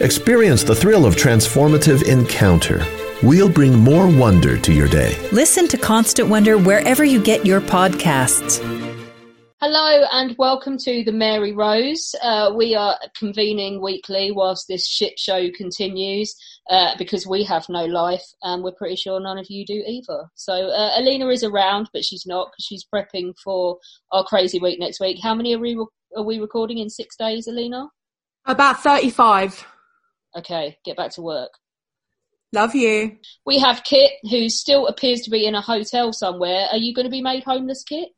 Experience the thrill of transformative encounter. We'll bring more wonder to your day. Listen to Constant Wonder wherever you get your podcasts. Hello and welcome to the Mary Rose. Uh, we are convening weekly whilst this shit show continues uh, because we have no life and we're pretty sure none of you do either. So uh, Alina is around, but she's not because she's prepping for our crazy week next week. How many are we, are we recording in six days, Alina? About 35. Okay, get back to work. Love you. We have Kit, who still appears to be in a hotel somewhere. Are you going to be made homeless, Kit?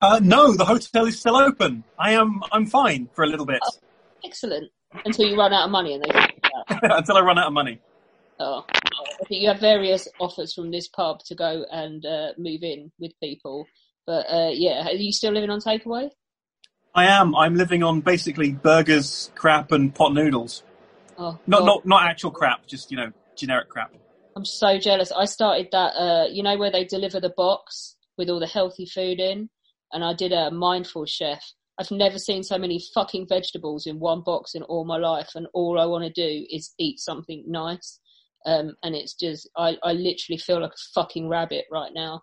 Uh, no, the hotel is still open. I am. I'm fine for a little bit. Oh, excellent. Until you run out of money, and they until I run out of money. Oh, you have various offers from this pub to go and uh, move in with people, but uh, yeah, are you still living on takeaway? I am. I'm living on basically burgers, crap, and pot noodles. Oh, not not not actual crap, just you know generic crap. I'm so jealous. I started that. Uh, you know where they deliver the box with all the healthy food in and I did a mindful chef. I've never seen so many fucking vegetables in one box in all my life, and all I want to do is eat something nice. Um, and it's just, I, I literally feel like a fucking rabbit right now.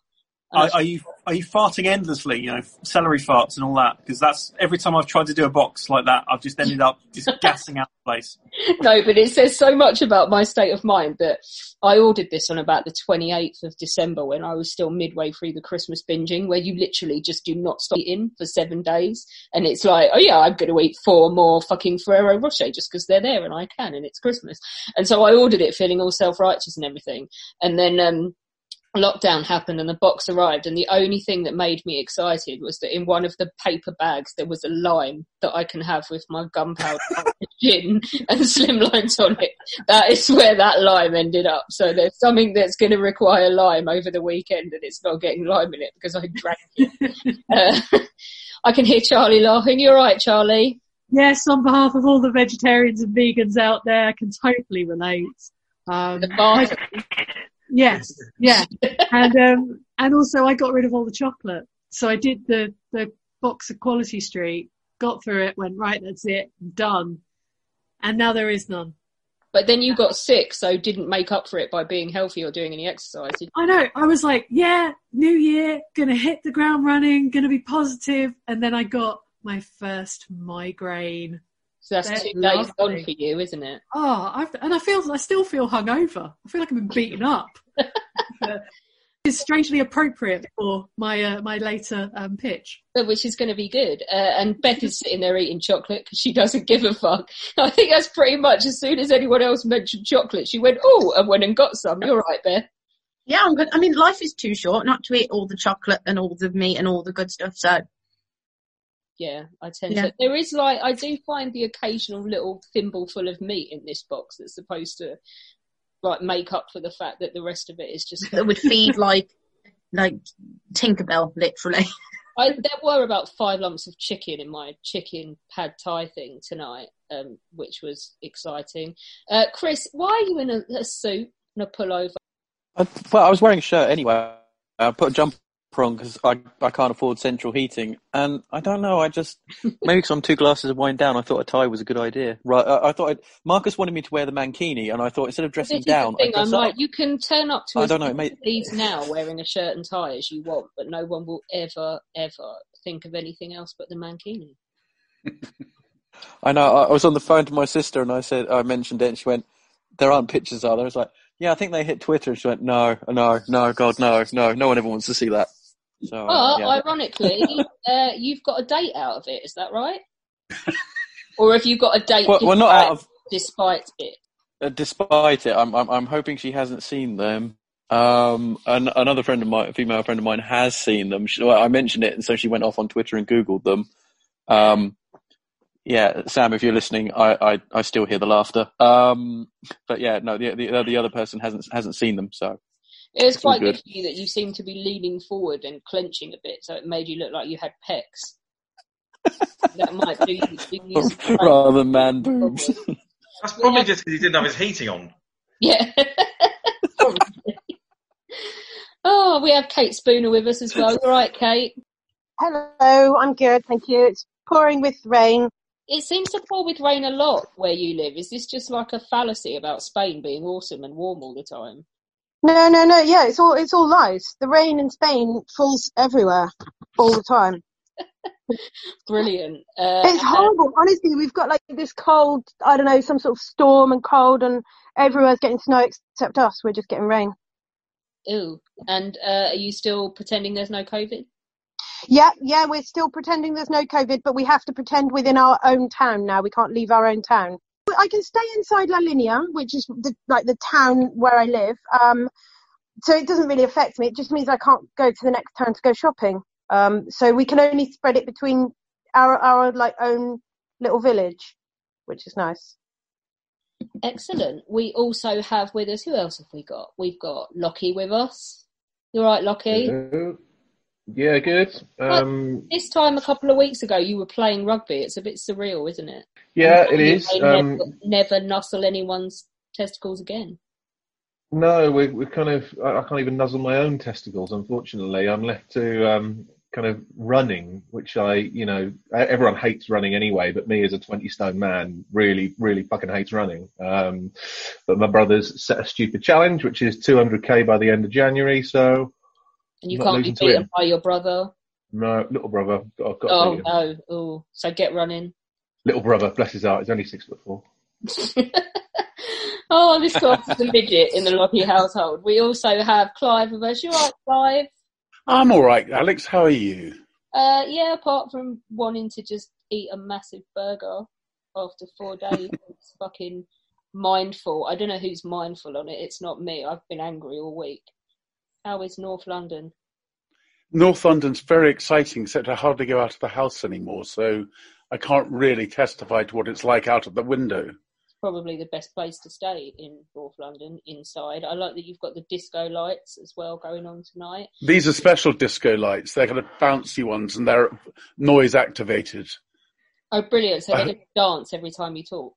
Are, are, you are you farting endlessly? You know, celery farts and all that. Because that's every time I've tried to do a box like that, I've just ended up just gassing out the place. No, but it says so much about my state of mind that I ordered this on about the 28th of December when I was still midway through the Christmas binging, where you literally just do not stop eating for seven days, and it's like, oh yeah, I'm going to eat four more fucking Ferrero Rocher just because they're there and I can, and it's Christmas. And so I ordered it, feeling all self righteous and everything, and then. um lockdown happened and the box arrived and the only thing that made me excited was that in one of the paper bags there was a lime that I can have with my gunpowder gin and slimlines on it. That is where that lime ended up. So there's something that's going to require lime over the weekend and it's not getting lime in it because I drank it. uh, I can hear Charlie laughing. You're right, Charlie. Yes, on behalf of all the vegetarians and vegans out there, I can totally relate. Um, Yes, yeah, and um, and also I got rid of all the chocolate. So I did the the box of Quality Street, got through it, went right, that's it, done, and now there is none. But then you got sick, so didn't make up for it by being healthy or doing any exercise. I know. I was like, yeah, new year, gonna hit the ground running, gonna be positive, and then I got my first migraine. So that's They're two days gone for you, isn't it? Oh, I've, and I feel I still feel hungover. I feel like I've been beaten up. it's strangely appropriate for my uh, my later um, pitch, which is going to be good. Uh, and Beth is sitting there eating chocolate because she doesn't give a fuck. I think that's pretty much as soon as anyone else mentioned chocolate, she went oh and went and got some. You're right, Beth. Yeah, I'm good. I mean, life is too short not to eat all the chocolate and all the meat and all the good stuff. So yeah, I tend yeah. to. There is like I do find the occasional little thimble full of meat in this box that's supposed to like make up for the fact that the rest of it is just that would feed like like Tinkerbell literally. I, there were about five lumps of chicken in my chicken pad thai thing tonight, um, which was exciting. Uh, Chris, why are you in a, a suit and a pullover? I, well, I was wearing a shirt anyway. I put a jumper on because I, I can't afford central heating. And I don't know, I just, maybe because I'm two glasses of wine down, I thought a tie was a good idea. Right, I, I thought I'd, Marcus wanted me to wear the mankini, and I thought instead of dressing down, thing, I'm like, you can turn up to I don't know, mate. these now wearing a shirt and tie as you want, but no one will ever, ever think of anything else but the mankini. I know, I was on the phone to my sister and I said, I mentioned it, and she went, there aren't pictures, are there? I was like, Yeah, I think they hit Twitter and she went, no, no, no, God, no, no, no one ever wants to see that. So, But yeah. ironically, uh, you've got a date out of it. Is that right? or have you got a date? Well, well, not out of despite it. uh, despite it, I'm, I'm I'm hoping she hasn't seen them. Um, an, another friend of mine, a female friend of mine, has seen them. She, well, I mentioned it, and so she went off on Twitter and googled them. Um, yeah, Sam, if you're listening, I, I, I still hear the laughter. Um, but yeah, no, the, the the other person hasn't hasn't seen them, so It was quite good. good. for you that you seemed to be leaning forward and clenching a bit, so it made you look like you had pecs. that might do you. Do you some rather than man boobs. That's probably just because he didn't have his heating on. Yeah. Oh, we have Kate Spooner with us as well. All right, Kate? Hello, I'm good, thank you. It's pouring with rain. It seems to pour with rain a lot where you live. Is this just like a fallacy about Spain being awesome and warm all the time? No, no, no. Yeah, it's all it's all lies. The rain in Spain falls everywhere, all the time. Brilliant. Uh, It's horrible. Honestly, we've got like this cold. I don't know, some sort of storm and cold, and everywhere's getting snow except us. We're just getting rain. Ew. And uh, are you still pretending there's no COVID? Yeah, yeah. We're still pretending there's no COVID, but we have to pretend within our own town now. We can't leave our own town. I can stay inside La Linea, which is the, like the town where I live. Um, so it doesn't really affect me. It just means I can't go to the next town to go shopping. Um, so we can only spread it between our our like own little village, which is nice. Excellent. We also have with us, who else have we got? We've got Lockie with us. You all right, Lockie? Hello. Yeah, good. Um, This time a couple of weeks ago, you were playing rugby. It's a bit surreal, isn't it? yeah, it is. Um, never, never nuzzle anyone's testicles again. no, we're, we're kind of. I I can't even nuzzle my own testicles. Unfortunately, I'm left to um, kind of running, which I, you know, everyone hates running anyway, but me as a 20 stone man really, really fucking hates running. Um, but my brother's set a stupid challenge, which is 200k by the end of January. So And you Not can't be beaten him. by your brother. no, little brother, I've got Oh no! Oh, so get running. Little brother, bless his heart, he's only six foot four. oh, this class is a midget in the Lockie household. We also have Clive with us. You all right, Clive? I'm all right, Alex. How are you? Uh, yeah, apart from wanting to just eat a massive burger after four days, it's fucking mindful. I don't know who's mindful on it. It's not me. I've been angry all week. How is North London? North London's very exciting, except I hardly go out of the house anymore, so I can't really testify to what it's like out of the window. It's probably the best place to stay in North London, inside. I like that you've got the disco lights as well going on tonight. These are special disco lights. They're kind of bouncy ones, and they're noise activated. Oh, brilliant. So they're going to dance every time you talk.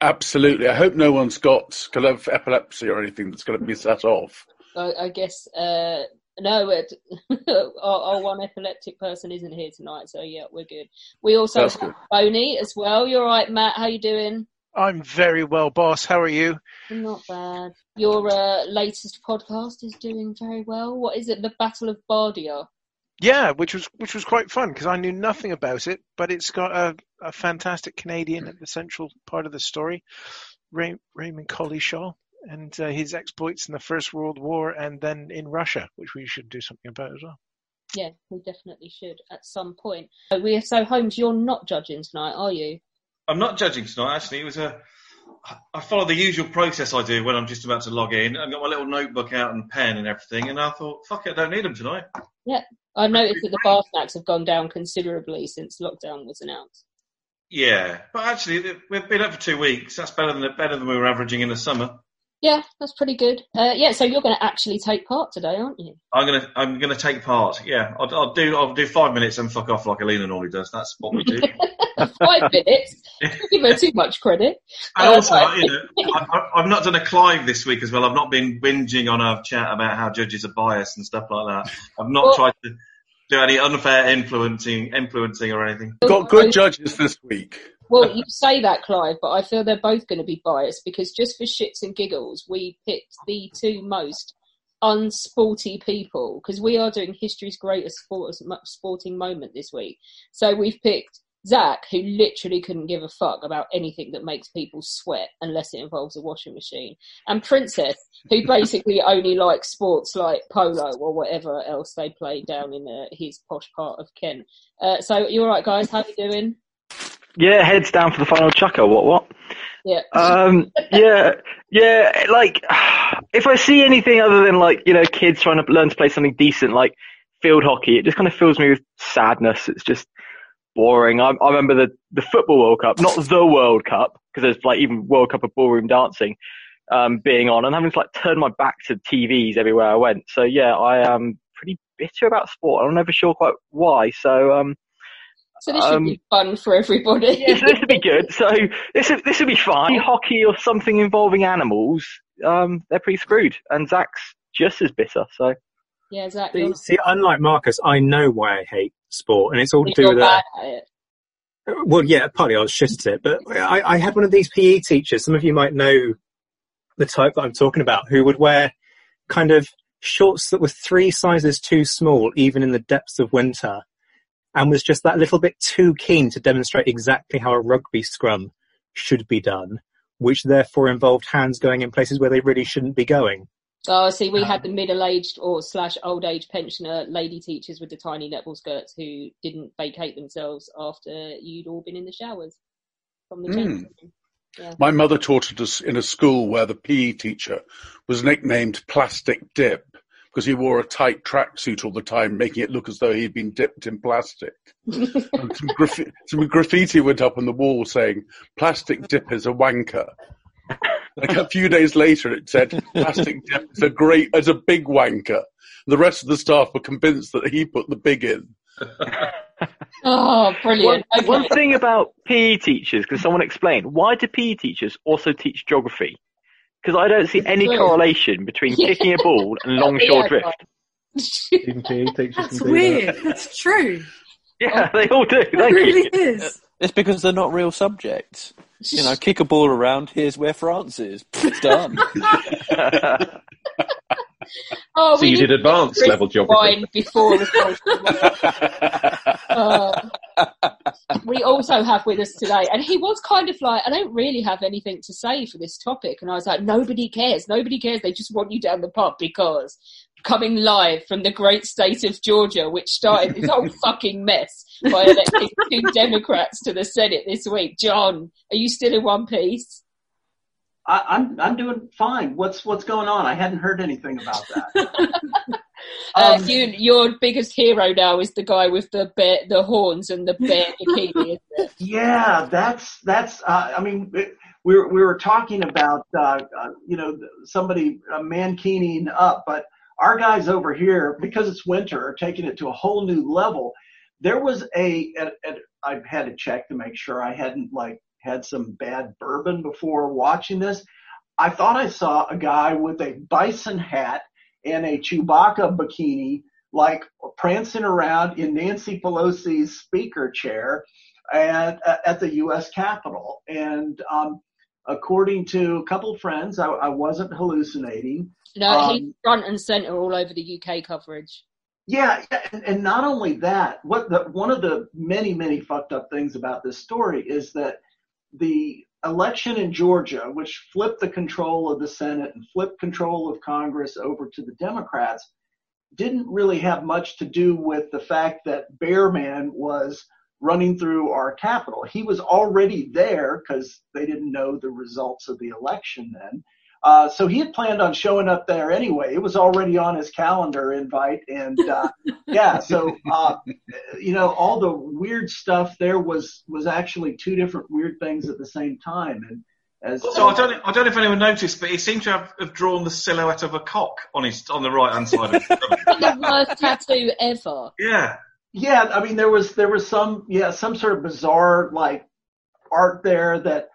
Absolutely. I hope no one's got kind of epilepsy or anything that's going to be set off. I, I guess, uh, no, it, our, our one epileptic person isn't here tonight, so yeah, we're good. We also That's have good. Boney as well. You're right, Matt. How you doing? I'm very well, boss. How are you? Not bad. Your uh, latest podcast is doing very well. What is it? The Battle of Bardia. Yeah, which was which was quite fun because I knew nothing about it, but it's got a, a fantastic Canadian at the central part of the story, Ray, Raymond Collishaw, and uh, his exploits in the First World War and then in Russia, which we should do something about as well. Yeah, we definitely should at some point. So we are so Holmes, you're not judging tonight, are you? I'm not judging tonight. Actually, it was a. I follow the usual process I do when I'm just about to log in. I've got my little notebook out and pen and everything, and I thought, fuck it, I don't need them tonight. Yeah. I noticed that the bar snacks have gone down considerably since lockdown was announced. Yeah, but actually, we've been up for two weeks. That's better than better than we were averaging in the summer. Yeah, that's pretty good. Uh, yeah, so you're going to actually take part today, aren't you? I'm gonna I'm gonna take part. Yeah, I'll, I'll do I'll do five minutes and fuck off like Alina normally does. That's what we do. Five minutes. Give her too much credit. And Uh, also, you know, I, I, I've not done a Clive this week as well. I've not been whinging on our chat about how judges are biased and stuff like that. I've not Well- tried to do any unfair influencing, influencing or anything. Got good judges this week. Well, you say that, Clive, but I feel they're both going to be biased because just for shits and giggles, we picked the two most unsporty people because we are doing history's greatest sport, sporting moment this week. So we've picked Zach, who literally couldn't give a fuck about anything that makes people sweat unless it involves a washing machine, and Princess, who basically only likes sports like polo or whatever else they play down in uh, his posh part of Kent. Uh, so, you're all right, guys? How you doing? Yeah, heads down for the final chukker. What? What? Yeah. Um, yeah, yeah. Like, if I see anything other than like you know kids trying to learn to play something decent, like field hockey, it just kind of fills me with sadness. It's just boring. I, I remember the the football World Cup, not the World Cup, because there's like even World Cup of ballroom dancing um, being on, and having to like turn my back to TVs everywhere I went. So yeah, I am pretty bitter about sport. I'm never sure quite why. So um, So this should um, be fun for everybody. yeah, so this would be good. So this is, this would be fine. Hockey or something involving animals, um, they're pretty screwed. And Zach's just as bitter. So yeah, Zach. See, see, unlike Marcus, I know why I hate sport, and it's all to do with bad uh, at it. Well, yeah, partly I was shit at it, but I, I had one of these PE teachers. Some of you might know the type that I'm talking about, who would wear kind of shorts that were three sizes too small, even in the depths of winter, and was just that little bit too keen to demonstrate exactly how a rugby scrum should be done, which therefore involved hands going in places where they really shouldn't be going. Oh, see, we had the middle-aged or slash old-age pensioner lady teachers with the tiny netball skirts who didn't vacate themselves after you'd all been in the showers from the Mm. change. Yeah. My mother taught at us in a school where the PE teacher was nicknamed Plastic Dip because he wore a tight tracksuit all the time, making it look as though he'd been dipped in plastic. And some, graffi- some graffiti went up on the wall saying, Plastic Dip is a wanker. Like a few days later, it said, Plastic Dip is a great, is a big wanker. The rest of the staff were convinced that he put the big in. Oh, brilliant. One, Okay. one thing about PE teachers, can someone explain why do PE teachers also teach geography? Because I don't see any correlation between Yeah. kicking a ball and longshore Yeah, drift. Even PE That's can do weird. that. That's true. Yeah, oh, they all do. It Thank really you. is. It's because they're not real subjects. You know, kick a ball around. Here's where France is. It's done. Oh, So you did advanced level geography. before the uh, we also have with us today, and he was kind of like, I don't really have anything to say for this topic, and I was like, nobody cares, nobody cares. They just want you down the pub because coming live from the great state of Georgia, which started this whole fucking mess by electing two Democrats to the Senate this week. John, are you still in one piece? I, I'm I'm doing fine. What's what's going on? I hadn't heard anything about that. Uh, Um, you, your biggest hero now is the guy with the bear, the horns and the bear bikini. Yeah, that's that's. Uh, I mean, it, we were we were talking about uh, uh, you know somebody uh, mankining up, but our guys over here because it's winter are taking it to a whole new level. There was a, a, a I had to check to make sure I hadn't like had some bad bourbon before watching this. I thought I saw a guy with a bison hat and a Chewbacca bikini, like prancing around in Nancy Pelosi's speaker chair at, at the U.S. Capitol. And um, according to a couple of friends, I, I wasn't hallucinating. No, he's Um, front and center all over the UK coverage. Yeah, yeah, and, and not only that, what the one of the many many fucked up things about this story is that the election in Georgia, which flipped the control of the Senate and flipped control of Congress over to the Democrats, didn't really have much to do with the fact that Bearman was running through our capital. He was already there because they didn't know the results of the election then. Uh, so he had planned on showing up there anyway. It was already on his calendar invite, and uh, yeah. So uh, you know, all the weird stuff there was was actually two different weird things at the same time. And as So I don't, I don't know if anyone noticed, but he seemed to have, have drawn the silhouette of a cock on his on the right hand side. Of the worst tattoo ever. Yeah. Yeah, I mean there was there was some yeah some sort of bizarre like art there that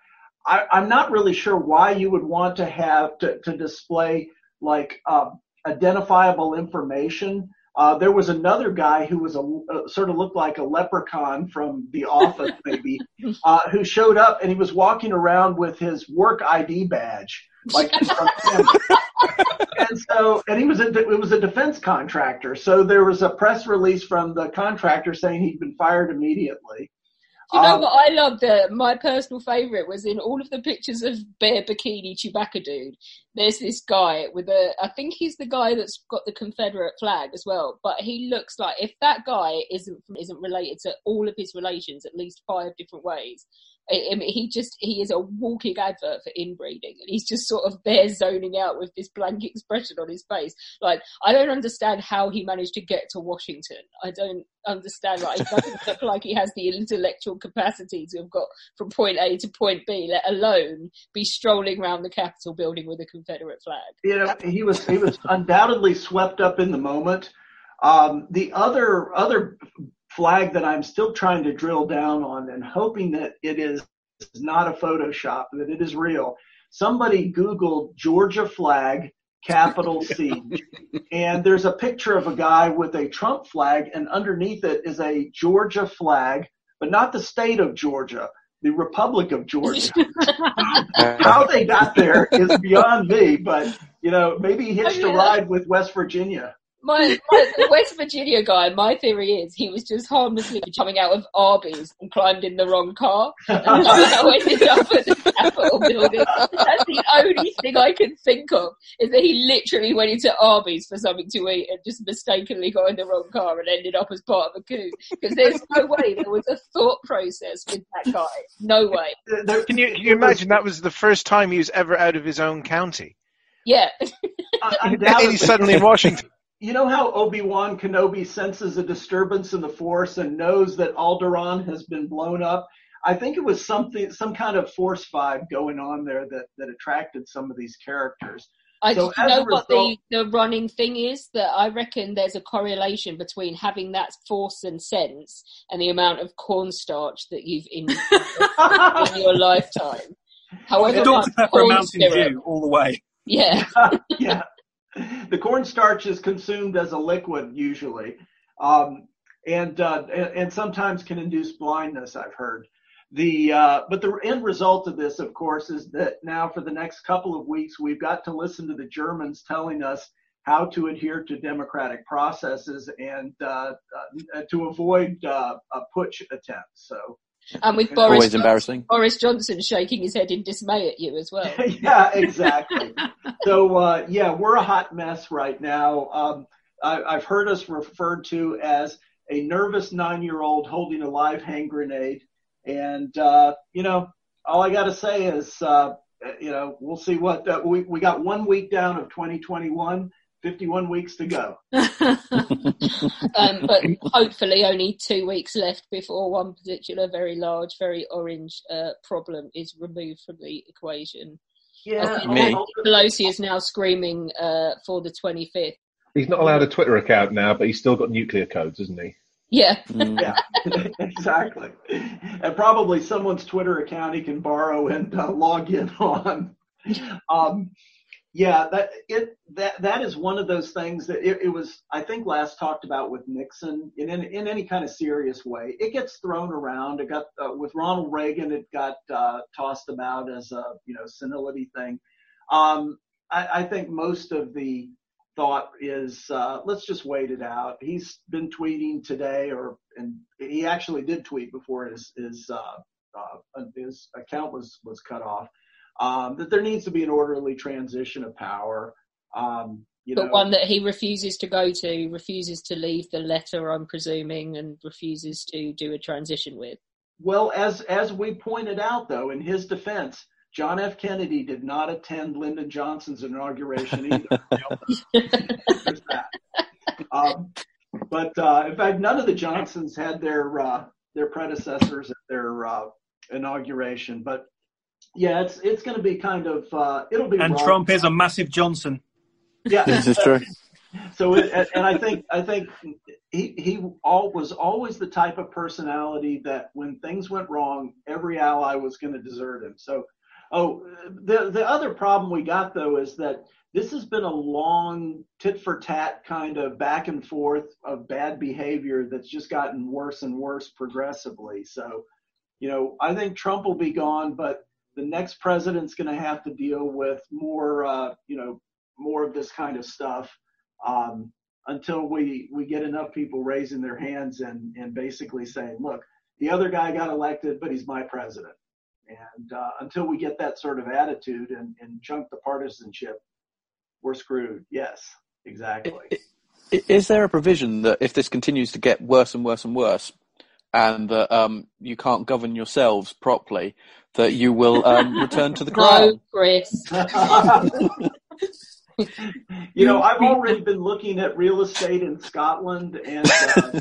I, I'm not really sure why you would want to have to, to display like uh, identifiable information. Uh, there was another guy who was a uh, sort of looked like a leprechaun from The Office, maybe, uh, who showed up and he was walking around with his work ID badge, like and so, and he was a, it was a defense contractor. So there was a press release from the contractor saying he'd been fired immediately. Do you know Um, what I loved? Uh, my personal favourite was in all of the pictures of bare bikini Chewbacca dude. There's this guy with a, I think he's the guy that's got the Confederate flag as well. But he looks like if that guy isn't isn't related to all of his relations at least five different ways. I, mean, he just he is a walking advert for inbreeding, and he's just sort of there zoning out with this blank expression on his face. Like I don't understand how he managed to get to Washington. I don't understand. Like doesn't look like he has the intellectual capacity to have got from point A to point B, let alone be strolling around the Capitol building with a Confederate flag. you know he was he was undoubtedly swept up in the moment um the other other flag that i'm still trying to drill down on and hoping that it is not a photoshop that it is real. Somebody googled georgia flag capital c. And there's a picture of a guy with a trump flag and underneath it is a georgia flag but not the state of georgia the republic of georgia. How they got there is beyond me, but you know, maybe he hitched Oh, a ride with West Virginia. My, my the West Virginia guy, my theory is he was just harmlessly coming out of Arby's and climbed in the wrong car and somehow ended up at the Capitol building. That's the only thing I can think of is that he literally went into Arby's for something to eat and just mistakenly got in the wrong car and ended up as part of a coup. Because there's no way there was a thought process with that guy. No way. Can you, can you imagine that was the first time he was ever out of his own county? Yeah. And he's suddenly in Washington. You know how Obi-Wan Kenobi senses a disturbance in the Force and knows that Alderaan has been blown up? I think it was something, some kind of Force vibe going on there that, that attracted some of these characters. I So just as know a what the, the running thing is that I reckon there's a correlation between having that force and sense and the amount of cornstarch that you've in, in your lifetime. However, Dr. much Pepper corn Mountain syrup- Dew all the way. Yeah. yeah. The cornstarch is consumed as a liquid usually, um, and, uh, and and sometimes can induce blindness. I've heard. The uh, but the end result of this, of course, is that now for the next couple of weeks we've got to listen to the Germans telling us how to adhere to democratic processes and uh, uh, to avoid uh, a putsch attempt. So. And with Boris, Always embarrassing. Boris Johnson shaking his head in dismay at you as well. yeah, exactly. so uh, yeah, we're a hot mess right now. Um, I, I've heard us referred to as a nervous nine-year-old holding a live hand grenade, and uh, you know, all I got to say is, uh, you know, we'll see what uh, we we got one week down of 2021. 51 weeks to go. um, but hopefully only two weeks left before one particular very large, very orange uh, problem is removed from the equation. Yeah, I think Me. Pelosi is now screaming uh, for the 25th. He's not allowed a Twitter account now, but he's still got nuclear codes, isn't he? Yeah. yeah, exactly. And probably someone's Twitter account he can borrow and uh, log in on. Um, yeah, that it that that is one of those things that it, it was I think last talked about with Nixon in in, in any kind of serious way. It gets thrown around. It got uh, with Ronald Reagan. It got uh, tossed about as a you know senility thing. Um, I, I think most of the thought is uh, let's just wait it out. He's been tweeting today, or and he actually did tweet before his his uh, uh, his account was was cut off. Um, that there needs to be an orderly transition of power. Um, you but know, one that he refuses to go to, refuses to leave the letter, I'm presuming, and refuses to do a transition with. Well, as as we pointed out, though, in his defense, John F. Kennedy did not attend Lyndon Johnson's inauguration either. There's that. Um, but uh, in fact, none of the Johnsons had their uh, their predecessors at their uh, inauguration. But yeah, it's it's going to be kind of uh, it'll be And rough. Trump is a massive Johnson. Yeah, This is true. So, it, and- and I think I think he he all was always the type of personality that when things went wrong, every ally was going to desert him. So, oh, the the other problem we got though is that this has been a long tit for tat kind of back and forth of bad behavior that's just gotten worse and worse progressively. So, you know, I think Trump will be gone, but the next president's going to have to deal with more, uh, you know, more of this kind of stuff um, until we we get enough people raising their hands and and basically saying, look, The other guy got elected, but he's my president. And uh, until we get that sort of attitude and, and chunk the partisanship, we're screwed. Yes, exactly. Is there a provision that if this continues to get worse and worse and worse, and that um, you can't govern yourselves properly, that you will um, return to the crown? No, Chris. you know, I've already been looking at real estate in Scotland and uh,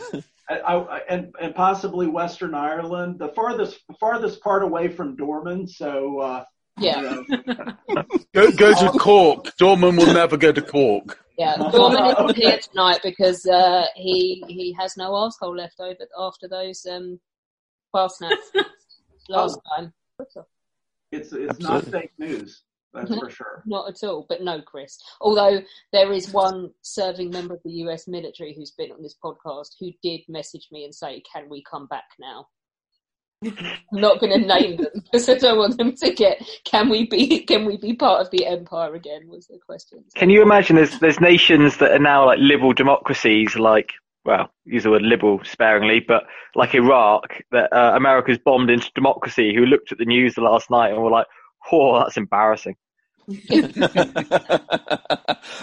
I, I, and and possibly Western Ireland, the farthest farthest part away from Dorman. So uh, yeah, you know. Go, go to Cork. Dorman will never go to Cork. Yeah, Dorman isn't here tonight because uh, he he has no asshole left over after those um, bar snaps last Oh. time. it's it's not fake news. That's for sure. Not at all, but no, Chris. Although there is one serving member of the US military who's been on this podcast who did message me and say, "Can we come back now?" I'm not going to name them because I don't want them to get. Can we be? Can we be part of the empire again? Was the question. Can you imagine there's there's nations that are now like liberal democracies, like well, use the word liberal sparingly, but like Iraq, that uh, America's bombed into democracy, who looked at the news last night and were like, "Oh, that's embarrassing."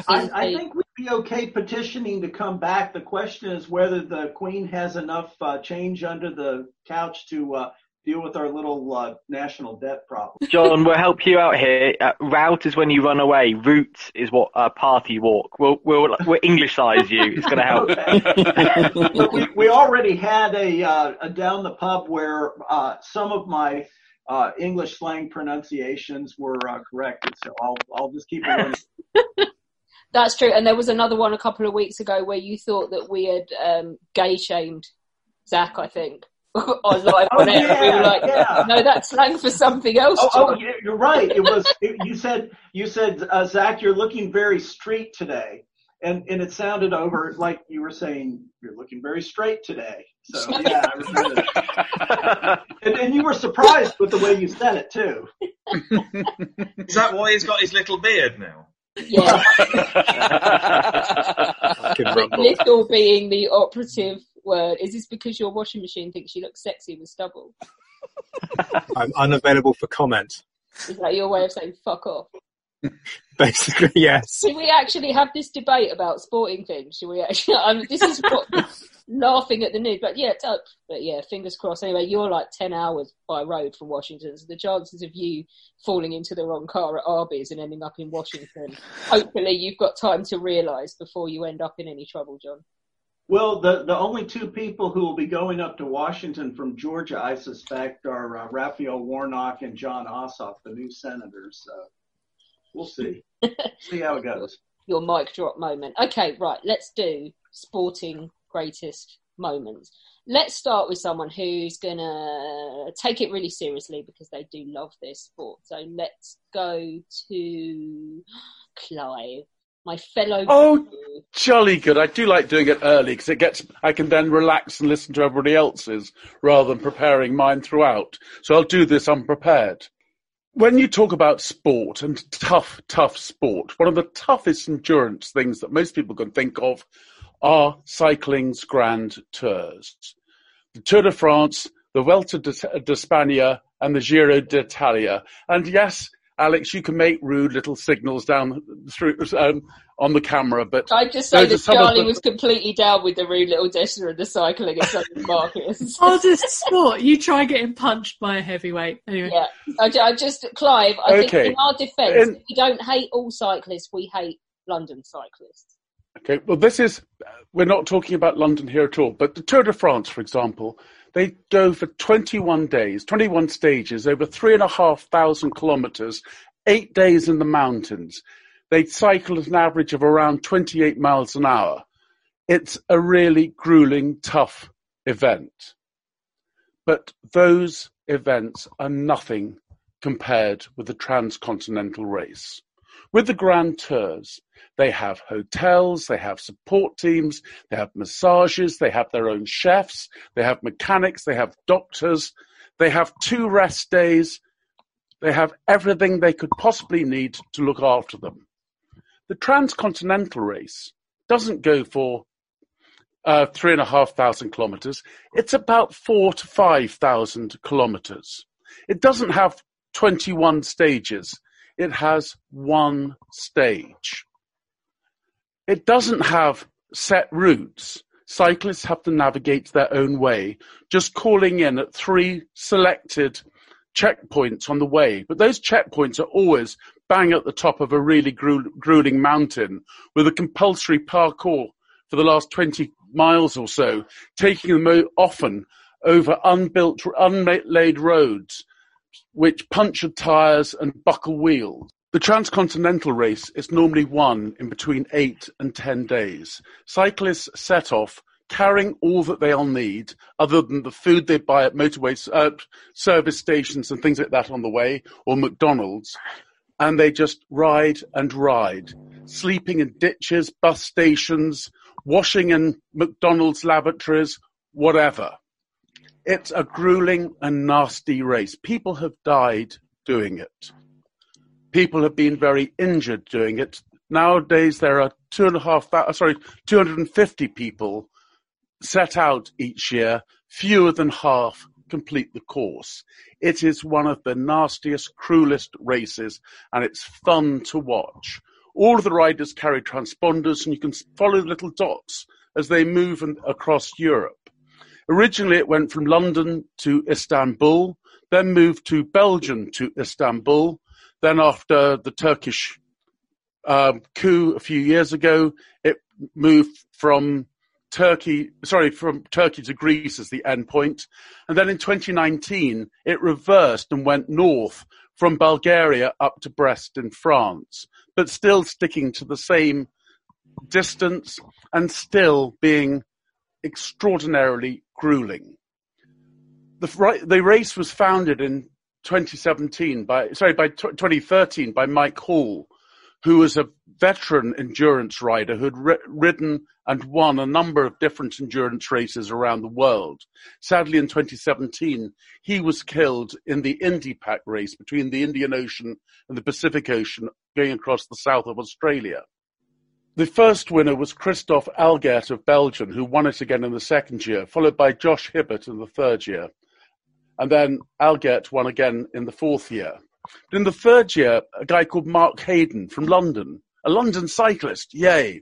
I, I think we'd be okay petitioning to come back. The question is whether the Queen has enough uh, change under the couch to uh, deal with our little uh, national debt problem. John, we'll help you out here. Uh, route is when you run away. Route is what uh, party walk. We'll we'll we'll Englishize you. It's going to help. But we, we already had a, uh, a down the pub where uh, some of my uh, English slang pronunciations were uh, corrected, so I'll I'll just keep it. running. That's true. And there was another one a couple of weeks ago where you thought that we had um, gay shamed Zach, I think, on live Oh, on air. we were like, yeah. no, that's slang for something else. Oh, oh, you're right. It was it, you said you said uh, Zach, you're looking very street today, and and it sounded over like you were saying you're looking very straight today. So yeah, I remember that. and, and you were surprised with the way you said it too. Is that why he's got his little beard now? Yeah. Little being the operative word. Is this because your washing machine thinks you look sexy with stubble? I'm unavailable for comment. Is that your way of saying fuck off? Basically, yes. Should we actually have this debate about sporting things? Should we actually? Um, this is what laughing at the news, but yeah, t- but yeah, fingers crossed. Anyway, you're like ten hours by road from Washington, so the chances of you falling into the wrong car at Arby's and ending up in Washington, hopefully you've got time to realise before you end up in any trouble, John. Well, the the only two people who will be going up to Washington from Georgia, I suspect, are uh, Raphael Warnock and Jon Ossoff, the new senators. So we'll see. see how it goes. Your mic drop moment. Okay, right. Let's do sporting greatest moments. Let's start with someone who's gonna take it really seriously because they do love this sport. So let's go to Clive, my fellow. Oh, jolly good. I do like doing it early because it gets, I can then relax and listen to everybody else's rather than preparing mine throughout. So I'll do this unprepared. When you talk about sport and tough, tough sport, one of the toughest endurance things that most people can think of are cycling's grand tours. The Tour de France, the Vuelta de, de Spania, and the Giro d'Italia. And yes, Alex, you can make rude little signals down through um, on the camera, but I just say that some Charlie the- was completely down with the rude little gesture and the cycling at Southern Marcus. Hardest sport. You try getting punched by a heavyweight. Anyway. Yeah, I, I just Clive. I think in our defence, In- we don't hate all cyclists. We hate London cyclists. Okay, well, this is, we're not talking about London here at all, but the Tour de France, for example, they go for 21 days, 21 stages, over three and a half thousand kilometres, eight days in the mountains. They cycle at an average of around 28 miles an hour. It's a really grueling, tough event. But those events are nothing compared with the transcontinental race. With the Grand Tours, they have hotels, they have support teams, they have massages, they have their own chefs, they have mechanics, they have doctors, they have two rest days, they have everything they could possibly need to look after them. The transcontinental race doesn't go for uh, three and a half thousand kilometers. It's about four to five thousand kilometers. It doesn't have 21 stages. It has one stage. It doesn't have set routes. Cyclists have to navigate their own way, just calling in at three selected checkpoints on the way. But those checkpoints are always bang at the top of a really gru- grueling mountain with a compulsory parcours for the last 20 miles or so, taking them often over unbuilt, unlaid roads, which puncture tyres and buckle wheels. The transcontinental race is normally won in between eight and ten days. Cyclists set off carrying all that they'll need, other than the food they buy at motorway uh, service stations and things like that on the way, or McDonald's, and they just ride and ride, sleeping in ditches, bus stations, washing in McDonald's lavatories, whatever. It's a grueling and nasty race. People have died doing it. People have been very injured doing it. Nowadays, there are two and a half, uh, sorry, 250 people set out each year. Fewer than half complete the course. It is one of the nastiest, cruelest races, and it's fun to watch. All of the riders carry transponders, and you can follow the little dots as they move across Europe. Originally, it went from London to Istanbul, then moved to Belgium to Istanbul. Then, after the Turkish um, coup a few years ago, it moved from Turkey, sorry, from Turkey to Greece as the endpoint. And then in 2019, it reversed and went north from Bulgaria up to Brest in France, but still sticking to the same distance and still being extraordinarily grueling. The, the race was founded in 2017 by, sorry, by 2013 by Mike Hall, who was a veteran endurance rider who had ridden and won a number of different endurance races around the world. Sadly, in 2017, he was killed in the Indy Pack race between the Indian Ocean and the Pacific Ocean going across the south of Australia. The first winner was Christophe Allegaert of Belgium, who won it again in the second year, followed by Josh Ibbett in the third year. And then Allegaert won again in the fourth year. But in the third year, a guy called Mark Hayden from London, a London cyclist, yay,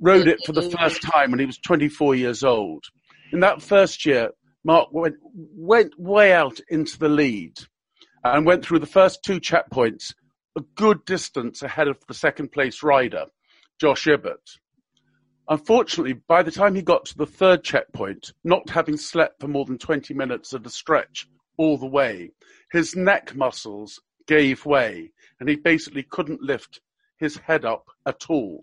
rode it for the first time when he was 24 years old. In that first year, Mark went, went way out into the lead and went through the first two checkpoints a good distance ahead of the second place rider. Josh Ibbett. Unfortunately, by the time he got to the third checkpoint, not having slept for more than 20 minutes at a stretch all the way, his neck muscles gave way and he basically couldn't lift his head up at all.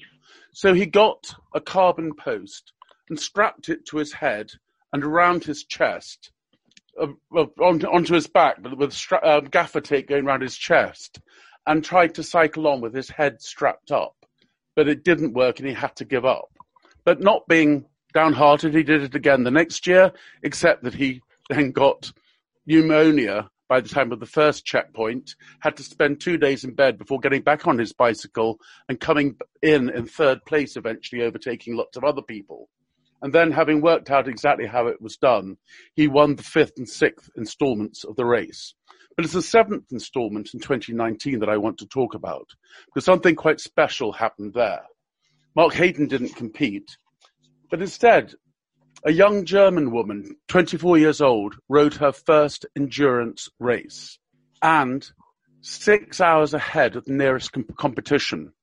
So he got a carbon post and strapped it to his head and around his chest, uh, on, onto his back, but with stra- uh, gaffer tape going around his chest, and tried to cycle on with his head strapped up but it didn't work and he had to give up. But not being downhearted, he did it again the next year, except that he then got pneumonia by the time of the first checkpoint, had to spend two days in bed before getting back on his bicycle and coming in in third place, eventually overtaking lots of other people. And then, having worked out exactly how it was done, he won the fifth and sixth installments of the race. But it's the seventh installment in 2019 that I want to talk about, because something quite special happened there. Mark Hayden didn't compete, but instead, a young German woman, 24 years old, rode her first endurance race. And six hours ahead of the nearest competition,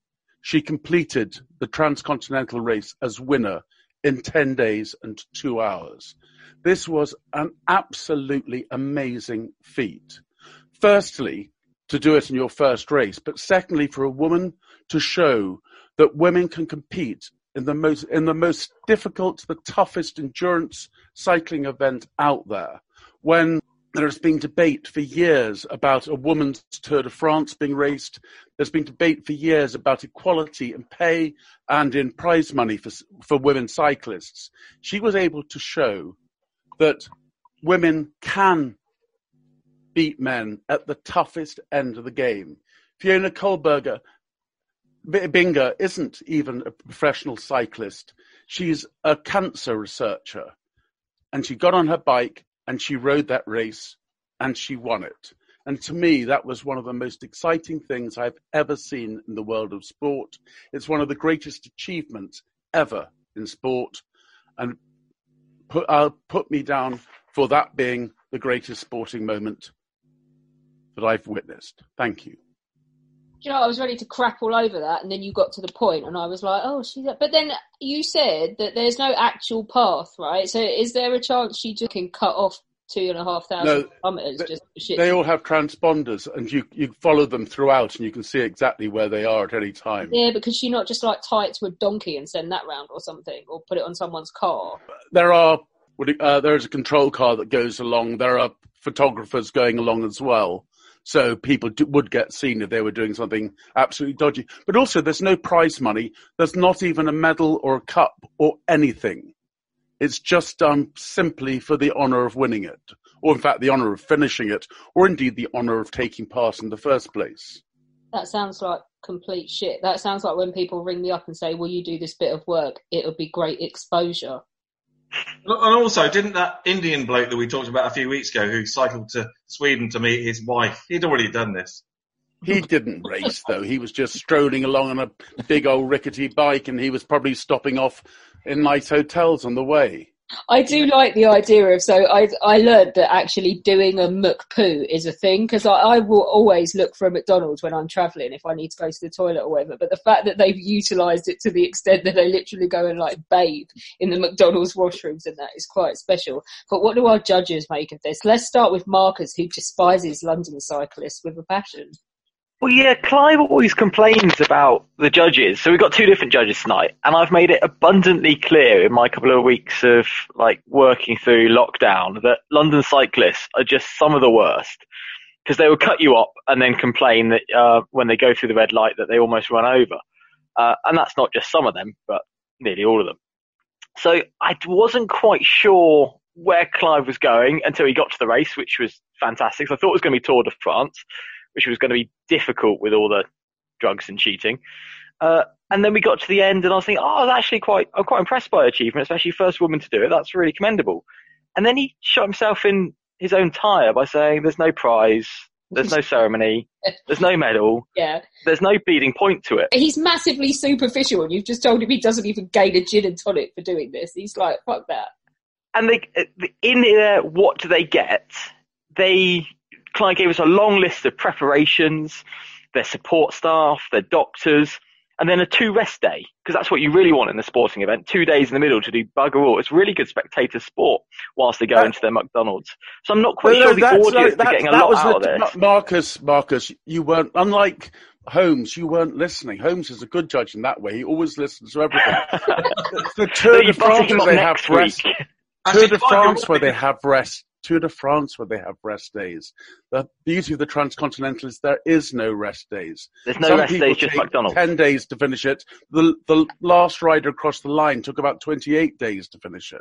she completed the transcontinental race as winner in 10 days and two hours. This was an absolutely amazing feat firstly, to do it in your first race, but secondly, for a woman to show that women can compete in the most in the most difficult, the toughest endurance cycling event out there. When there has been debate for years about a woman's Tour de France being raced. There's been debate for years about equality in pay and in prize money for, for women cyclists. She was able to show that women can beat men at the toughest end of the game. Fiona Kohlberger Binger isn't even a professional cyclist. She's a cancer researcher. And she got on her bike and she rode that race and she won it. And to me, that was one of the most exciting things I've ever seen in the world of sport. It's one of the greatest achievements ever in sport. And put, uh, put me down for that being the greatest sporting moment that I've witnessed. Thank you. you know, I was ready to crap all over that, and then you got to the point, and I was like, "Oh, she's." But then you said that there's no actual path, right? So, is there a chance she just can cut off two and a half thousand No, kilometers they- just shit? They all have transponders, and you you follow them throughout, and you can see exactly where they are at any time. Yeah, because she not just like tie it to a donkey and send that round or something, or put it on someone's car. There are what do you- uh, there is a control car that goes along. There are photographers going along as well, so people do, would get seen if they were doing something absolutely dodgy. But also, there's no prize money. There's not even a medal or a cup or anything. It's just done simply for the honour of winning it, or in fact, the honour of finishing it, or indeed the honour of taking part in the first place. That sounds like complete shit. That sounds like when people ring me up and say, "Will you do this bit of work? It'll be great exposure." And also, didn't that Indian bloke that we talked about a few weeks ago, who cycled to Sweden to meet his wife, he'd already done this. He didn't race though. He was just strolling along on a big old rickety bike, and he was probably stopping off in nice hotels on the way. I do like the idea of so I I learned that actually doing a McPoo is a thing because I, I will always look for a McDonald's when I'm travelling if I need to go to the toilet or whatever. But the fact that they've utilised it to the extent that they literally go and like bathe in the McDonald's washrooms and that is quite special. But what do our judges make of this? Let's start with Marcus, who despises London cyclists with a passion. Well, yeah, Clive always complains about the judges. So we've got two different judges tonight, and I've made it abundantly clear in my couple of weeks of like working through lockdown that London cyclists are just some of the worst because they will cut you up and then complain that uh, when they go through the red light that they almost run over, uh, and that's not just some of them, but nearly all of them. So I wasn't quite sure where Clive was going until he got to the race, which was fantastic. So I thought it was going to be Tour de France, which was going to be difficult with all the drugs and cheating. Uh, and then we got to the end, and I was thinking, oh, I was actually quite, I'm quite impressed by her achievement, especially first woman to do it. That's really commendable. And then he shot himself in his own tire by saying, "There's no prize, there's no ceremony, there's no medal, Yeah. there's no bleeding point to it." He's massively superficial, and you've just told him he doesn't even gain a gin and tonic for doing this. He's like, fuck that. and they in there what do they get they Clive gave us a long list of preparations their support staff their doctors and then a two rest day because that's what you really want in a sporting event two days in the middle to do bugger all it's really good spectator sport whilst they go into their mcdonald's so i'm not quite Well, sure no, the audience that- are getting a lot out of this Ma- Marcus, Marcus, you weren't unlike Holmes. You weren't listening. Holmes is a good judge in that way. He always listens to everything. the, the Tour So de France where they have rest. Tour de France where they have rest. Tour de France where they have rest days. The beauty of the transcontinental is there is no rest days. There's no Some rest days, just McDonald's. Ten days to finish it. The the last rider across the line took about twenty eight days to finish it.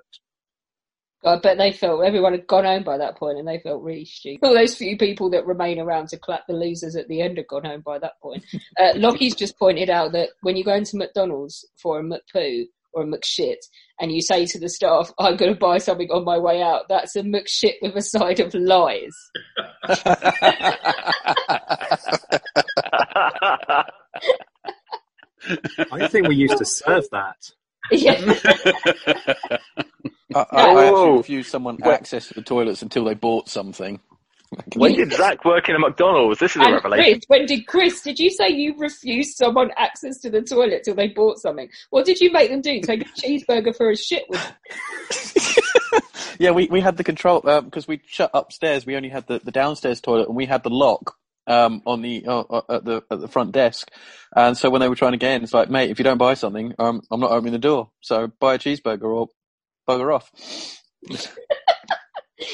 I bet they felt everyone had gone home by that point, and they felt really stupid. All those few people that remain around to clap the losers at the end had gone home by that point. Uh, Lockie's just pointed out that when you go into McDonald's for a McPoo or a McShit, and you say to the staff, "I'm going to buy something on my way out," that's a McShit with a side of lies. I think we used to serve that. Yeah. I, I, I actually refused someone access to the toilets until they bought something. when did zach work in a mcdonald's this is a revelation Chris, when did Chris? Did you say you refused someone access to the toilet till they bought something? What did you make them do? Take a cheeseburger for a shit with? Yeah, we, we had the control because we shut upstairs. We only had the, the downstairs toilet, and we had the lock um, on the uh, uh, at the at the front desk. And so when they were trying to get in, it's like, mate, if you don't buy something, um, I'm not opening the door. So buy a cheeseburger or bugger off.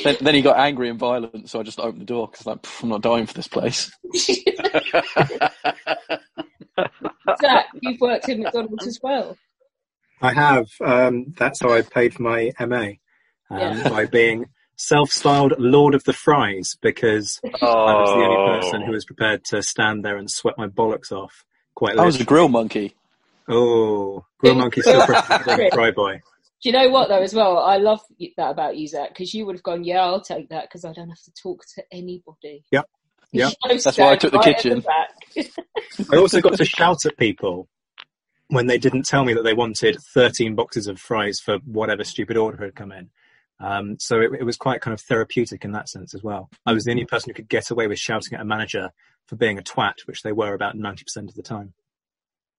Then, then he got angry and violent, so I just opened the door because like, I'm not dying for this place. Zach, you've worked in McDonald's as well. I have. Um, that's how I paid for my MA um, Yeah. by being self-styled Lord of the Fries because I was the only person Oh. who was prepared to stand there and sweat my bollocks off. Quite I was a grill monkey. Oh, Grill Monkey still preferring Fry Boy. Do you know what though? As well, I love that about you, Zach, because you would have gone, "Yeah, I'll take that," because I don't have to talk to anybody. Yep. Yep. That's why I took the Right kitchen. back. I also got to shout at people when they didn't tell me that they wanted 13 boxes of fries for whatever stupid order had come in. Um, so it, it was quite kind of therapeutic in that sense as well. I was the only person who could get away with shouting at a manager for being a twat, which they were about 90% of the time.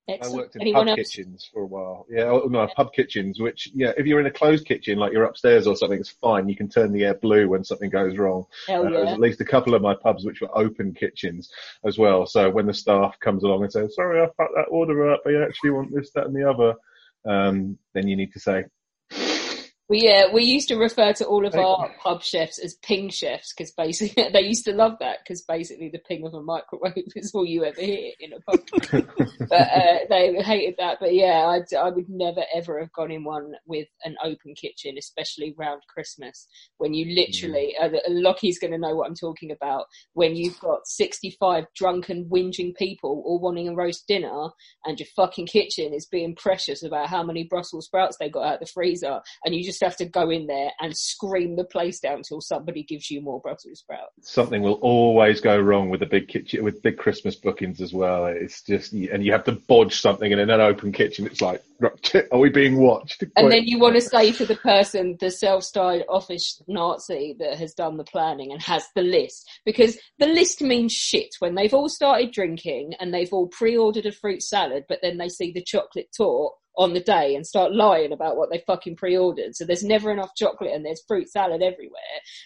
I worked in Anyone pub else? kitchens for a while. Yeah, oh, no, pub kitchens. Which, yeah, if you're in a closed kitchen, like you're upstairs or something, it's fine. You can turn the air blue when something goes wrong. Hell Uh, There's at least a couple of my pubs which were open kitchens as well. So when the staff comes along and says, "Sorry, I fucked that order up. I actually want this, that, and the other," um, then you need to say, We yeah, we used to refer to all of our pub chefs as ping chefs because basically they used to love that because basically the ping of a microwave is all you ever hear in a pub. but uh, they hated that. But yeah, I, I would never ever have gone in one with an open kitchen, especially round Christmas when you literally. Uh, Lockie's going to know what I'm talking about. When you've got 65 drunken, whinging people all wanting a roast dinner, and your fucking kitchen is being precious about how many Brussels sprouts they got out the freezer, and you just have to go in there and scream the place down till somebody gives you more Brussels sprouts. something will always go wrong with the big kitchen with big Christmas bookings as well. It's just and you have to bodge something in an open kitchen. It's like, are we being watched? And then you want to say to the person, the self-styled office Nazi that has done the planning and has the list, because the list means shit when they've all started drinking and they've all pre-ordered a fruit salad, but then they see the chocolate torte on the day and start lying about what they fucking pre-ordered. So there's never enough chocolate and there's fruit salad everywhere.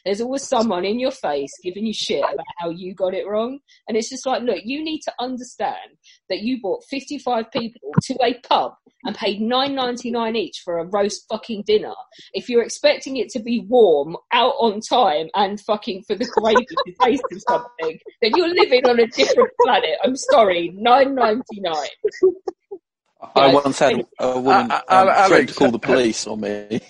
There's always someone in your face giving you shit about how you got it wrong. And it's just like, look, you need to understand that you brought 55 people to a pub and paid 9.99 each for a roast fucking dinner. If you're expecting it to be warm, out on time, and fucking for the gravy to taste of something, then you're living on a different planet. I'm sorry, 9.99. I once had a woman Uh, um, uh, threaten Alex. to call the police on me.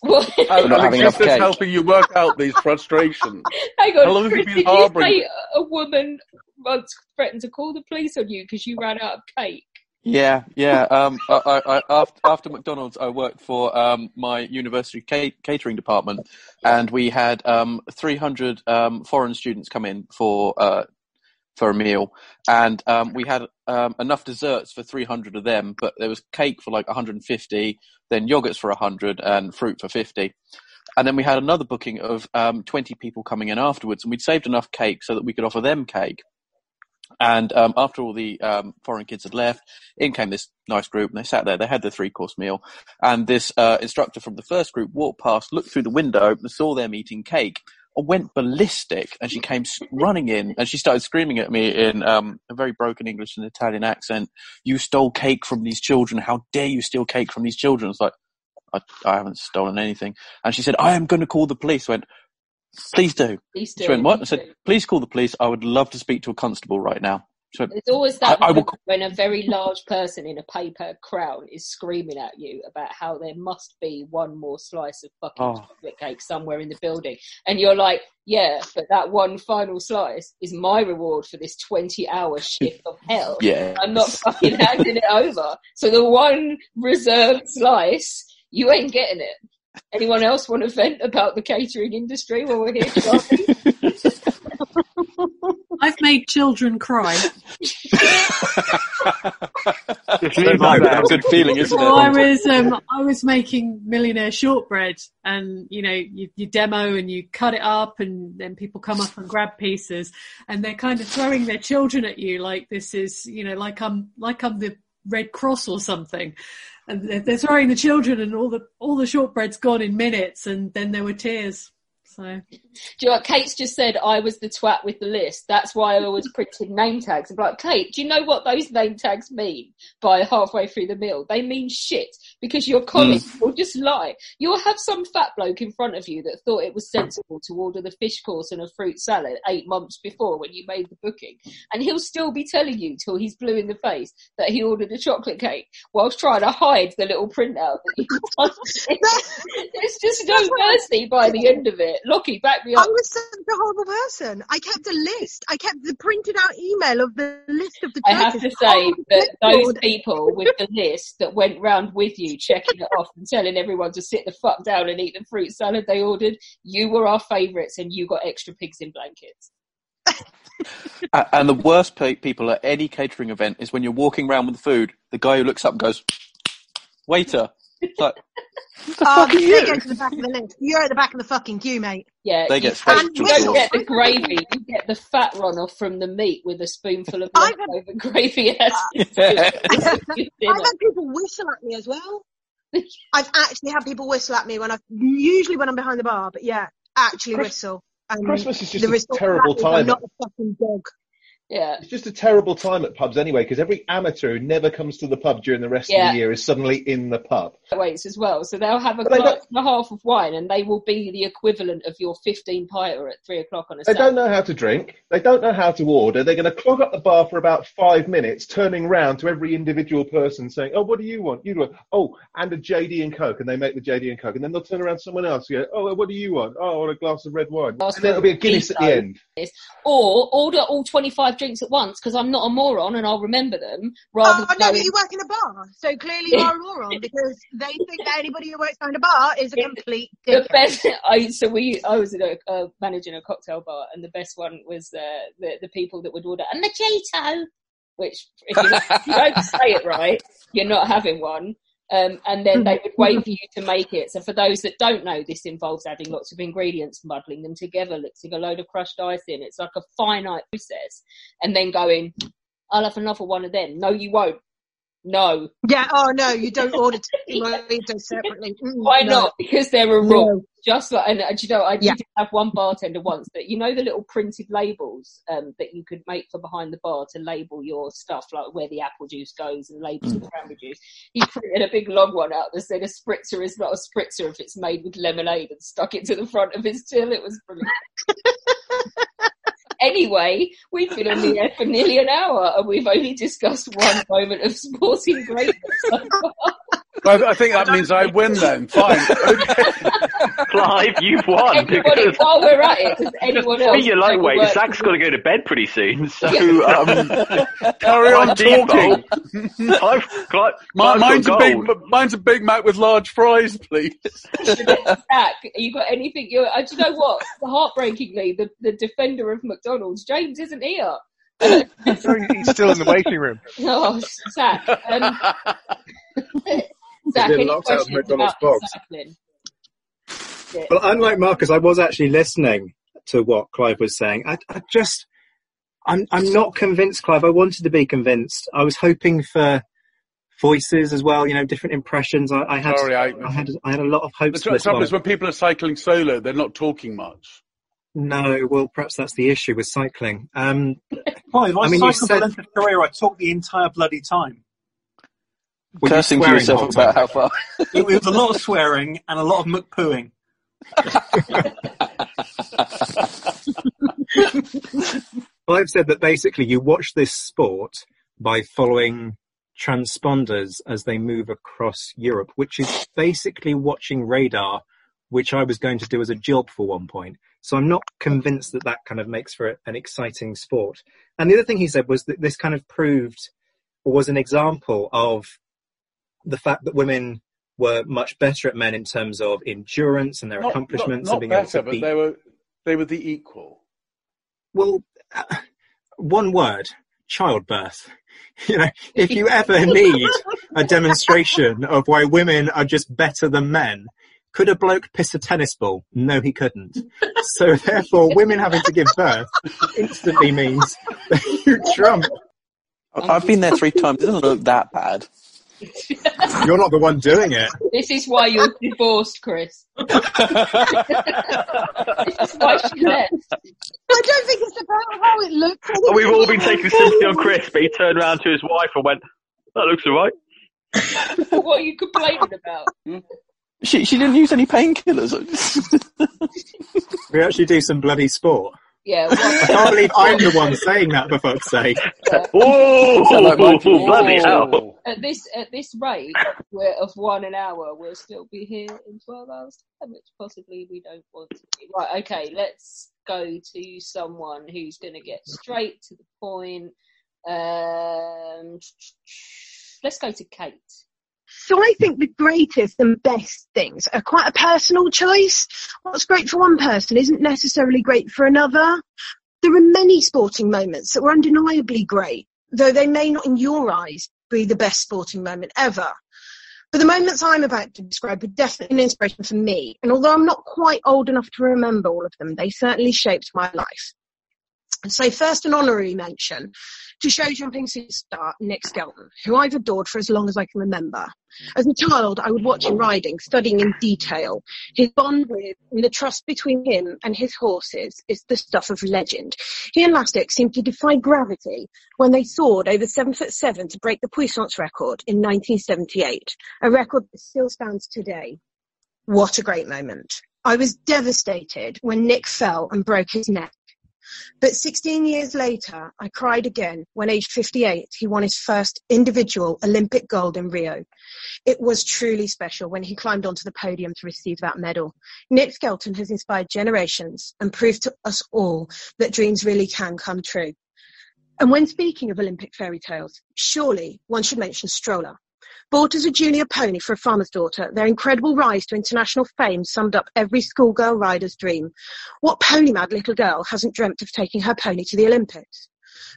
What? For not having enough cake. helping you work out these frustrations? Hang on, How long have you been did you harbouring? say a woman once threatened to call the police on you because you ran out of cake? Yeah, yeah. Um, I, I, after, after McDonald's, I worked for um, my university ca- catering department, and we had um, 300 um, foreign students come in for uh, for a meal, and um, we had um, enough desserts for 300 of them, but there was cake for like 150, then yogurts for 100, and fruit for 50. And then we had another booking of um, 20 people coming in afterwards, and we'd saved enough cake so that we could offer them cake. And um, after all the um, foreign kids had left, in came this nice group, and they sat there. They had their three course meal, and this uh, instructor from the first group walked past, looked through the window, and saw them eating cake, and went ballistic. And she came running in, and she started screaming at me in um, a very broken English and Italian accent. "You stole cake from these children! How dare you steal cake from these children?" It's like I, I haven't stolen anything. And she said, "I am going to call the police." I went. Please do. Please do. She went, what? I said, please call the police. I would love to speak to a constable right now. Went, There's always that I- I will when a very large person in a paper crown is screaming at you about how there must be one more slice of fucking Oh. chocolate cake somewhere in the building. And you're like, yeah, but that one final slice is my reward for this 20 hour shift of hell. Yes. I'm not fucking handing it over. So the one reserved slice, you ain't getting it. Anyone else want to vent about the catering industry while we're here? I've made children cry. That's a good feeling, isn't So I was um, I was making millionaire shortbread, and you know you, you demo and you cut it up, and then people come up and grab pieces, and they're kind of throwing their children at you like this is you know like I'm like I'm the Red Cross or something, and they're, throwing the children, and all the all the shortbread's gone in minutes, and then there were tears. So Do you know what? Kate's just said I was the twat with the list. That's why I always printed name tags. I'm like, Kate, do you know what those name tags mean by halfway through the meal? They mean shit because your colleagues mm. will just lie. You'll have some fat bloke in front of you that thought it was sensible to order the fish course and a fruit salad eight months before when you made the booking. And he'll still be telling you till he's blue in the face that he ordered a chocolate cake whilst trying to hide the little printout that you've it's just no mercy by the end of it. It. Lockie, back me up. I was such a horrible person. I kept a list. I kept the printed out email of the list of the I have to say on the that those people with the list that went round with you, checking it off and telling everyone to sit the fuck down and eat the fruit salad they ordered, you were our favourites and you got extra pigs in blankets. And the worst pe- people at any catering event is when you're walking around with the food, the guy who looks up and goes, "Waiter." It's like, what the Um, fuck are you? go to the back of the list. You're at the back of the fucking queue, mate. Yeah, They you, get special you don't get the gravy, you get the fat run off from the meat with a spoonful of leftover gravy. As Yeah. I've had people whistle at me as well. I've actually had people whistle at me when I usually when I'm behind the bar, but yeah, actually Chris- whistle. And Christmas is just a terrible that is I'm time. not a fucking dog. Yeah. It's just a terrible time at pubs anyway, because every amateur who never comes to the pub during the rest Yeah. of the year is suddenly in the pub. weights as well. So they'll have a glass and a half of wine and they will be the equivalent of your 15 piter at three o'clock on a They Saturday. don't know how to drink. They don't know how to order. They're going to clog up the bar for about five minutes, turning round to every individual person saying, "Oh, what do you want? You want? Oh, and a JD and Coke." And they make the JD and Coke, and then they'll turn around to someone else. And go, "Oh, what do you want? Oh, I want a glass of red wine." Glass And then it'll be a Guinness at the end. Or order all 25 drinks at once because I'm not a moron and I'll remember them rather Oh than no, going, you work in a bar, so clearly you are a moron because they think that anybody who works behind a bar is a complete the best. I so we I was a, uh, managing a cocktail bar and the best one was uh, the the people that would order a mojito, which if you, if you don't say it right, you're not having one. Um, and then they would wait for you to make it. So for those that don't know, this involves adding lots of ingredients, muddling them together, mixing a load of crushed ice in. It's like a finite process, and then going, "I'll have another one of them." No, you won't. No. Yeah. Oh no, you don't order two separately. Mm, Why no. not? Because they're a rule. No. Just like, and uh, do you know, I Yeah. did have one bartender once that, you know, the little printed labels um, that you could make for behind the bar to label your stuff, like where the apple juice goes and label the cranberry juice. He printed a big long one out that said a spritzer is not a spritzer if it's made with lemonade and stuck it to the front of his till. It was brilliant. Anyway, we've been on the air for nearly an hour and we've only discussed one moment of sporting greatness so far. I, I think that means I win then. Fine. Clive, you've won. Anybody, because while we're at it, does anyone else? Speaking of ever lightweight, worked Zach's got to go to bed pretty soon. So, um, Carry on by default, talking. Clive, Clive, Mi- Clive's mine's a big, gold. mine's a Big Mac with large fries, please. Zach, you got anything? You, uh, do you know what? Heartbreakingly, the, the defender of McDonald's, James, isn't here. He's still in the waiting room. Oh, Zach. Um, Zach, been any locked out of McDonald's box. cycling? Well, unlike Marcus, I was actually listening to what Clive was saying. I, I just, I'm, I'm not convinced, Clive. I wanted to be convinced. I was hoping for voices as well. You know, different impressions. I, I had, Sorry, I- I had, I had a lot of The hopes tr- for this trouble is when people are cycling solo, they're not talking much. No, well, perhaps that's the issue with cycling. Um, Clive, I, I mean, cycled for said- length of career. I talked the entire bloody time. Were you Cursing to yourself about how far. It, it was a lot of swearing and a lot of mcpooing. Clive said that basically you watch this sport by following transponders as they move across Europe, which is basically watching radar, which I was going to do as a job for one point. So I'm not convinced that that kind of makes for an exciting sport. And the other thing he said was that this kind of proved or was an example of the fact that women were much better at men in terms of endurance and their Not- accomplishments not, and not being better, able to but beat they were they were the equal. Well, uh, one word, childbirth. You know, if you ever need a demonstration of why women are just better than men, could a bloke piss a tennis ball? No, he couldn't. So therefore, women having to give birth instantly means that you trump. I've been there three times. It doesn't look that bad. You're not the one doing it. This is why you're divorced, Chris. this is why she left. I don't think it's about how it looks. I We've all been taking it sympathy on. Chris, but he turned around to his wife and went, "That looks alright." what are you complaining about? She she didn't use any painkillers. We actually do some bloody sport. Yeah. I can't believe I'm the one saying that, for fuck's sake. Oh, Sound like Mikey. bloody hell. At this at this rate we're of one an hour, we'll still be here in twelve hours time, which possibly we don't want to be. Right, okay, let's go to someone who's gonna get straight to the point. Um let's go to Kate. So I think the greatest and best things are quite a personal choice. What's great for one person isn't necessarily great for another. There are many sporting moments that were undeniably great, though they may not in your eyes be the best sporting moment ever. But the moments I'm about to describe were definitely an inspiration for me, and although I'm not quite old enough to remember all of them, they certainly shaped my life. So first an honorary mention to show jumping superstar Nick Skelton, who I've adored for as long as I can remember. As a child, I would watch him riding, studying in detail. His bond with and the trust between him and his horses is the stuff of legend. He and Lastic seemed to defy gravity when they soared over seven foot seven to break the Puissance record in 1978, a record that still stands today. What a great moment. I was devastated when Nick fell and broke his neck. But 16 years later, I cried again when aged 58, he won his first individual Olympic gold in Rio. It was truly special when he climbed onto the podium to receive that medal. Nick Skelton has inspired generations and proved to us all that dreams really can come true. And when speaking of Olympic fairy tales, surely one should mention Stroller. Bought as a junior pony for a farmer's daughter, their incredible rise to international fame summed up every schoolgirl rider's dream. What pony mad little girl hasn't dreamt of taking her pony to the Olympics?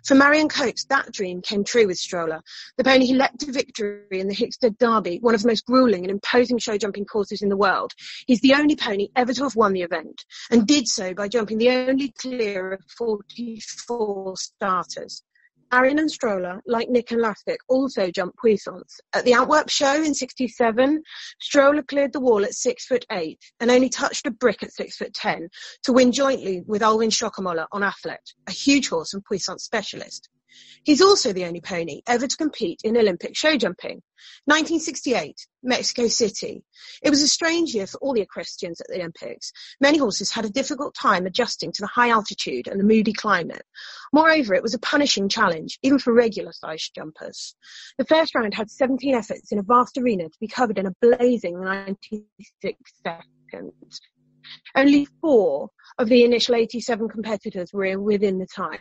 For Marion Coakes, that dream came true with Stroller. The pony he leapt to victory in the Hickstead Derby, one of the most grueling and imposing show jumping courses in the world. He's the only pony ever to have won the event, and did so by jumping the only clear of 44 starters. Marion and Stroller, like Nick and Lastic, also jumped puissance. At the Antwerp show in 67, Stroller cleared the wall at six foot eight and only touched a brick at six foot ten to win jointly with Alwin Schockemöhle on Athlet, a huge horse and puissance specialist. He's also the only pony ever to compete in Olympic show jumping. 1968, Mexico City. It was a strange year for all the equestrians at the Olympics. Many horses had a difficult time adjusting to the high altitude and the moody climate. Moreover, it was a punishing challenge, even for regular sized jumpers. The first round had 17 efforts in a vast arena to be covered in a blazing 96 seconds. Only four of the initial 87 competitors were within the time.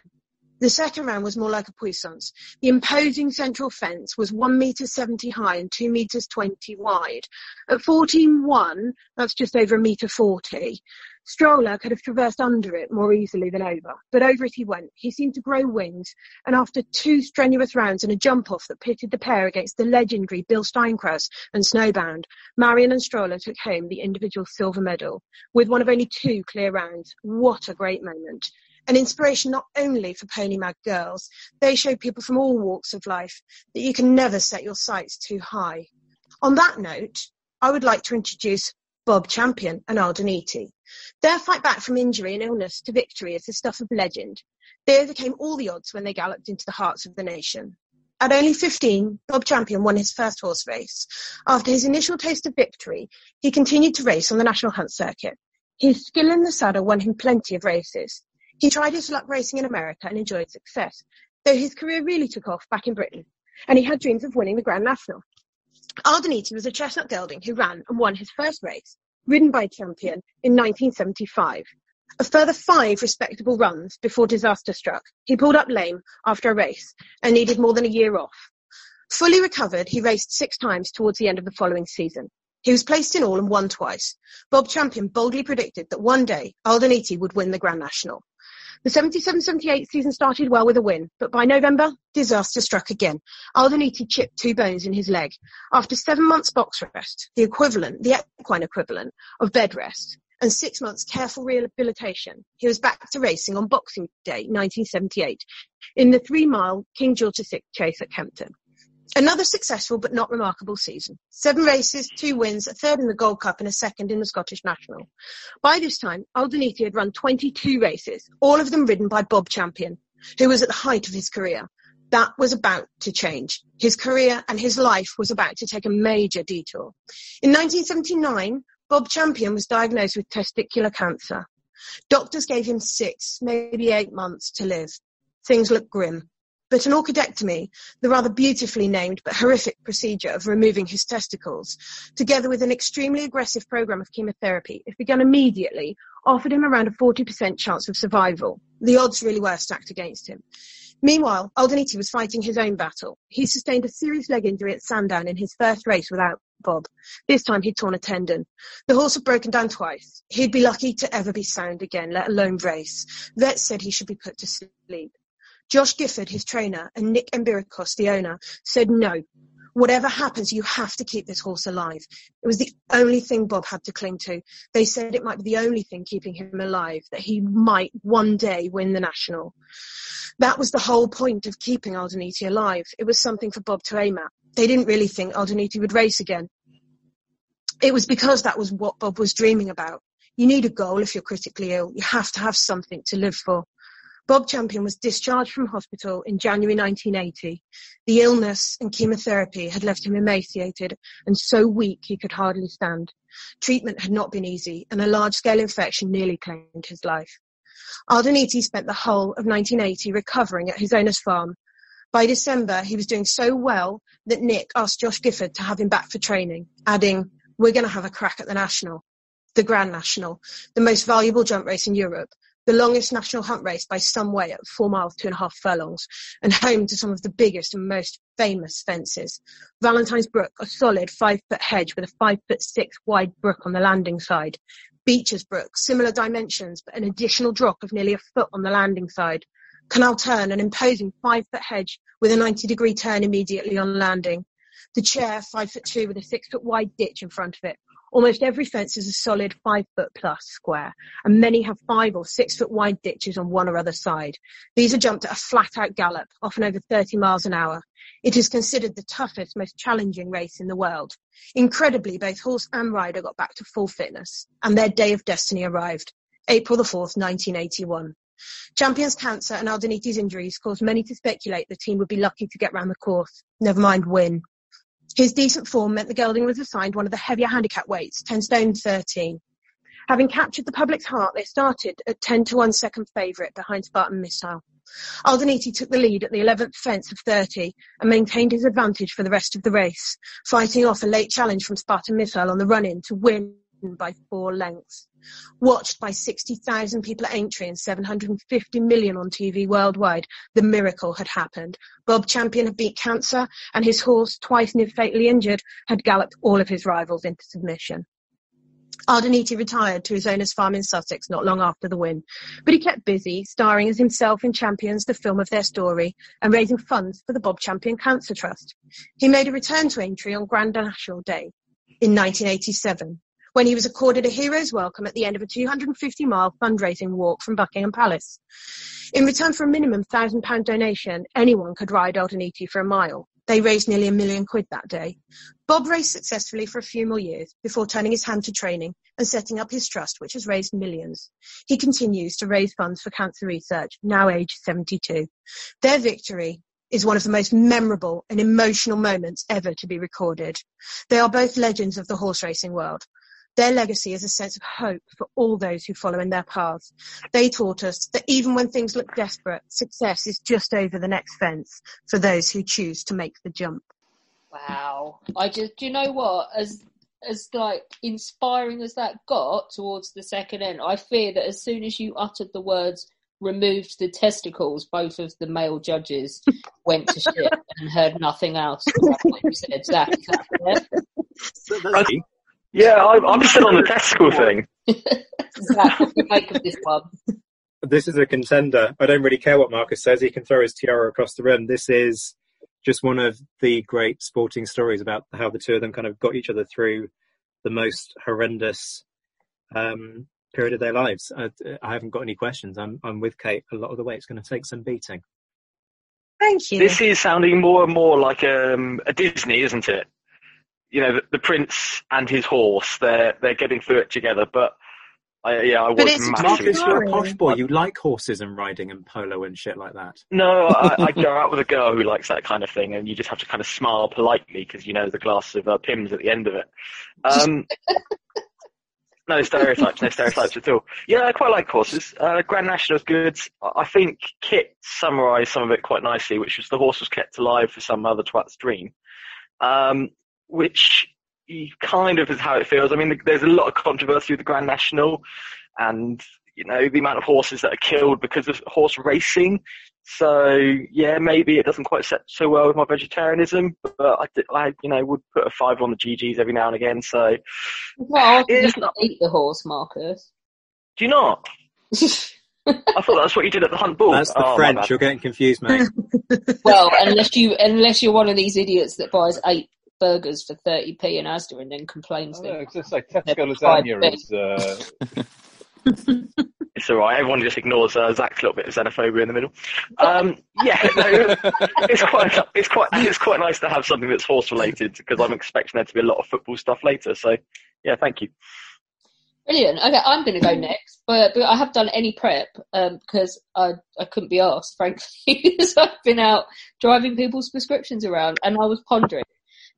The second round was more like a puissance. The imposing central fence was 1 metre 70 high and 2 metres 20 wide. At 14.1, that's just over a metre 40, Stroller could have traversed under it more easily than over, but over it he went. He seemed to grow wings, and after two strenuous rounds and a jump off that pitted the pair against the legendary Bill Steinkraus and Snowbound, Marion and Stroller took home the individual silver medal with one of only two clear rounds. What a great moment an inspiration not only for pony mag girls, they show people from all walks of life that you can never set your sights too high. On that note, I would like to introduce Bob Champion and Aldaniti. Their fight back from injury and illness to victory is the stuff of legend. They overcame all the odds when they galloped into the hearts of the nation. At only 15, Bob Champion won his first horse race. After his initial taste of victory, he continued to race on the national hunt circuit. His skill in the saddle won him plenty of races. He tried his luck racing in America and enjoyed success, though his career really took off back in Britain, and he had dreams of winning the Grand National. Aldaniti was a chestnut gelding who ran and won his first race, ridden by Champion, in 1975. A further five respectable runs before disaster struck. He pulled up lame after a race and needed more than a year off. Fully recovered, he raced six times towards the end of the following season. He was placed in all and won twice. Bob Champion boldly predicted that one day Aldaniti would win the Grand National. The 77-78 season started well with a win, but by November, disaster struck again. Aldaniti chipped two bones in his leg. After seven months box rest, the equivalent, the equine equivalent of bed rest, and six months careful rehabilitation, he was back to racing on Boxing Day 1978 in the three-mile King George VI chase at Kempton. Another successful but not remarkable season. Seven races, two wins, a third in the Gold Cup and a second in the Scottish National. By this time, Aldaniti had run 22 races, all of them ridden by Bob Champion, who was at the height of his career. That was about to change. His career and his life was about to take a major detour. In 1979, Bob Champion was diagnosed with testicular cancer. Doctors gave him six, maybe eight months to live. Things looked grim. But an orchidectomy, the rather beautifully named but horrific procedure of removing his testicles, together with an extremely aggressive program of chemotherapy, if begun immediately, offered him around a 40% chance of survival. The odds really were stacked against him. Meanwhile, Aldaniti was fighting his own battle. He sustained a serious leg injury at Sandown in his first race without Bob. This time he'd torn a tendon. The horse had broken down twice. He'd be lucky to ever be sound again, let alone race. Vets said he should be put to sleep. Josh Gifford, his trainer, and Nick Embiricos, the owner, said no. Whatever happens, you have to keep this horse alive. It was the only thing Bob had to cling to. They said it might be the only thing keeping him alive, that he might one day win the national. That was the whole point of keeping Aldaniti alive. It was something for Bob to aim at. They didn't really think Aldaniti would race again. It was because that was what Bob was dreaming about. You need a goal if you're critically ill. You have to have something to live for. Bob Champion was discharged from hospital in January 1980. The illness and chemotherapy had left him emaciated and so weak he could hardly stand. Treatment had not been easy and a large-scale infection nearly claimed his life. Aldaniti spent the whole of 1980 recovering at his owner's farm. By December, he was doing so well that Nick asked Josh Gifford to have him back for training, adding, we're going to have a crack at the National, the Grand National, the most valuable jump race in Europe, the longest national hunt race by some way at four miles, two and a half furlongs, and home to some of the biggest and most famous fences. Valentine's Brook, a solid five foot hedge with a five foot six wide brook on the landing side. Beecher's Brook, similar dimensions, but an additional drop of nearly a foot on the landing side. Canal Turn, an imposing five foot hedge with a 90 degree turn immediately on landing. The chair, five foot two with a six foot wide ditch in front of it. Almost every fence is a solid five foot plus square, and many have five or six foot wide ditches on one or other side. These are jumped at a flat out gallop, often over 30 miles an hour. It is considered the toughest, most challenging race in the world. Incredibly, both horse and rider got back to full fitness, and their day of destiny arrived. April the 4th, 1981. Champion's cancer and Aldaniti's injuries caused many to speculate the team would be lucky to get round the course, never mind win. His decent form meant the gelding was assigned one of the heavier handicap weights, 10 stone 13. Having captured the public's heart, they started at 10 to 1 second favourite behind Spartan Missile. Aldaniti took the lead at the 11th fence of 30 and maintained his advantage for the rest of the race, fighting off a late challenge from Spartan Missile on the run-in to win by four lengths. Watched by 60,000 people at Aintree and 750 million on TV worldwide, the miracle had happened. Bob Champion had beat cancer and his horse, twice near fatally injured, had galloped all of his rivals into submission. Aldaniti retired to his owner's farm in Sussex not long after the win, but he kept busy, starring as himself in Champions, the film of their story, and raising funds for the Bob Champion Cancer Trust. He made a return to Aintree on Grand National Day in 1987, when he was accorded a hero's welcome at the end of a 250 mile fundraising walk from Buckingham Palace. In return for a minimum thousand pound donation, anyone could ride Aldaniti for a mile. They raised nearly a million quid that day. Bob raced successfully for a few more years before turning his hand to training and setting up his trust, which has raised millions. He continues to raise funds for cancer research, now aged 72. Their victory is one of the most memorable and emotional moments ever to be recorded. They are both legends of the horse racing world. Their legacy is a sense of hope for all those who follow in their paths. They taught us that even when things look desperate, success is just over the next fence for those who choose to make the jump. Wow. I just, do you know what? As, as like inspiring as that got towards the second end, I fear that as soon as you uttered the words removed the testicles, both of the male judges went to shit and heard nothing else. what you said, Zach. Is that fair? Yeah, I'm, I'm still on the testicle thing. Zach, what do you make of this one? This is a contender. I don't really care what Marcus says. He can throw his tiara across the room. This is just one of the great sporting stories about how the two of them kind of got each other through the most horrendous um, period of their lives. I, I, haven't got any questions. I'm, I'm with Kate. A lot of the way, it's going to take some beating. Thank you. This is sounding more and more like um, a Disney, isn't it? You know, the, the, prince and his horse, they're they're getting through it together. But I, yeah, I was massive. Marcus, you're a posh boy. You like horses and riding and polo and shit like that. No, I, I go out with a girl who likes that kind of thing, and you just have to kind of smile politely because you know the glass of uh, Pimm's at the end of it. Um, No stereotypes, no stereotypes at all. Yeah, I quite like horses. Uh, Grand National's good. I think Kit summarised some of it quite nicely, which was the horse was kept alive for some other twat's dream, um, which kind of is how it feels. I mean, there's a lot of controversy with the Grand National, and you know the amount of horses that are killed because of horse racing. So yeah, maybe it doesn't quite set so well with my vegetarianism, but I, I you know would put a five on the GGs every now and again. So well, it's not eat the horse, Marcus. Do you not? I thought that's what you did at the Hunt Ball. That's the Oh, French. You're getting confused, mate. well, unless you unless you're one of these idiots that buys eight burgers for thirty p in Asda and then complains No, that it's just like Tesco Never lasagna tried is. Uh, It's all right. Everyone just ignores uh, Zach's little bit of xenophobia in the middle. Um, yeah, no, it's quite it's quite it's quite nice to have something that's horse related because I'm expecting there to be a lot of football stuff later. So yeah, thank you. Brilliant. Okay, I'm going to go next, but, but I have done any prep um, because I I couldn't be asked, frankly, because I've been out driving people's prescriptions around, and I was pondering.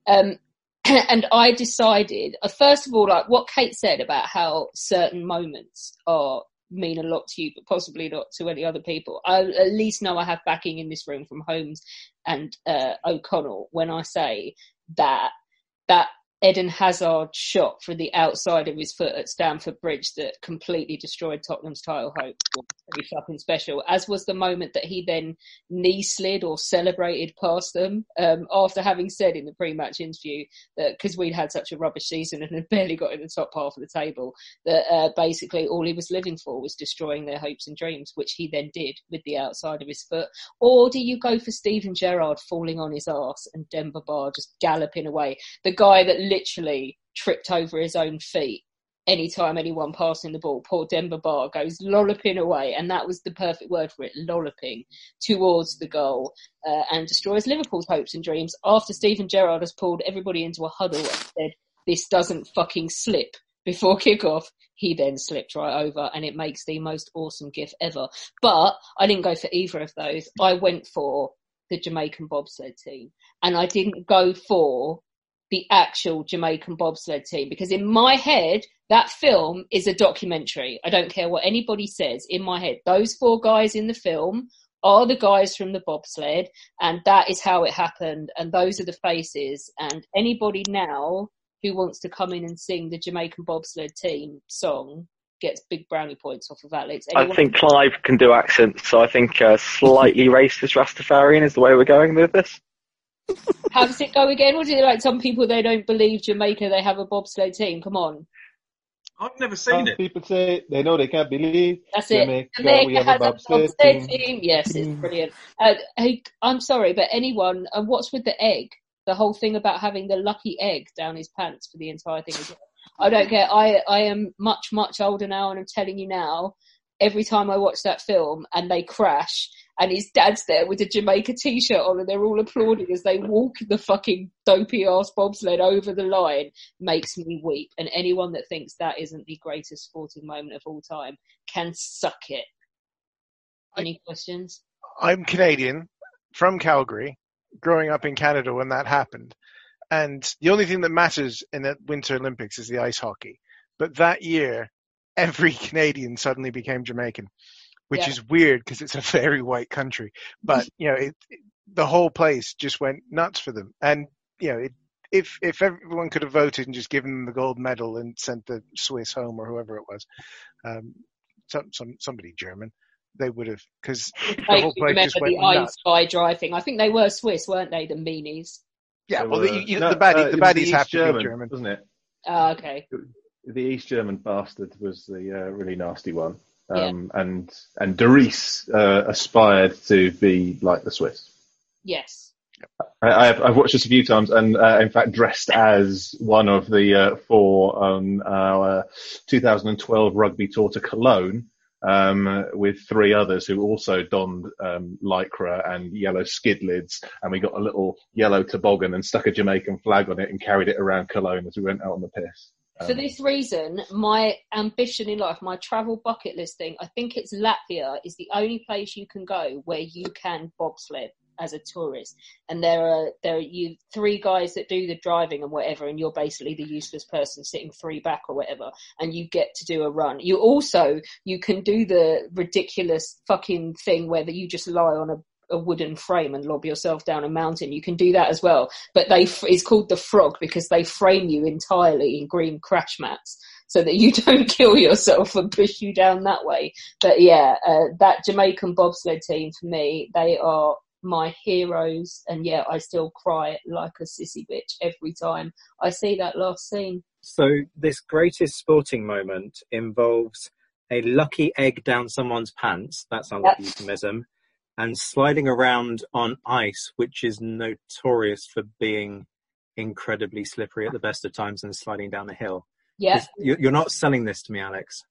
Um, and I decided, uh, first of all, like what Kate said about how certain moments are mean a lot to you, but possibly not to any other people. I at least know I have backing in this room from Holmes and uh, O'Connell when I say that that Eden Hazard shot from the outside of his foot at Stamford Bridge that completely destroyed Tottenham's title hope was special. As was the moment that he then knee slid or celebrated past them um, after having said in the pre-match interview that because we'd had such a rubbish season and had barely got in the top half of the table, that uh, basically all he was living for was destroying their hopes and dreams, which he then did with the outside of his foot. Or do you go for Steven Gerrard falling on his arse and Demba Ba just galloping away? The guy that literally tripped over his own feet anytime anyone passing the ball, poor Demba Ba goes lolloping away, and that was the perfect word for it, lolloping towards the goal, uh, and destroys Liverpool's hopes and dreams after Steven Gerrard has pulled everybody into a huddle and said, this doesn't fucking slip before kickoff. He then slipped right over, and it makes the most awesome gif ever. But I didn't go for either of those. I went for the Jamaican bobsled team, and I didn't go for the actual Jamaican bobsled team because in my head that film is a documentary. I don't care what anybody says. In my head, those four guys in the film are the guys from the bobsled, and that is how it happened. And those are the faces. And anybody now who wants to come in and sing the Jamaican bobsled team song gets big brownie points off of Alex. I think Clive can do accents, so I think uh, slightly racist Rastafarian is the way we're going with this. How does it go again? What do you like? Some people they don't believe Jamaica they have a bobsleigh team. Come on, I've never seen some it. people say they know they can't believe. that's it. Jamaica, Jamaica we have has a a bobsled bobsled team. team. Yes, it's brilliant. Uh, hey, I'm sorry, but anyone? And what's with the egg? The whole thing about having the lucky egg down his pants for the entire thing. I don't care. I I am much much older now, and I'm telling you now. Every time I watch that film and they crash, and his dad's there with a Jamaica t-shirt on, and they're all applauding as they walk the fucking dopey ass bobsled over the line, makes me weep. And anyone that thinks that isn't the greatest sporting moment of all time can suck it. Any questions? I'm Canadian from Calgary, growing up in Canada when that happened. And the only thing that matters in the Winter Olympics is the ice hockey. But that year, every Canadian suddenly became Jamaican, which Yeah. is weird because it's a very white country. But, you know, it, it- the whole place just went nuts for them. And, you know, it, if, if everyone could have voted and just given them the gold medal and sent the Swiss home or whoever it was, um, some, some, somebody German, they would have, because the whole place just went the nuts. Ice Spy Drive thing. I think they were Swiss, weren't they? The meanies. Yeah, So, well, the, you, no, the baddie, uh, the baddies East have to German, be German. wasn't it? Ah, okay. The East German bastard was the uh, really nasty one, Yeah. um, and and Derice uh, aspired to be like the Swiss. Yes. I, I've, I've watched this a few times, and uh, in fact, dressed as one of the uh, four on our 2012 rugby tour to Cologne, um, with three others who also donned um, lycra and yellow skid lids, and we got a little yellow toboggan and stuck a Jamaican flag on it and carried it around Cologne as we went out on the piss. For um, this reason, my ambition in life, my travel bucket list thing, I think it's Latvia is the only place you can go where you can bobsled. as a tourist, and there are there are you three guys that do the driving and whatever, and you're basically the useless person sitting three back or whatever, and you get to do a run. You also you can do the ridiculous fucking thing where that you just lie on a a wooden frame and lob yourself down a mountain. You can do that as well. But they, it's called the frog because they frame you entirely in green crash mats so that you don't kill yourself and push you down that way. But yeah, uh, that Jamaican bobsled team for me, they are my heroes. And yeah, I still cry like a sissy bitch every time I see that last scene. So this greatest sporting moment involves a lucky egg down someone's pants. That's not yep. euphemism and sliding around on ice, which is notorious for being incredibly slippery at the best of times and sliding down a hill. Yeah. You're not selling this to me, Alex.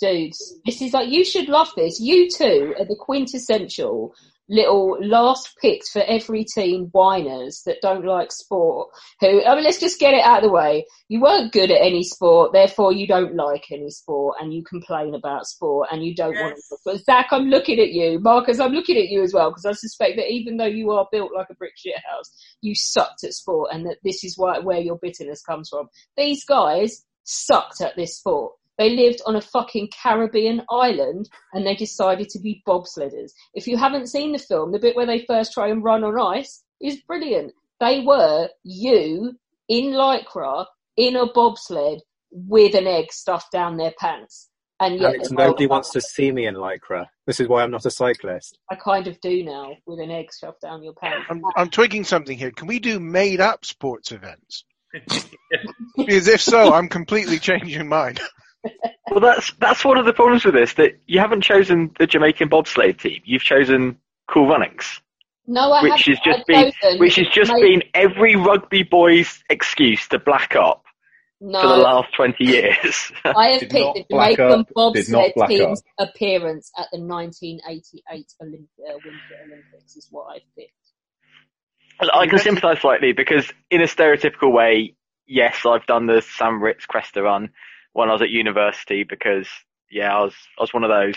Dudes, this is like, you should love this. You two are the quintessential little last picked for every team whiners that don't like sport who I mean let's just get it out of the way. You weren't good at any sport, therefore you don't like any sport and you complain about sport and you don't yes. want to but Zach I'm looking at you. Marcus I'm looking at you as well because I suspect that even though you are built like a brick shit house, you sucked at sport and that this is why, where your bitterness comes from. These guys sucked at this sport. They lived on a fucking Caribbean island and they decided to be bobsledders. If you haven't seen the film, the bit where they first try and run on ice is brilliant. They were you in lycra in a bobsled with an egg stuffed down their pants. And yet Alex, nobody wants to see me in lycra. This is why I'm not a cyclist. I kind of do now with an egg stuffed down your pants. I'm, I'm twigging something here. Can we do made up sports events? because if so, I'm completely changing mine well, that's that's one of the problems with this that you haven't chosen the Jamaican bobsleigh team. You've chosen Cool Runnings. No, I which has just been which has just my... been every rugby boy's excuse to black up no. for the last twenty years. I have picked the Jamaican bobsled team's up. appearance at the 1988 Olympia, Winter Olympics is what I've picked. I can sympathise slightly because, in a stereotypical way, yes, I've done the St Moritz Cresta run when I was at university because yeah, I was I was one of those.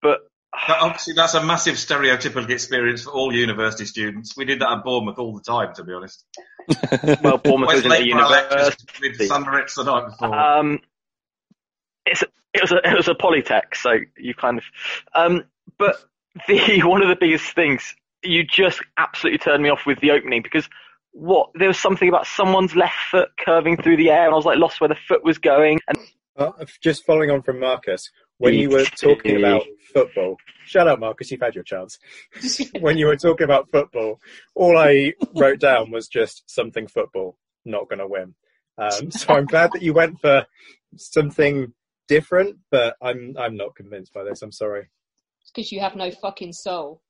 But obviously, that's a massive stereotypical experience for all university students. We did that at Bournemouth all the time, to be honest. well, Bournemouth isn't a university. With the night before. Um, it's a, it was a it was a polytech, so you kind of. Um, but the one of the biggest things you just absolutely turned me off with the opening because what there was something about someone's left foot curving through the air, and I was like lost where the foot was going. And uh, just following on from Marcus, when you were talking about football, shut up, Marcus, you've had your chance. when you were talking about football, all I wrote down was just something football, not going to win. Um, so I'm glad that you went for something different, but I'm I'm not convinced by this. I'm sorry. It's because you have no fucking soul.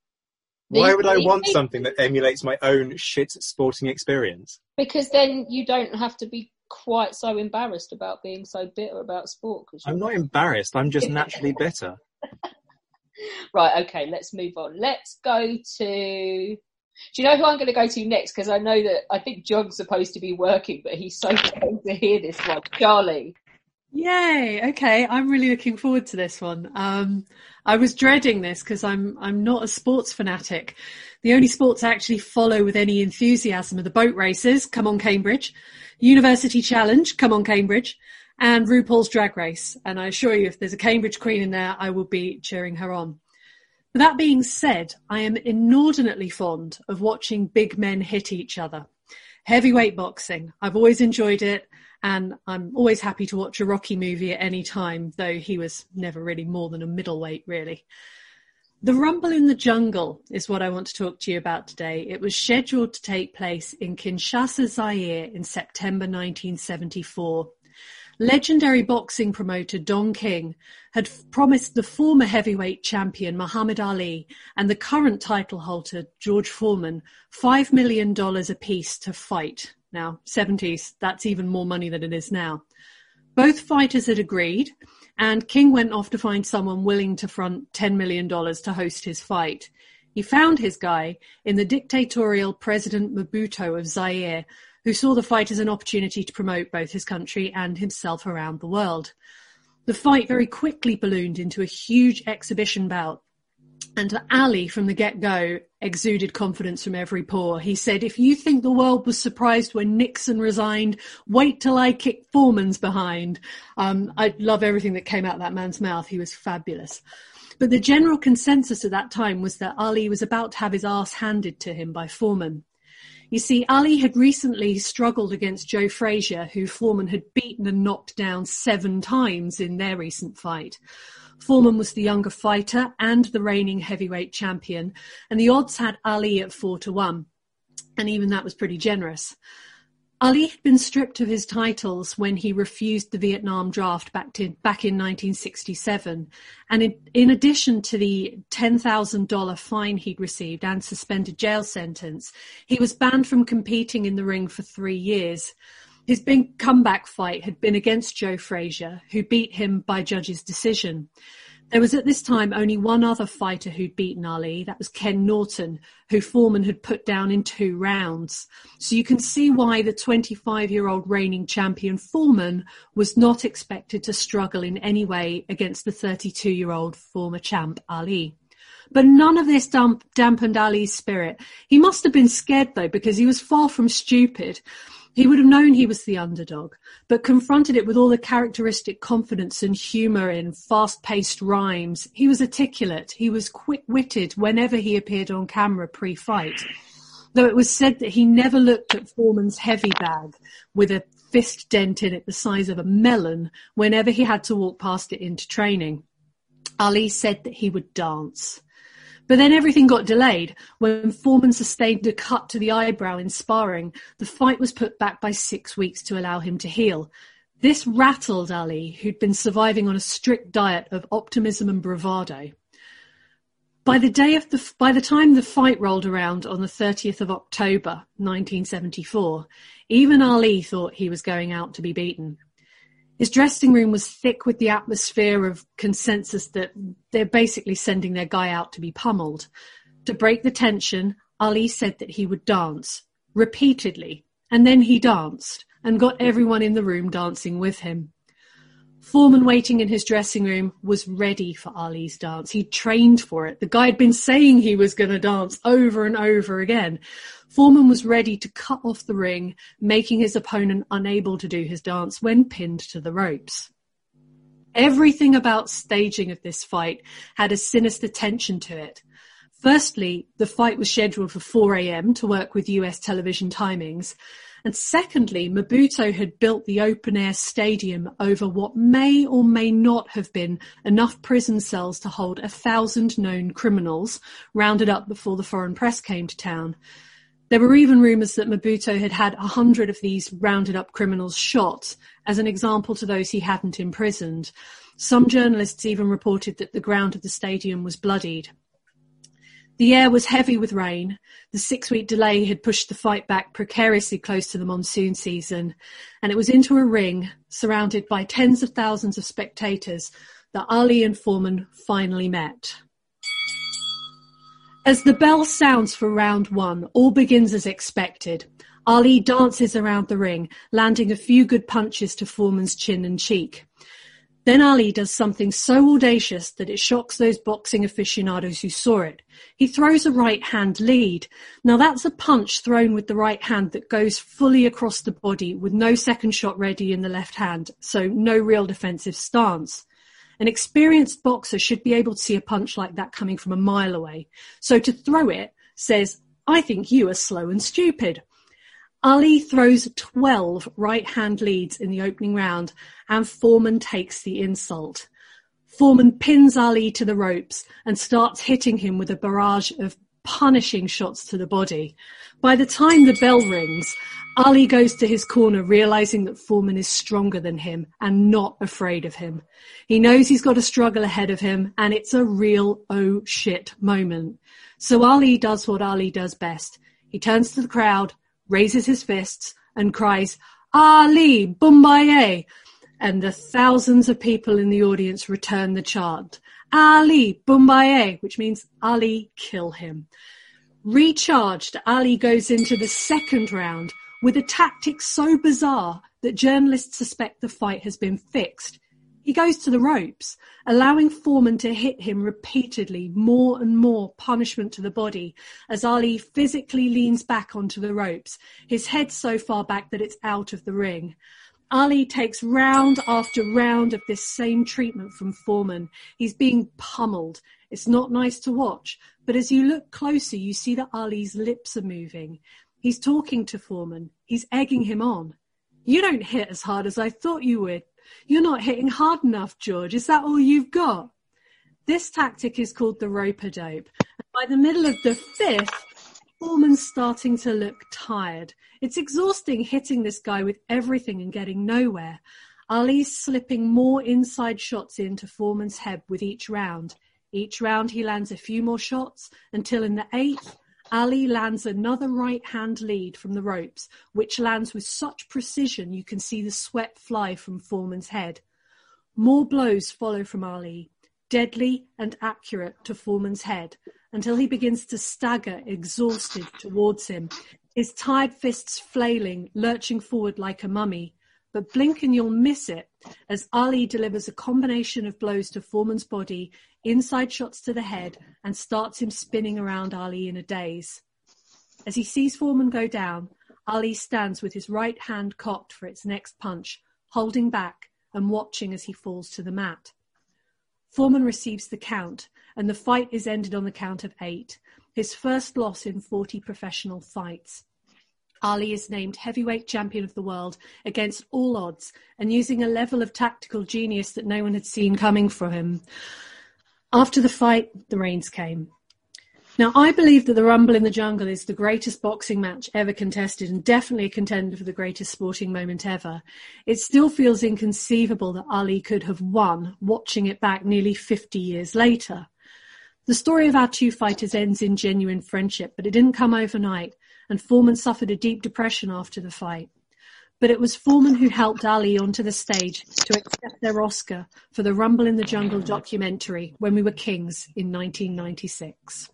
Why would I want something that emulates my own shit sporting experience? Because then you don't have to be quite so embarrassed about being so bitter about sport. Cause I'm not embarrassed. I'm just naturally bitter. right. Okay. Let's move on. Let's go to. Do you know who I'm going to go to next? Because I know that I think John's supposed to be working, but he's so keen to hear this one. Charlie. Yay! Okay, I'm really looking forward to this one. Um, I was dreading this because I'm I'm not a sports fanatic. The only sports I actually follow with any enthusiasm are the boat races. Come on, Cambridge! University Challenge. Come on, Cambridge! And RuPaul's Drag Race. And I assure you, if there's a Cambridge Queen in there, I will be cheering her on. But that being said, I am inordinately fond of watching big men hit each other. Heavyweight boxing. I've always enjoyed it and I'm always happy to watch a Rocky movie at any time, though he was never really more than a middleweight, really. The Rumble in the Jungle is what I want to talk to you about today. It was scheduled to take place in Kinshasa, Zaire in September 1974. Legendary boxing promoter Don King had promised the former heavyweight champion Muhammad Ali and the current title holder George Foreman $5 million apiece to fight. Now, 70s, that's even more money than it is now. Both fighters had agreed, and King went off to find someone willing to front $10 million to host his fight. He found his guy in the dictatorial President Mobutu of Zaire, who saw the fight as an opportunity to promote both his country and himself around the world. The fight very quickly ballooned into a huge exhibition bout And Ali, from the get-go, exuded confidence from every pore. He said, if you think the world was surprised when Nixon resigned, wait till I kick Foreman's behind. Um, I love everything that came out of that man's mouth. He was fabulous. But the general consensus at that time was that Ali was about to have his ass handed to him by Foreman. You see, Ali had recently struggled against Joe Frazier, who Foreman had beaten and knocked down seven times in their recent fight. Foreman was the younger fighter and the reigning heavyweight champion, and the odds had Ali at four to one. And even that was pretty generous. Ali had been stripped of his titles when he refused the Vietnam draft back, to, back in 1967. And in, in addition to the $10,000 fine he'd received and suspended jail sentence, he was banned from competing in the ring for three years. His big comeback fight had been against Joe Frazier, who beat him by judge's decision. There was at this time only one other fighter who'd beaten Ali, that was Ken Norton, who Foreman had put down in two rounds. So you can see why the 25 year old reigning champion Foreman was not expected to struggle in any way against the 32 year old former champ Ali. But none of this damp- dampened Ali's spirit. He must have been scared though, because he was far from stupid. He would have known he was the underdog, but confronted it with all the characteristic confidence and humour in fast-paced rhymes. He was articulate. He was quick-witted whenever he appeared on camera pre-fight. Though it was said that he never looked at Foreman's heavy bag with a fist dent in it the size of a melon whenever he had to walk past it into training. Ali said that he would dance. But then everything got delayed. When Foreman sustained a cut to the eyebrow in sparring, the fight was put back by six weeks to allow him to heal. This rattled Ali, who'd been surviving on a strict diet of optimism and bravado. By the day of the, by the time the fight rolled around on the 30th of October, 1974, even Ali thought he was going out to be beaten. His dressing room was thick with the atmosphere of consensus that they're basically sending their guy out to be pummeled. To break the tension, Ali said that he would dance repeatedly, and then he danced and got everyone in the room dancing with him. Foreman waiting in his dressing room was ready for Ali's dance. He trained for it. The guy had been saying he was going to dance over and over again. Foreman was ready to cut off the ring, making his opponent unable to do his dance when pinned to the ropes. Everything about staging of this fight had a sinister tension to it. Firstly, the fight was scheduled for 4 a.m. to work with US television timings. And secondly, Mobutu had built the open air stadium over what may or may not have been enough prison cells to hold a thousand known criminals rounded up before the foreign press came to town. There were even rumours that Mobutu had had a hundred of these rounded up criminals shot as an example to those he hadn't imprisoned. Some journalists even reported that the ground of the stadium was bloodied. The air was heavy with rain. The six-week delay had pushed the fight back precariously close to the monsoon season, and it was into a ring, surrounded by tens of thousands of spectators, that Ali and Foreman finally met. As the bell sounds for round one, all begins as expected. Ali dances around the ring, landing a few good punches to Foreman's chin and cheek. Then Ali does something so audacious that it shocks those boxing aficionados who saw it. He throws a right hand lead. Now that's a punch thrown with the right hand that goes fully across the body with no second shot ready in the left hand, so no real defensive stance. An experienced boxer should be able to see a punch like that coming from a mile away. So to throw it says, I think you are slow and stupid. Ali throws 12 right-hand leads in the opening round and Foreman takes the insult. Foreman pins Ali to the ropes and starts hitting him with a barrage of punishing shots to the body. By the time the bell rings, Ali goes to his corner realizing that Foreman is stronger than him and not afraid of him. He knows he's got a struggle ahead of him and it's a real oh shit moment. So Ali does what Ali does best. He turns to the crowd raises his fists and cries, Ali, Bomaye! And the thousands of people in the audience return the chant, Ali, Bomaye, which means Ali, kill him. Recharged, Ali goes into the second round with a tactic so bizarre that journalists suspect the fight has been fixed. He goes to the ropes, allowing Foreman to hit him repeatedly, more and more punishment to the body, as Ali physically leans back onto the ropes, his head so far back that it's out of the ring. Ali takes round after round of this same treatment from Foreman. He's being pummeled. It's not nice to watch, but as you look closer, you see that Ali's lips are moving. He's talking to Foreman. He's egging him on. You don't hit as hard as I thought you would. You're not hitting hard enough, George. Is that all you've got? This tactic is called the rope a dope. By the middle of the fifth, Foreman's starting to look tired. It's exhausting hitting this guy with everything and getting nowhere. Ali's slipping more inside shots into Foreman's head with each round. Each round he lands a few more shots until in the eighth, Ali lands another right hand lead from the ropes, which lands with such precision you can see the sweat fly from Foreman's head. More blows follow from Ali, deadly and accurate to Foreman's head, until he begins to stagger, exhausted, towards him, his tired fists flailing, lurching forward like a mummy. But blink and you'll miss it as Ali delivers a combination of blows to Foreman's body, inside shots to the head, and starts him spinning around Ali in a daze. As he sees Foreman go down, Ali stands with his right hand cocked for its next punch, holding back and watching as he falls to the mat. Foreman receives the count, and the fight is ended on the count of eight, his first loss in 40 professional fights. Ali is named heavyweight champion of the world against all odds and using a level of tactical genius that no one had seen coming from him. After the fight, the rains came. Now, I believe that the Rumble in the Jungle is the greatest boxing match ever contested and definitely a contender for the greatest sporting moment ever. It still feels inconceivable that Ali could have won watching it back nearly 50 years later. The story of our two fighters ends in genuine friendship, but it didn't come overnight, and Foreman suffered a deep depression after the fight. But it was Foreman who helped Ali onto the stage to accept their Oscar for the Rumble in the Jungle documentary When We Were Kings in 1996.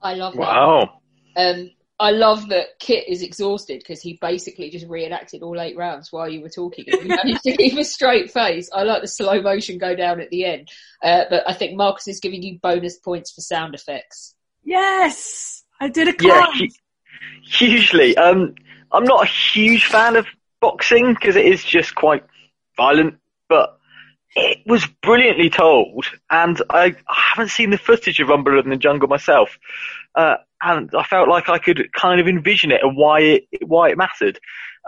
I love Wow. that. Um, I love that Kit is exhausted because he basically just reenacted all eight rounds while you were talking. He managed to keep a straight face. I like the slow motion go down at the end. Uh, but I think Marcus is giving you bonus points for sound effects. Yes, I did a Yeah, climb. Hu- hugely. Um, I'm not a huge fan of boxing because it is just quite violent, but it was brilliantly told, and I, I haven't seen the footage of Rumble in the Jungle myself, uh, and I felt like I could kind of envision it and why it why it mattered.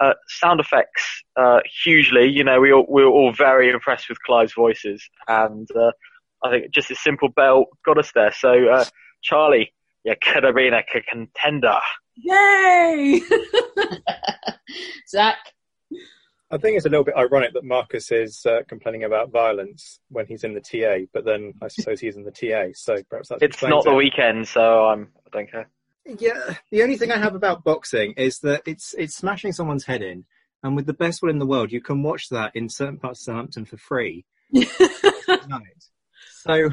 Uh, sound effects, uh, hugely. You know, we all, we were all very impressed with Clive's voices, and uh, I think just a simple bell got us there. So, uh, Charlie, you could have been a contender. Yay! Zach? I think it's a little bit ironic that Marcus is uh, complaining about violence when he's in the TA, but then I suppose he's in the TA, so perhaps that's It's not the weekend, so I'm, I don't care. Yeah, the only thing I have about boxing is that it's it's smashing someone's head in, and with the best will in the world, you can watch that in certain parts of Southampton for free. Night. So,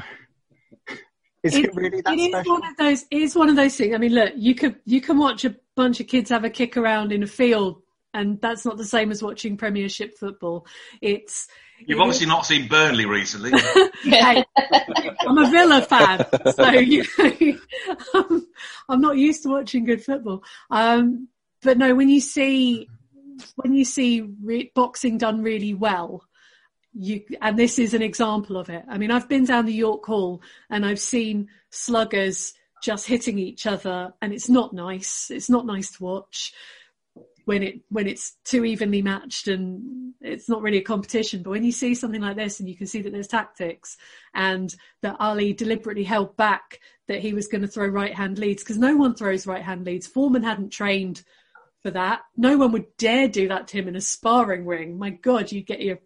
is it, really that it is special? one of those. It is one of those things. I mean, look, you could you can watch a bunch of kids have a kick around in a field, and that's not the same as watching Premiership football. It's You've obviously not seen Burnley recently. Hey, I'm a Villa fan, so you know, I'm, I'm not used to watching good football. Um, but no, when you see when you see re- boxing done really well, you and this is an example of it. I mean, I've been down the York Hall and I've seen sluggers just hitting each other, and it's not nice. It's not nice to watch when it when it's too evenly matched and it's not really a competition. But when you see something like this and you can see that there's tactics and that Ali deliberately held back that he was going to throw right hand leads because no one throws right hand leads. Foreman hadn't trained for that. No one would dare do that to him in a sparring ring. My God, you'd get your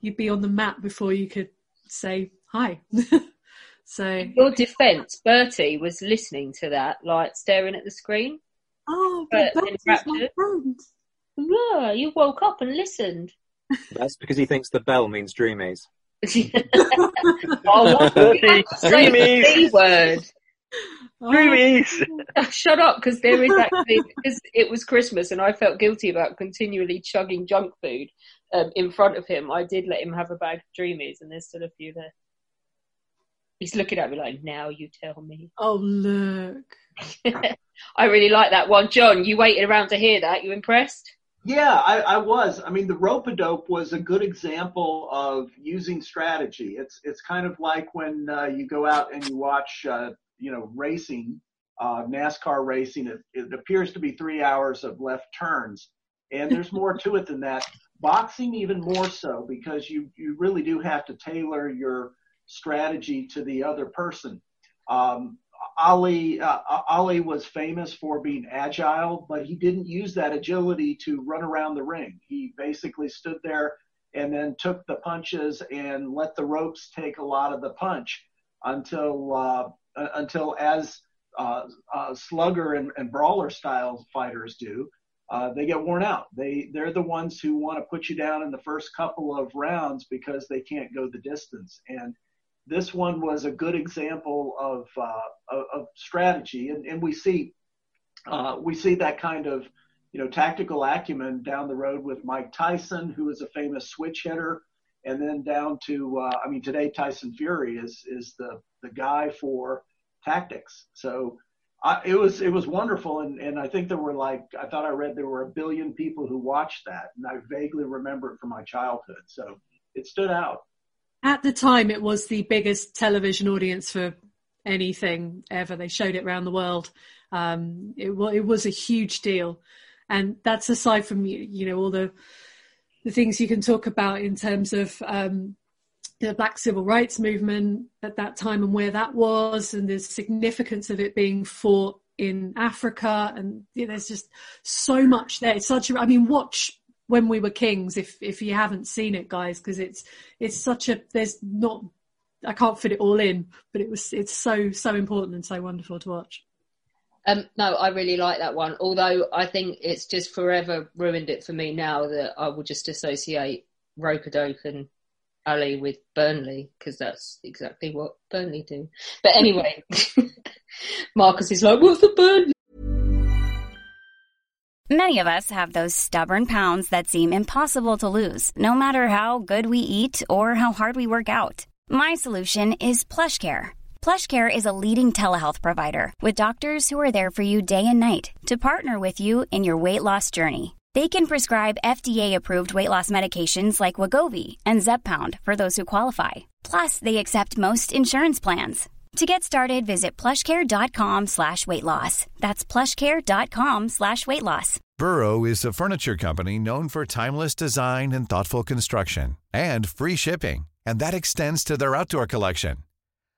you'd be on the mat before you could say hi. so In your defence, Bertie was listening to that, like staring at the screen. Oh, but but Bertie's my friend. Yeah, you woke up and listened. That's because he thinks the bell means dreamies. Oh, what? Bertie, Say the dreamies. B word. Oh. Dreamies. Shut up, because there is actually because it was Christmas and I felt guilty about continually chugging junk food. Um, in front of him, I did let him have a bag of dreamies, and there's still a few there. He's looking at me like, "Now you tell me." Oh look! I really like that one, John. You waited around to hear that. You impressed? Yeah, I, I was. I mean, the rope a dope was a good example of using strategy. It's it's kind of like when uh, you go out and you watch, uh, you know, racing, uh, NASCAR racing. It, it appears to be three hours of left turns, and there's more to it than that. Boxing even more so because you you really do have to tailor your strategy to the other person. Um, Ali uh, Ali was famous for being agile, but he didn't use that agility to run around the ring. He basically stood there and then took the punches and let the ropes take a lot of the punch until uh, until as uh, uh, slugger and, and, brawler style fighters do, uh, they get worn out. They they're the ones who want to put you down in the first couple of rounds because they can't go the distance and this one was a good example of uh, of, strategy, and, and we see uh, we see that kind of you know tactical acumen down the road with Mike Tyson, who is a famous switch hitter, and then down to uh, I mean today Tyson Fury is is the the guy for tactics. So I, it was it was wonderful, and and I think there were like I thought I read there were a billion people who watched that, and I vaguely remember it from my childhood. So it stood out at the time it was the biggest television audience for anything ever. They showed it around the world. Um, it, it was a huge deal, and that's aside from you know all the the things you can talk about in terms of um, the Black Civil Rights Movement at that time and where that was, and the significance of it being fought in Africa, and you know, there's just so much there. It's such a, I mean, watch when we were kings if if you haven't seen it guys because it's it's such a there's not I can't fit it all in but it was it's so so important and so wonderful to watch um, no, I really like that one. Although I think it's just forever ruined it for me now that I will just associate Rope-a-Dope and Ali with Burnley because that's exactly what Burnley do. But anyway, Marcus is like, "What's the Burnley?" Many of us have those stubborn pounds that seem impossible to lose, no matter how good we eat or how hard we work out. My solution is PlushCare. PlushCare is a leading telehealth provider with doctors who are there for you day and night to partner with you in your weight loss journey. They can prescribe FDA-approved weight loss medications like Wegovy and Zepbound for those who qualify. Plus, they accept most insurance plans. To get started, visit plushcare.com slash weight loss. That's plushcare.com slash weight loss. Burrow is a furniture company known for timeless design and thoughtful construction and free shipping. And that extends to their outdoor collection.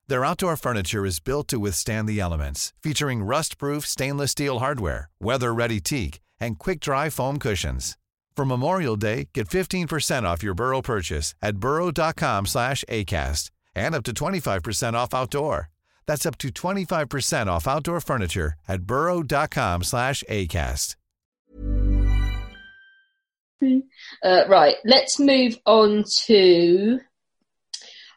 Their outdoor furniture is built to withstand the elements, featuring rust-proof stainless steel hardware, weather-ready teak, and quick-dry foam cushions. For Memorial Day, get 15% off your Burrow purchase at burrow.com slash ACAST and up to 25% off outdoor. That's up to 25% off outdoor furniture at burrow.com slash ACAST. Uh, right, let's move on to...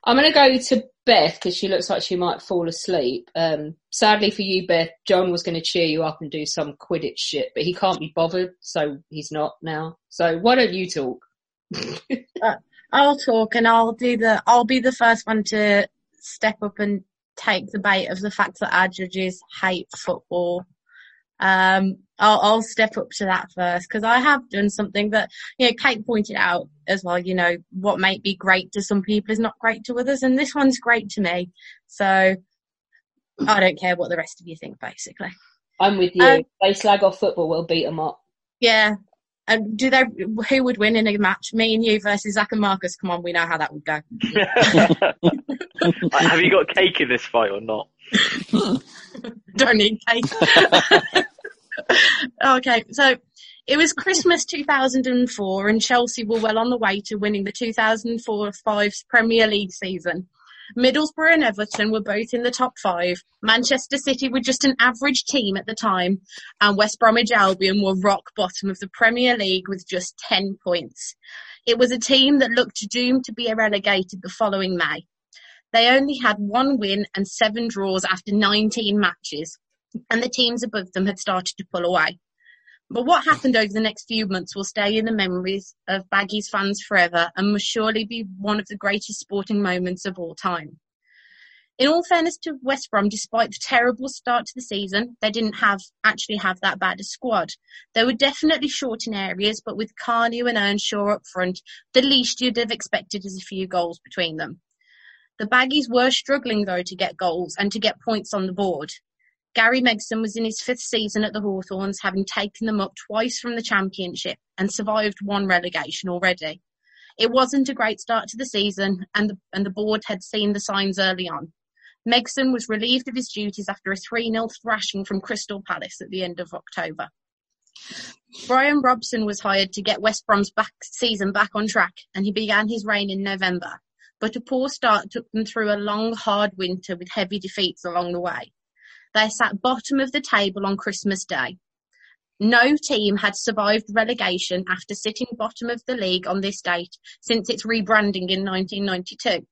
I'm going to go to Beth because she looks like she might fall asleep. Um, sadly for you, Beth, John was going to cheer you up and do some Quidditch shit, but he can't be bothered, so he's not now. So why don't you talk? uh, I'll talk and I'll do the, I'll be the first one to step up and take the bait of the fact that our judges hate football. Um, I'll, I'll step up to that first because I have done something that, you know, Kate pointed out as well, you know, what might be great to some people is not great to others. And this one's great to me. So I don't care what the rest of you think, basically. I'm with you. Um, they slag off football, we'll beat them up. Yeah, and do they? Who would win in a match? Me and you versus Zach and Marcus. Come on, we know how that would go. Have you got cake in this fight or not? Don't need cake. okay, so it was Christmas 2004, and Chelsea were well on the way to winning the 2004-5 Premier League season. Middlesbrough and Everton were both in the top five. Manchester City were just an average team at the time, and West Bromwich Albion were rock bottom of the Premier League with just 10 points. It was a team that looked doomed to be relegated the following May. They only had one win and seven draws after 19 matches, and the teams above them had started to pull away. But what happened over the next few months will stay in the memories of Baggies fans forever and must surely be one of the greatest sporting moments of all time. In all fairness to West Brom, despite the terrible start to the season, they didn't have actually have that bad a squad. They were definitely short in areas, but with Kanu and Earnshaw up front, the least you'd have expected is a few goals between them. The Baggies were struggling though to get goals and to get points on the board. Gary Megson was in his fifth season at the Hawthorns, having taken them up twice from the Championship and survived one relegation already. It wasn't a great start to the season, and the, and the board had seen the signs early on. Megson was relieved of his duties after a 3-0 thrashing from Crystal Palace at the end of October. Brian Robson was hired to get West Brom's back season back on track, and he began his reign in November. But a poor start took them through a long, hard winter with heavy defeats along the way. They sat bottom of the table on Christmas Day. No team had survived relegation after sitting bottom of the league on this date since its rebranding in 1992.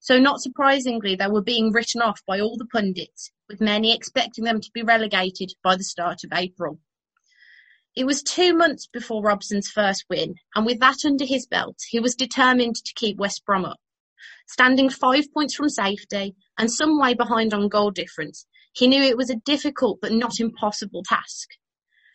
So not surprisingly, they were being written off by all the pundits, with many expecting them to be relegated by the start of April. It was two months before Robson's first win, and with that under his belt, he was determined to keep West Brom up. Standing five points from safety and some way behind on goal difference, he knew it was a difficult but not impossible task.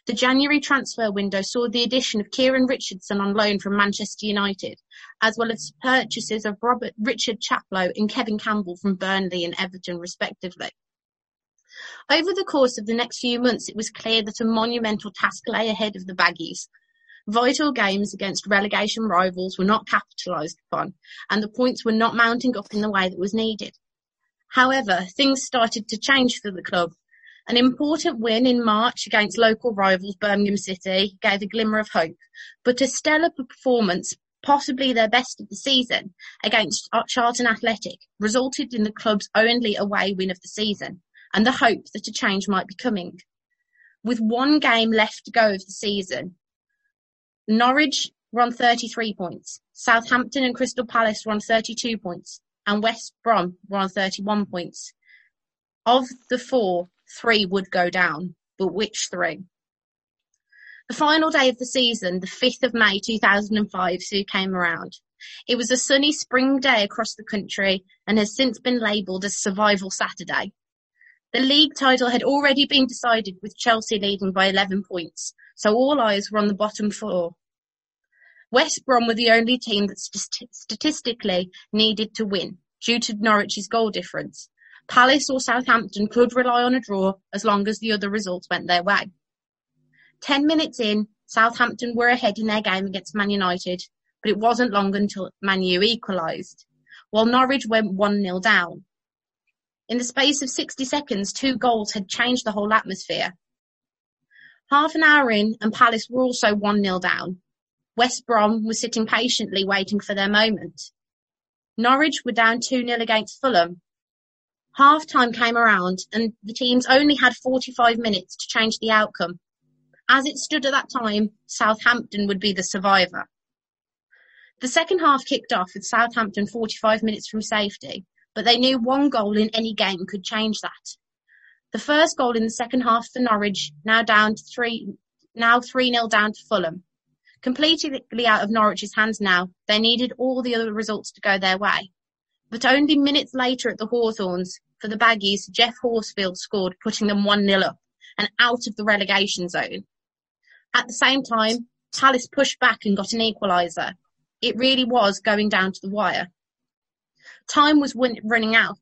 The January transfer window saw the addition of Kieran Richardson on loan from Manchester United, as well as purchases of Robert Richard Chaplow and Kevin Campbell from Burnley and Everton respectively. Over the course of the next few months, it was clear that a monumental task lay ahead of the Baggies. Vital games against relegation rivals were not capitalised upon, and the points were not mounting up in the way that was needed. However, things started to change for the club an important win in March against local rivals Birmingham City gave a glimmer of hope, but a stellar performance, possibly their best of the season, against Charlton Athletic resulted in the club's only away win of the season and the hope that a change might be coming. With one game left to go of the season, Norwich were on 33 points, Southampton and Crystal Palace were on 32 points, and West Brom were on 31 points. Of the four, three would go down, but which three? The final day of the season, the 5th of May 2005, soon came around. It was a sunny spring day across the country and has since been labelled as Survival Saturday. The league title had already been decided with Chelsea leading by 11 points, so all eyes were on the bottom four. West Brom were the only team that st- statistically needed to win due to Norwich's goal difference, Palace or Southampton could rely on a draw as long as the other results went their way. Ten minutes in, Southampton were ahead in their game against Man United, but it wasn't long until Man U equalised, while Norwich went 1-0 down. In the space of 60 seconds, two goals had changed the whole atmosphere. Half an hour in, and Palace were also 1-0 down. West Brom was sitting patiently waiting for their moment. Norwich were down 2-0 against Fulham, Half time came around and the teams only had 45 minutes to change the outcome. As it stood at that time, Southampton would be the survivor. The second half kicked off with Southampton 45 minutes from safety, but they knew one goal in any game could change that. The first goal in the second half for Norwich, now down to three, now 3-0 down to Fulham. Completely out of Norwich's hands now, they needed all the other results to go their way. But only minutes later at the Hawthorns, for the Baggies, Geoff Horsfield scored, putting them 1-0 up and out of the relegation zone. At the same time, Palace pushed back and got an equaliser. It really was going down to the wire. Time was win- running out.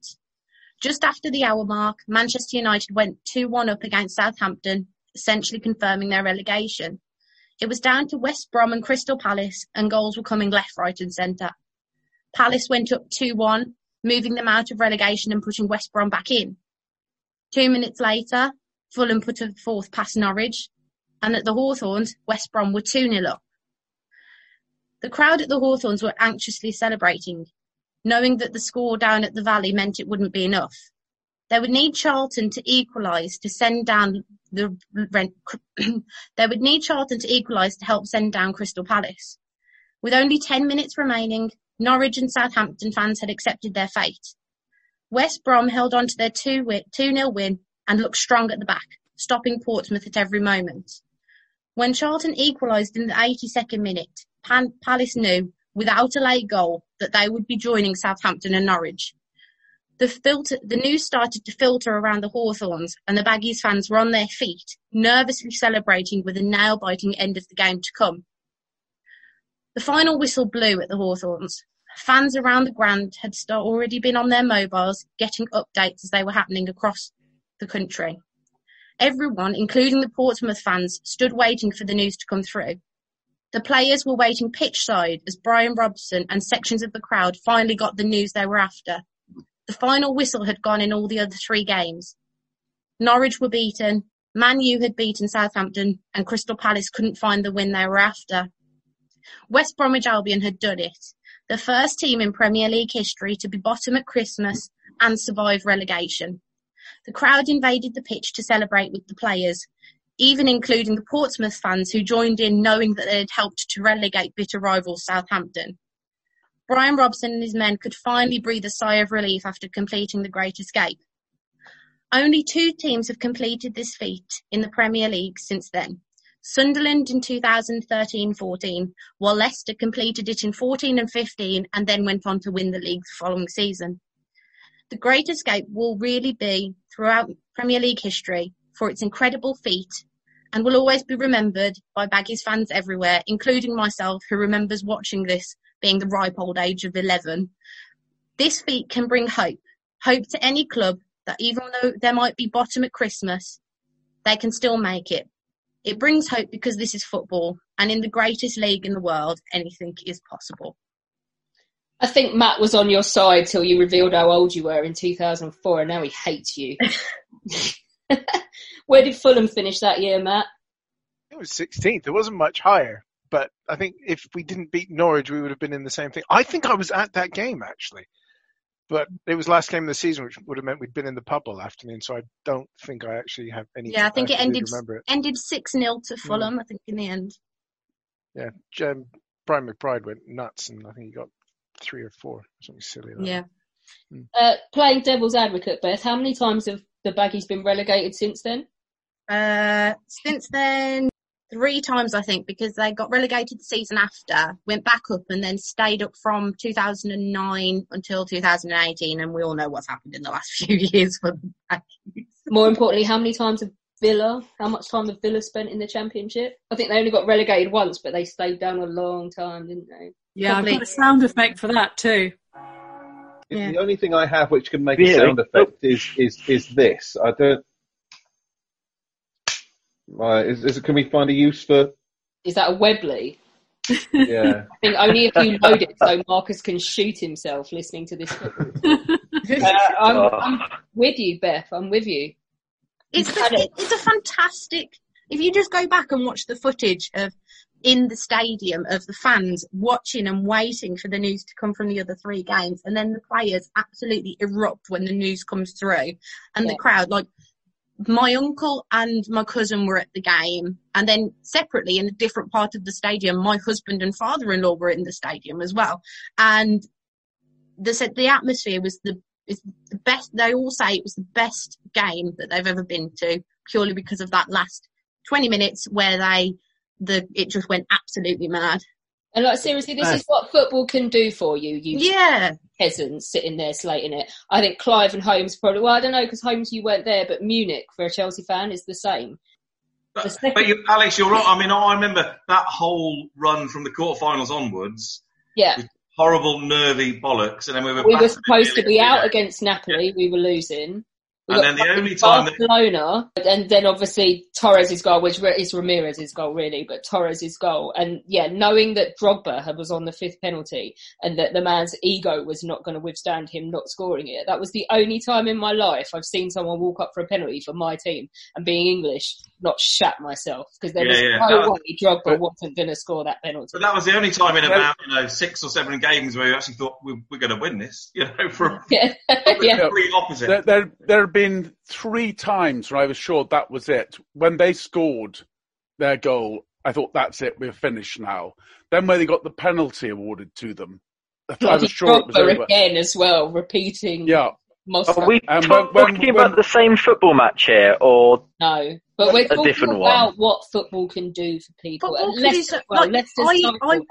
Just after the hour mark, Manchester United went 2-1 up against Southampton, essentially confirming their relegation. It was down to West Brom and Crystal Palace, and goals were coming left, right and centre. Palace went up 2-1, moving them out of relegation and pushing West Brom back in. Two minutes later, Fulham put a fourth past Norwich, and at the Hawthorns, West Brom were 2-0 up. The crowd at the Hawthorns were anxiously celebrating, knowing that the score down at the Valley meant it wouldn't be enough. They would need Charlton to equalise to send down the they would need Charlton to equalise to help send down Crystal Palace. With only 10 minutes remaining, Norwich and Southampton fans had accepted their fate. West Brom held on to their 2-0 win and looked strong at the back, stopping Portsmouth at every moment. When Charlton equalised in the 82nd minute, Pan- Palace knew, without a late goal, that they would be joining Southampton and Norwich. The, filter, the news started to filter around the Hawthorns, and the Baggies fans were on their feet, nervously celebrating with a nail-biting end of the game to come. The final whistle blew at the Hawthorns. Fans around the ground had already been on their mobiles, getting updates as they were happening across the country. Everyone, including the Portsmouth fans, stood waiting for the news to come through. The players were waiting pitchside as Brian Robson and sections of the crowd finally got the news they were after. The final whistle had gone in all the other three games. Norwich were beaten, Man U had beaten Southampton, and Crystal Palace couldn't find the win they were after. West Bromwich Albion had done it, the first team in Premier League history to be bottom at Christmas and survive relegation. The crowd invaded the pitch to celebrate with the players, even including the Portsmouth fans who joined in knowing that they had helped to relegate bitter rivals Southampton. Brian Robson and his men could finally breathe a sigh of relief after completing the Great Escape. Only two teams have completed this feat in the Premier League since then. Sunderland in 2013-14, while Leicester completed it in 14 and 15 and then went on to win the league the following season. The Great Escape will really be, throughout Premier League history, for its incredible feat and will always be remembered by Baggies fans everywhere, including myself, who remembers watching this being the ripe old age of 11. This feat can bring hope. Hope to any club that even though there might be bottom at Christmas, they can still make it. It brings hope because this is football, and in the greatest league in the world, anything is possible. I think Matt was on your side till you revealed how old you were in 2004, and now he hates you. Where did Fulham finish that year, Matt? It was 16th. It wasn't much higher, but I think if we didn't beat Norwich, we would have been in the same thing. I think I was at that game actually, but it was last game of the season, which would have meant we'd been in the pub all afternoon. So I don't think I actually have any. Yeah, I think it ended Remember it. ended six 0 to Fulham. I think in the end. Yeah, um, Brian McBride went nuts, and I think he got three or four, something silly. Like Yeah. Uh, playing devil's advocate, Beth, how many times have the Baggies been relegated since then? Uh, since then, three times I think because they got relegated the season after, went back up, and then stayed up from 2009 until 2018, and we all know what's happened in the last few years for the Baggies. More importantly, how many times have Villa, how much time have Villa spent in the Championship? I think they only got relegated once, but they stayed down a long time, didn't they? Yeah, I've got a sound effect for that too. The only thing I have which can make Really? a sound effect is is is this. I don't. Right, is, is it, can we find a use for? Is that a Webley? Yeah. I think only if you load it so Marcus can shoot himself listening to this. football. uh, I'm, I'm with you, Beth. I'm with you. It's the, it's a fantastic. If you just go back and watch the footage of in the stadium of the fans watching and waiting for the news to come from the other three games, and then the players absolutely erupt when the news comes through, and the crowd like. My uncle and my cousin were at the game, and then separately in a different part of the stadium, my husband and father-in-law were in the stadium as well. And they said the atmosphere was the is the best. They all say it was the best game that they've ever been to, purely because of that last 20 minutes where they the it just went absolutely mad. And like seriously, this is what football can do for you. You Yeah. peasants sitting there slating it. I think Clive and Holmes probably. Well, I don't know because Holmes you weren't there, but Munich for a Chelsea fan is the same. The second- But you, Alex, you're right. I mean, I remember that whole run from the quarterfinals onwards. yeah, Horrible, nervy bollocks, and then we were. we back were supposed to be out against Napoli. We were losing. We And then the fucking only time that- Barcelona, and then obviously Torres' goal, which re- is Ramires's goal really, but Torres' goal, and yeah, knowing that Drogba was on the fifth penalty and that the man's ego was not going to withstand him not scoring it, that was the only time in my life I've seen someone walk up for a penalty for my team and being English not shat myself because there Yeah, was yeah. no That- way Drogba wasn't going to score that penalty. But that was the only time in about you know six or seven games where we actually thought we, we're going to win this. You know, for yeah, the complete opposite. There, there, there have been three times where I was sure that was it. When they scored their goal, I thought that's it. We're finished now. Then when they got the penalty awarded to them, I was sure it was over. again as well, repeating. Yeah. Moscow. Are we And talking when- when- about the same football match here, or No, But we're a talking different about one. what football can do for people. Football And could Leicester, is- well, like, I- I- run.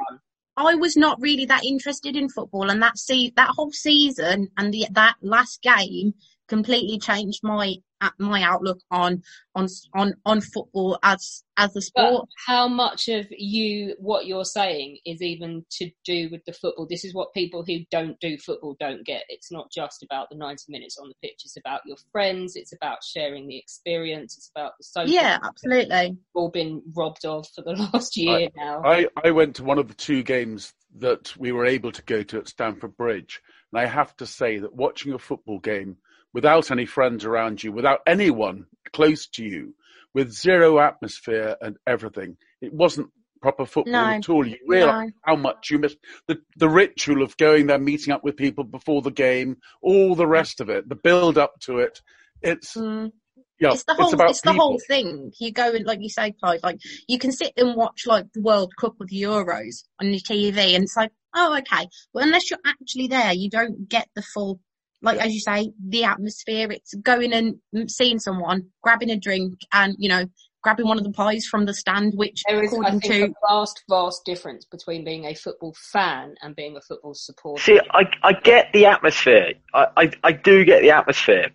I was not really that interested in football, and that see that whole season and the, that last game completely changed my uh, my outlook on on on on football as as a But sport. how much of you, what you're saying, is even to do with the football? This is what people who don't do football don't get. It's not just about the 90 minutes on the pitch. It's about your friends. It's about sharing the experience. It's about the social. Yeah, absolutely. All been robbed of for the last year now. I, I went to one of the two games that we were able to go to at Stamford Bridge, and I have to say that watching a football game without any friends around you, without anyone close to you, with zero atmosphere and everything, it wasn't proper football No, at all. You realise no. how much you miss the the ritual of going there, meeting up with people before the game, all the rest of it, the build up to it. It's mm. yeah, it's the whole about it's the people. whole thing. You go and like you say, Clive, like you can sit and watch like the World Cup or the Euros on your TV, and it's like, oh, okay. But unless you're actually there, you don't get the full, like as you say, the atmosphere. It's going and seeing someone, grabbing a drink, and you know, grabbing one of the pies from the stand, which There is, I according think, to a vast, vast difference between being a football fan and being a football supporter. See, I, I get the atmosphere. I, I, I do get the atmosphere.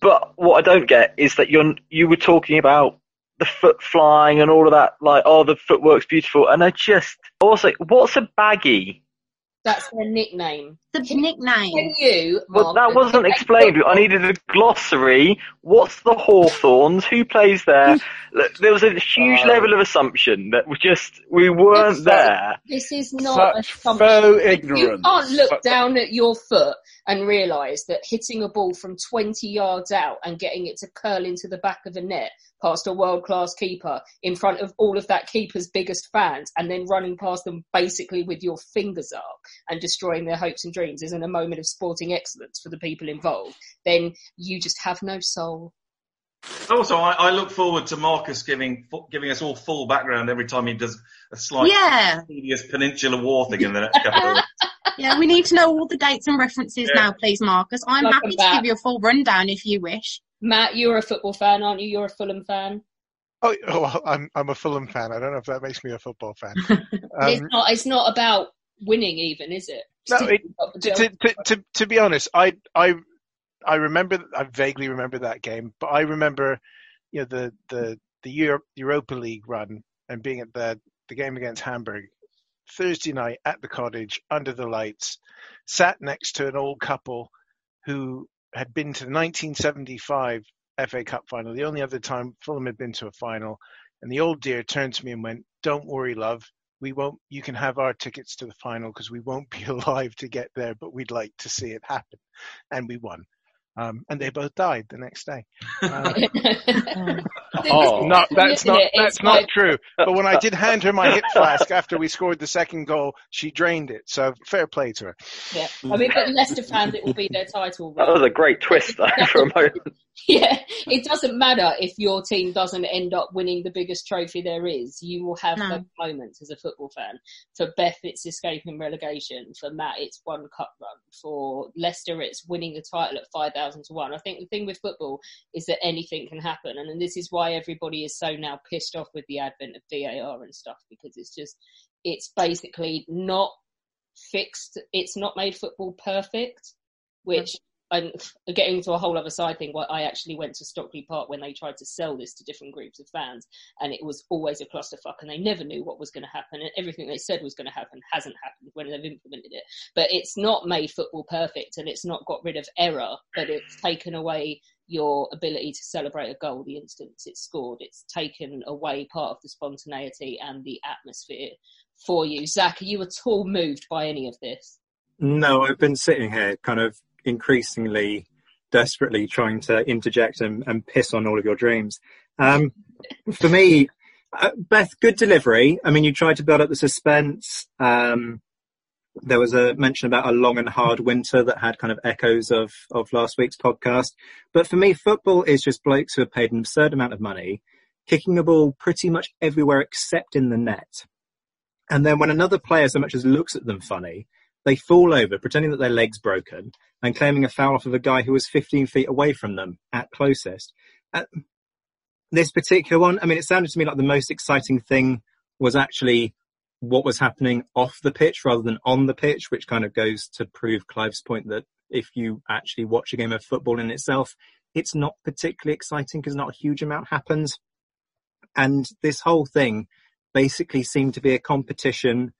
But what I don't get is that you're, you were talking about the foot flying and all of that, like, oh, the footwork's beautiful. And I just, also, what's a baggy? That's their nickname. The nickname. Can you, Well, that wasn't explained. I needed a glossary. What's the Hawthorns? Who plays there? Hmm. Look, there was a huge Oh. level of assumption that we just, we weren't there. This is not Such assumption. faux You can't look But- down at your foot and realise that hitting a ball from 20 yards out and getting it to curl into the back of the net past a world class keeper in front of all of that keeper's biggest fans and then running past them basically with your fingers up and destroying their hopes and dreams isn't a moment of sporting excellence for the people involved, then you just have no soul. Also, I, I look forward to Marcus giving giving us all full background every time he does a slight Yeah. tedious Peninsular War thing in the next couple of weeks. yeah, we need to know all the dates and references Yeah. now, please, Marcus. I'm Welcome happy to back. give you a full rundown if you wish. Matt, you're a football fan, aren't you? You're a Fulham fan. Oh, oh, I'm I'm a Fulham fan. I don't know if that makes me a football fan. it's Um, not. It's not about winning, even, is it? No, it- to, to, to, to, to be honest, I I I remember I vaguely remember that game, but I remember you know the the the Euro, Europa League run and being at the the game against Hamburg Thursday night at the cottage under the lights, sat next to an old couple who had been to the 1975 FA Cup final, the only other time Fulham had been to a final, and the old dear turned to me and went, "Don't worry, love." we won't you can have our tickets to the final because we won't be alive to get there but we'd like to see it happen. And we won. Um, and they both died the next day. Um, Oh. not that's Isn't not? It's that's not like- true but when i did hand her my hip flask after we scored the second goal she drained it so fair play to her Yeah, I mean, but Leicester fans, it will be their title. That was a great twist though, for a moment. Yeah, it doesn't matter if your team doesn't end up winning the biggest trophy there is. You will have No. those moments as a football fan. For Beth, it's escaping relegation. For Matt, it's one cup run. For Leicester, it's winning the title at 5,000 to 1. I think the thing with football is that anything can happen. And, and this is why everybody is so now pissed off with the advent of VAR and stuff because it's just, it's basically not fixed. It's not made football perfect, which mm-hmm. I'm getting into a whole other side thing. Where I actually went to Stockley Park when they tried to sell this to different groups of fans, and it was always a clusterfuck, and they never knew what was going to happen, and everything they said was going to happen hasn't happened when they've implemented it. But it's not made football perfect, and it's not got rid of error, but it's taken away your ability to celebrate a goal the instant it's scored. It's taken away part of the spontaneity and the atmosphere for you. Zach, are you at all moved by any of this? No, I've been sitting here kind of increasingly desperately trying to interject and, and piss on all of your dreams. Um, for me, uh, Beth, good delivery. I mean, you tried to build up the suspense. Um, there was a mention about a long and hard winter that had kind of echoes of, of last week's podcast. But for me, football is just blokes who are paid an absurd amount of money, kicking a ball pretty much everywhere except in the net. And then when another player so much as looks at them funny, they fall over, pretending that their leg's broken, and claiming a foul off of a guy who was 15 feet away from them at closest. Uh, this particular one, I mean, it sounded to me like the most exciting thing was actually what was happening off the pitch rather than on the pitch, which kind of goes to prove Clive's point that if you actually watch a game of football in itself, it's not particularly exciting because not a huge amount happens. And this whole thing basically seemed to be a competition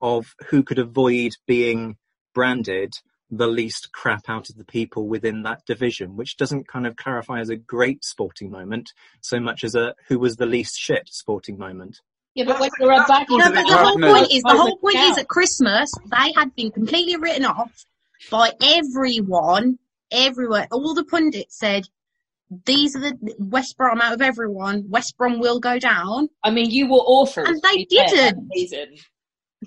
of who could avoid being branded the least crap out of the people within that division, which doesn't kind of clarify as a great sporting moment so much as a who was the least shit sporting moment. Yeah, but when you're a bad, No, but the whole point is the whole point is at Christmas they had been completely written off by everyone, everywhere. All the pundits said these are the West Brom out of everyone. West Brom will go down. I mean, you were awful, and they to be fair, that didn't.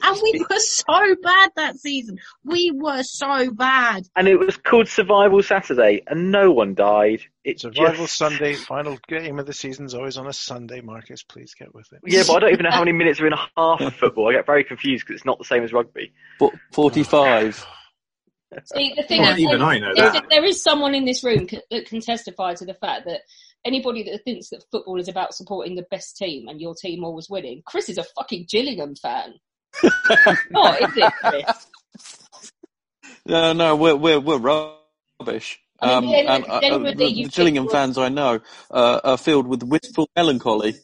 Season. And we were so bad that season. We were so bad. And it was called Survival Saturday, and no one died. It Survival just... Sunday, final game of the season is always on a Sunday, Marcus. Please get with it. Yeah, but I don't even know how many minutes are in a half of football. I get very confused because it's not the same as rugby. Forty-five. See, the thing Well, is, even I know there- that. there is someone in this room c- that can testify to the fact that anybody that thinks that football is about supporting the best team and your team always winning, Chris is a fucking Gillingham fan. Not, is it, Chris? No, no, we're we're we're rubbish. I Um, mean, genuinely- and uh, the, you the Gillingham think- fans I know uh, are filled with wistful melancholy.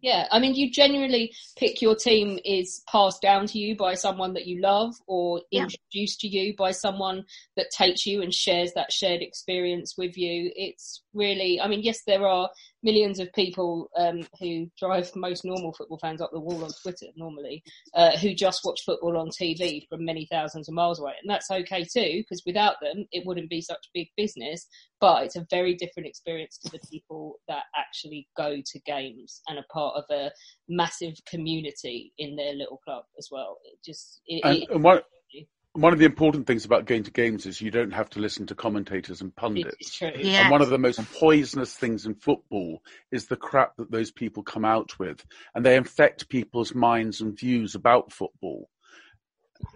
Yeah, I mean, you genuinely pick your team is passed down to you by someone that you love or introduced to you by someone that takes you and shares that shared experience with you. It's really, I mean, yes, there are millions of people um, who drive most normal football fans up the wall on Twitter normally, uh, who just watch football on TV from many thousands of miles away. And that's okay too, because without them, it wouldn't be such big business. But it's a very different experience to the people that actually go to games and are part of a massive community in their little club as well. It just, it, And, it- and one, one of the important things about going to games is you don't have to listen to commentators and pundits. true. And one of the most poisonous things in football is the crap that those people come out with, and they infect people's minds and views about football.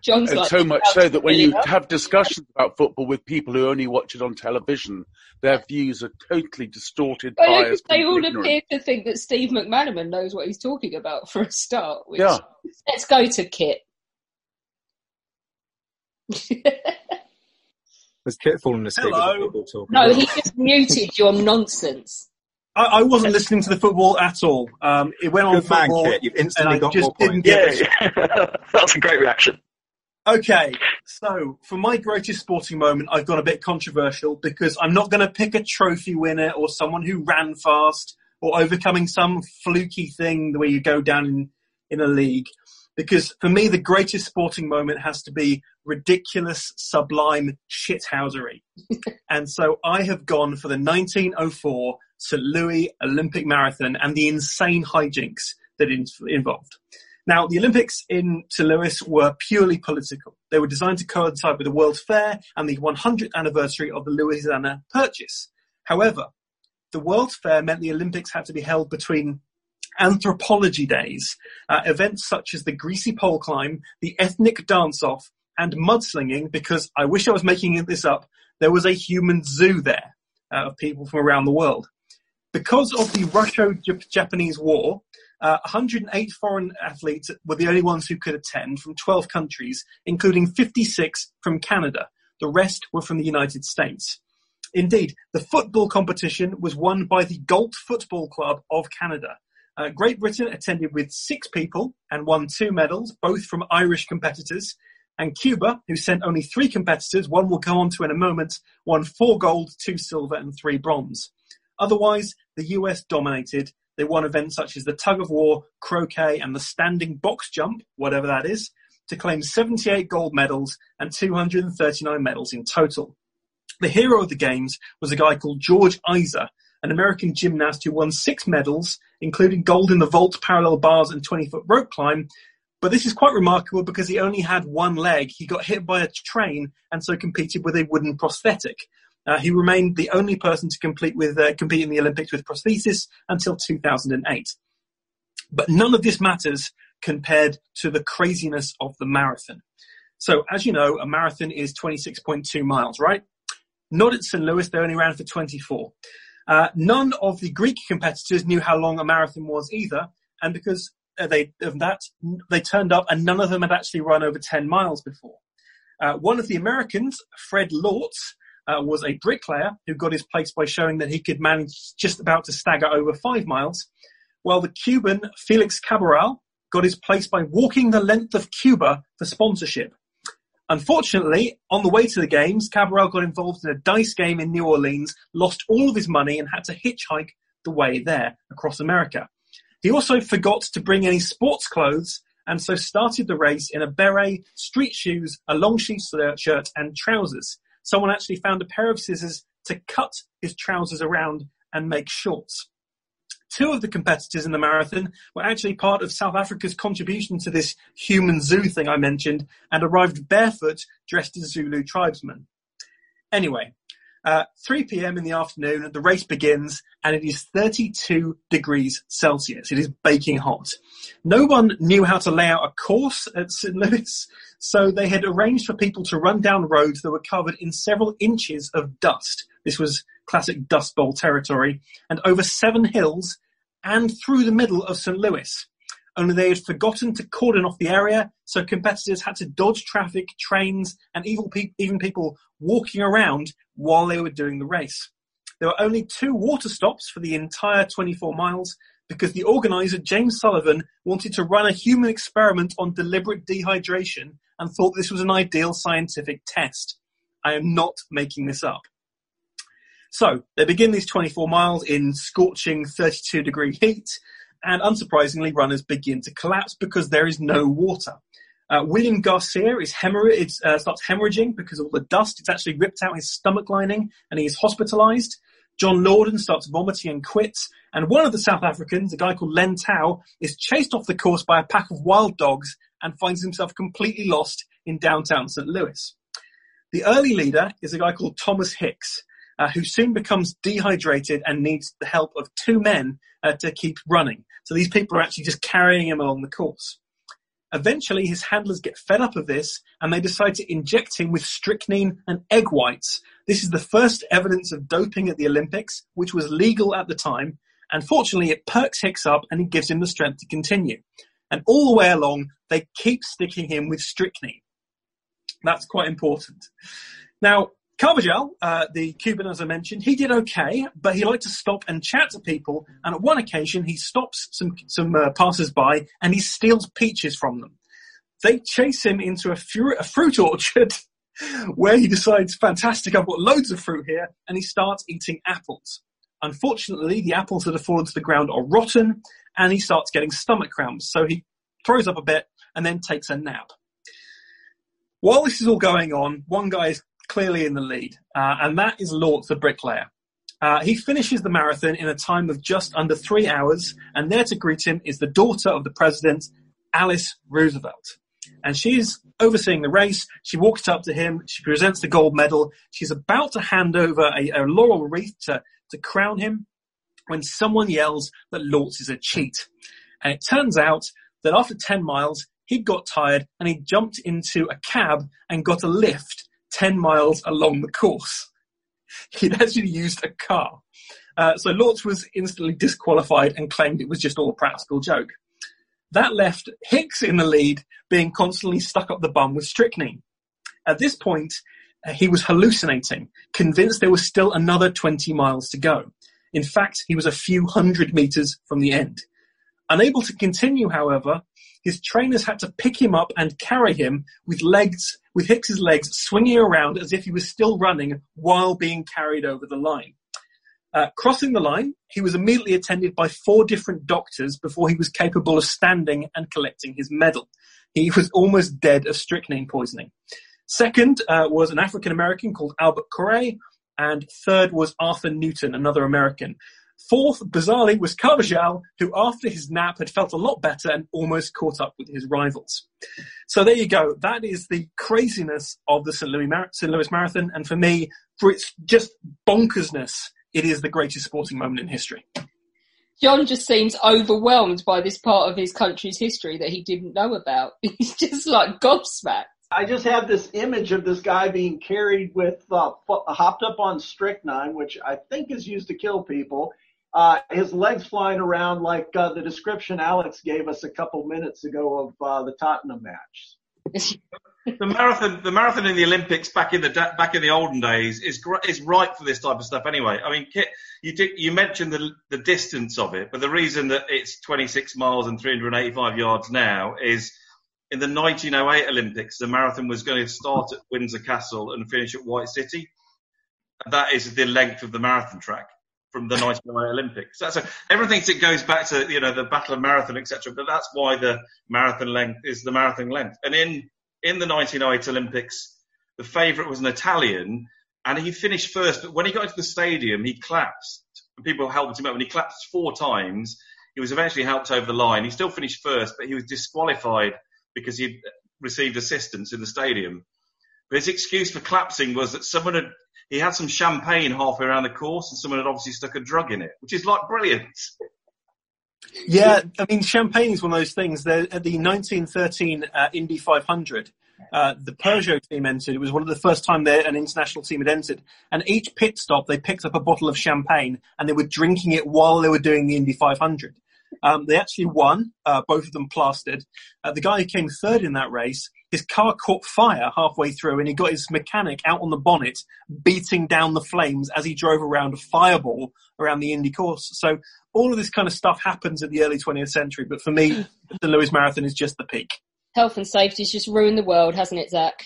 John's and like, so much so that when you Really? have discussions about football with people who only watch it on television, their views are totally distorted, Well, biased, they all ignorant. appear to think that Steve McManaman knows what he's talking about for a start. Which, Yeah. Let's go to Kit. Was Kit falling asleep? Hello. football talk? No, he just muted your nonsense. I, I wasn't listening to the football at all. Um, it went on Good man, football, Kit. You've instantly got just more didn't points. get Yeah, it. that's a great reaction. Okay, so for my greatest sporting moment, I've gone a bit controversial because I'm not going to pick a trophy winner or someone who ran fast or overcoming some fluky thing the way you go down in, in a league. Because for me, the greatest sporting moment has to be ridiculous, sublime shithousery. and so I have gone for the 1904 St. Louis Olympic Marathon and the insane hijinks that it involved. Now, the Olympics in St. Louis were purely political. They were designed to coincide with the World's Fair and the 100th anniversary of the Louisiana Purchase. However, the World's Fair meant the Olympics had to be held between anthropology days, uh, events such as the greasy pole climb, the ethnic dance-off, and mudslinging, because I wish I was making this up, there was a human zoo there uh, of people from around the world. Because of the Russo-Japanese War, uh, 108 foreign athletes were the only ones who could attend from 12 countries, including 56 from Canada. The rest were from the United States. Indeed, the football competition was won by the Galt Football Club of Canada. Uh, Great Britain attended with six people and won two medals, both from Irish competitors. And Cuba, who sent only three competitors, one we'll go on to in a moment, won four gold, two silver, and three bronze. Otherwise, the US dominated. They won events such as the tug of war, croquet, and the standing box jump, whatever that is, to claim 78 gold medals and 239 medals in total. The hero of the games was a guy called George Eyser, an American gymnast who won six medals, including gold in the vault, parallel bars, and 20 foot rope climb. But this is quite remarkable because he only had one leg. He got hit by a train and so competed with a wooden prosthetic. Uh, he remained the only person to complete with, uh, compete in the Olympics with prosthesis until 2008. But none of this matters compared to the craziness of the marathon. So, as you know, a marathon is 26.2 miles, right? Not at St. Louis, they only ran for 24. Uh, none of the Greek competitors knew how long a marathon was either, and because they of that they turned up, and none of them had actually run over 10 miles before. Uh, one of the Americans, Fred Lorz, uh, was a bricklayer who got his place by showing that he could manage just about to stagger over five miles, while the Cuban Felix Cabral got his place by walking the length of Cuba for sponsorship. Unfortunately, on the way to the games, Cabral got involved in a dice game in New Orleans, lost all of his money, and had to hitchhike the way there across America. He also forgot to bring any sports clothes and so started the race in a beret, street shoes, a long sleeve shirt, and trousers. Someone actually found a pair of scissors to cut his trousers around and make shorts. Two of the competitors in the marathon were actually part of South Africa's contribution to this human zoo thing I mentioned and arrived barefoot dressed as Zulu tribesmen. Anyway, uh, 3 p.m. in the afternoon, the race begins and it is 32 degrees Celsius. It is baking hot. No one knew how to lay out a course at St. Louis, so they had arranged for people to run down roads that were covered in several inches of dust. This was classic Dust Bowl territory, and over seven hills and through the middle of St. Louis. Only they had forgotten to cordon off the area, so competitors had to dodge traffic, trains, and even people walking around while they were doing the race. There were only two water stops for the entire 24 miles because the organizer, James Sullivan, wanted to run a human experiment on deliberate dehydration and thought this was an ideal scientific test. I am not making this up. So they begin these 24 miles in scorching 32 degree heat, and unsurprisingly, runners begin to collapse because there is no water. Uh, William Garcia is uh, starts hemorrhaging because of all the dust. It's actually ripped out his stomach lining, and he is hospitalized. John Lorden starts vomiting and quits. And one of the South Africans, a guy called Len Tau, is chased off the course by a pack of wild dogs and finds himself completely lost in downtown St. Louis. The early leader is a guy called Thomas Hicks, uh, who soon becomes dehydrated and needs the help of two men uh, to keep running. So these people are actually just carrying him along the course. Eventually, his handlers get fed up of this and they decide to inject him with strychnine and egg whites. This is the first evidence of doping at the Olympics, which was legal at the time. And fortunately, it perks Hicks up and it gives him the strength to continue. And all the way along, they keep sticking him with strychnine. That's quite important. Now, Carbajal, uh, the Cuban, as I mentioned, he did okay, but he liked to stop and chat to people. And at one occasion, he stops some some uh, passers-by and he steals peaches from them. They chase him into a, fru- a fruit orchard where he decides, fantastic, I've got loads of fruit here, and he starts eating apples. Unfortunately, the apples that have fallen to the ground are rotten, and he starts getting stomach cramps. So he throws up a bit and then takes a nap. While this is all going on, one guy is clearly in the lead, uh, and that is Lorz, the bricklayer. Uh, he finishes the marathon in a time of just under three hours, and there to greet him is the daughter of the president, Alice Roosevelt. And she's overseeing the race. She walks up to him. She presents the gold medal. She's about to hand over a, a laurel wreath to, to crown him when someone yells that Lorz is a cheat. And it turns out that after 10 miles, he got tired and he jumped into a cab and got a lift 10 miles along the course. He'd actually used a car. Uh, so Lorz was instantly disqualified and claimed it was just all a practical joke. That left Hicks in the lead, being constantly stuck up the bum with strychnine. At this point, uh, he was hallucinating, convinced there was still another 20 miles to go. In fact, he was a few hundred meters from the end. Unable to continue, however, his trainers had to pick him up and carry him with legs, with Hicks's legs swinging around as if he was still running while being carried over the line. Uh, crossing the line, he was immediately attended by four different doctors before he was capable of standing and collecting his medal. He was almost dead of strychnine poisoning. Second uh, was an African American called Albert Correa, and third was Arthur Newton, another American. Fourth, bizarrely, was Carbajal, who after his nap had felt a lot better and almost caught up with his rivals. So there you go. That is the craziness of the St. Louis, Mar- St. Louis Marathon. And for me, for its just bonkersness, it is the greatest sporting moment in history. John just seems overwhelmed by this part of his country's history that he didn't know about. He's just like gobsmacked. I just have this image of this guy being carried with uh, hopped up on strychnine, which I think is used to kill people. Uh, his legs flying around like uh, the description Alex gave us a couple minutes ago of uh, the Tottenham match. the marathon, the marathon in the Olympics back in the back in the olden days is is right for this type of stuff. Anyway, I mean, Kit, you did you mentioned the the distance of it, but the reason that it's 26 miles and 385 yards now is in the 1908 Olympics, the marathon was going to start at Windsor Castle and finish at White City. That is the length of the marathon track from the 1908 Olympics. So, so thinks it goes back to you know the Battle of Marathon, etc. But that's why the marathon length is the marathon length. And in in the 1908 Olympics, the favourite was an Italian, and he finished first. But when he got into the stadium, he collapsed. People helped him up, and he collapsed four times. He was eventually helped over the line. He still finished first, but he was disqualified because he'd received assistance in the stadium. But his excuse for collapsing was that someone had he had some champagne halfway around the course, and someone had obviously stuck a drug in it, which is like brilliant. Yeah, I mean, champagne is one of those things. At the 1913 uh, Indy 500, uh, the Peugeot team entered. It was one of the first time that an international team had entered. And each pit stop, they picked up a bottle of champagne and they were drinking it while they were doing the Indy 500. Um, they actually won, uh, both of them plastered. Uh, the guy who came third in that race, his car caught fire halfway through and he got his mechanic out on the bonnet beating down the flames as he drove around a fireball around the Indy course. So all of this kind of stuff happens in the early 20th century, but for me, the Lewes Marathon is just the peak. Health and safety's just ruined the world, hasn't it, Zach?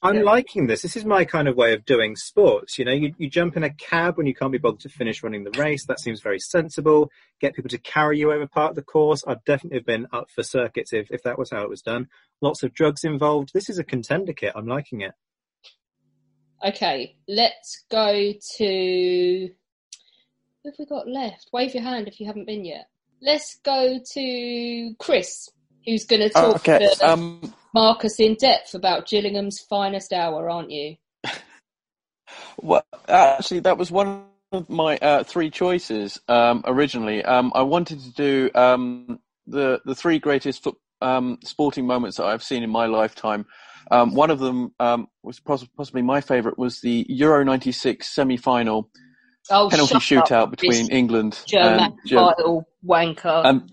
I'm yeah. liking this. This is my kind of way of doing sports. You know, you, you jump in a cab when you can't be bothered to finish running the race. That seems very sensible. Get people to carry you over part of the course. I'd definitely have been up for circuits if, if that was how it was done. Lots of drugs involved. This is a contender kit. I'm liking it. Okay, let's go to. Who have we got left? Wave your hand if you haven't been yet. Let's go to Chris, who's going to talk okay. to um, Marcus in depth about Gillingham's finest hour, aren't you? well, actually, that was one of my uh, three choices um, originally. Um, I wanted to do um, the the three greatest foot, um, sporting moments that I've seen in my lifetime. Um, one of them um, was poss- possibly my favourite was the Euro '96 semi-final oh, penalty shootout up, between England German and Germany. wanker. And,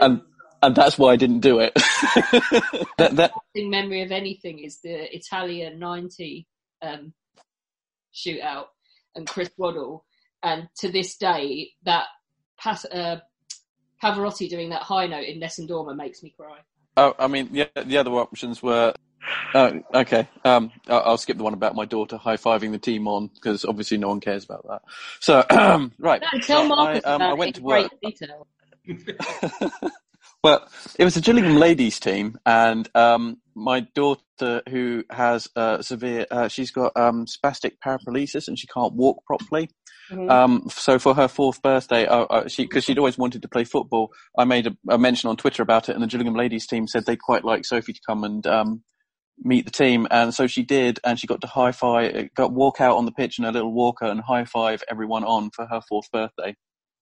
and and that's why I didn't do it. that, that memory of anything is the Italia '90 um, shootout and Chris Waddle, and to this day, that Pas- uh, Pavarotti doing that high note in Nessun Dorma makes me cry. Oh, I mean, yeah, the other options were. Uh, okay, um, I'll skip the one about my daughter high fiving the team on because obviously no one cares about that. So, right. No, tell Marcus I, um, about I it went in to work. Well, it was a Gillingham ladies team, and um, my daughter, who has uh, severe, uh, she's got um, spastic paraplegia and she can't walk properly. Mhm. Um, so for her fourth birthday, uh, uh, she because she'd always wanted to play football, I made a, a mention on Twitter about it, and the Gillingham ladies team said they'd quite like Sophie to come and um, meet the team, and so she did, and she got to high five, got walk out on the pitch in her little walker and high five everyone on for her fourth birthday.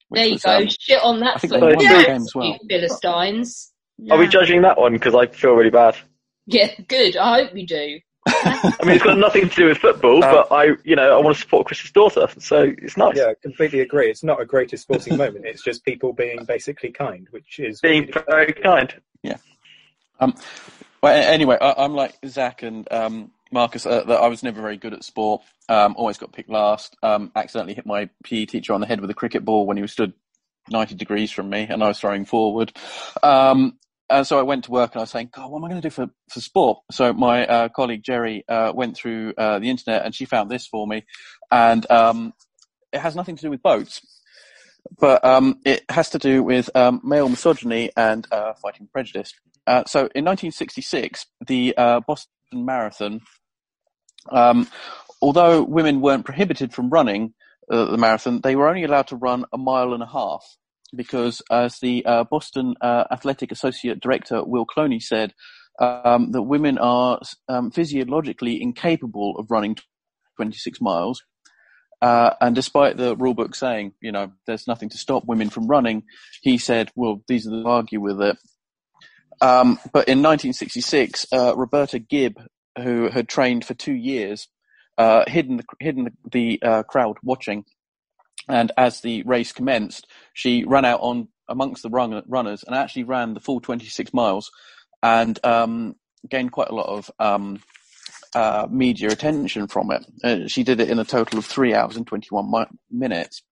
Which There you was, go. um, Shit on I that think foot. they won Yeah. the game as well. You Philistines. Are we judging that one? Because I feel really bad. Yeah, good. I hope you do. I mean, it's got nothing to do with football, but I, you know, I want to support Chris's daughter, so it's nice. Yeah, completely agree. It's not a greatest sporting moment. It's just people being basically kind, which is Being very kind. Yeah. Um. Well, anyway, I, I'm like Zach and um, Marcus. Uh, that I was never very good at sport. Um, always got picked last. Um, accidentally hit my PE teacher on the head with a cricket ball when he was stood 90 degrees from me, and I was throwing forward. Um, and so I went to work and I was saying, God, what am I going to do for, for sport? So my uh, colleague Jerry uh, went through uh, the internet and she found this for me. And um, it has nothing to do with boats, but um, it has to do with um, male misogyny and uh, fighting prejudice. Uh, so in 1966, the uh, Boston Marathon, um, although women weren't prohibited from running uh, the marathon, they were only allowed to run a mile and a half because, as the uh, Boston uh, Athletic Associate Director Will Cloney said, um, that women are um, physiologically incapable of running 26 miles. Uh, and despite the rule book saying, you know, there's nothing to stop women from running, he said, well, these are the argue with it. Um, but in 1966, uh, Roberta Gibb, who had trained for two years, uh, hidden the, hidden the, uh, crowd watching, and as the race commenced, she ran out on amongst the run, runners and actually ran the full 26 miles, and um, gained quite a lot of um, uh, media attention from it. Uh, she did it in a total of three hours and 21 mi- minutes.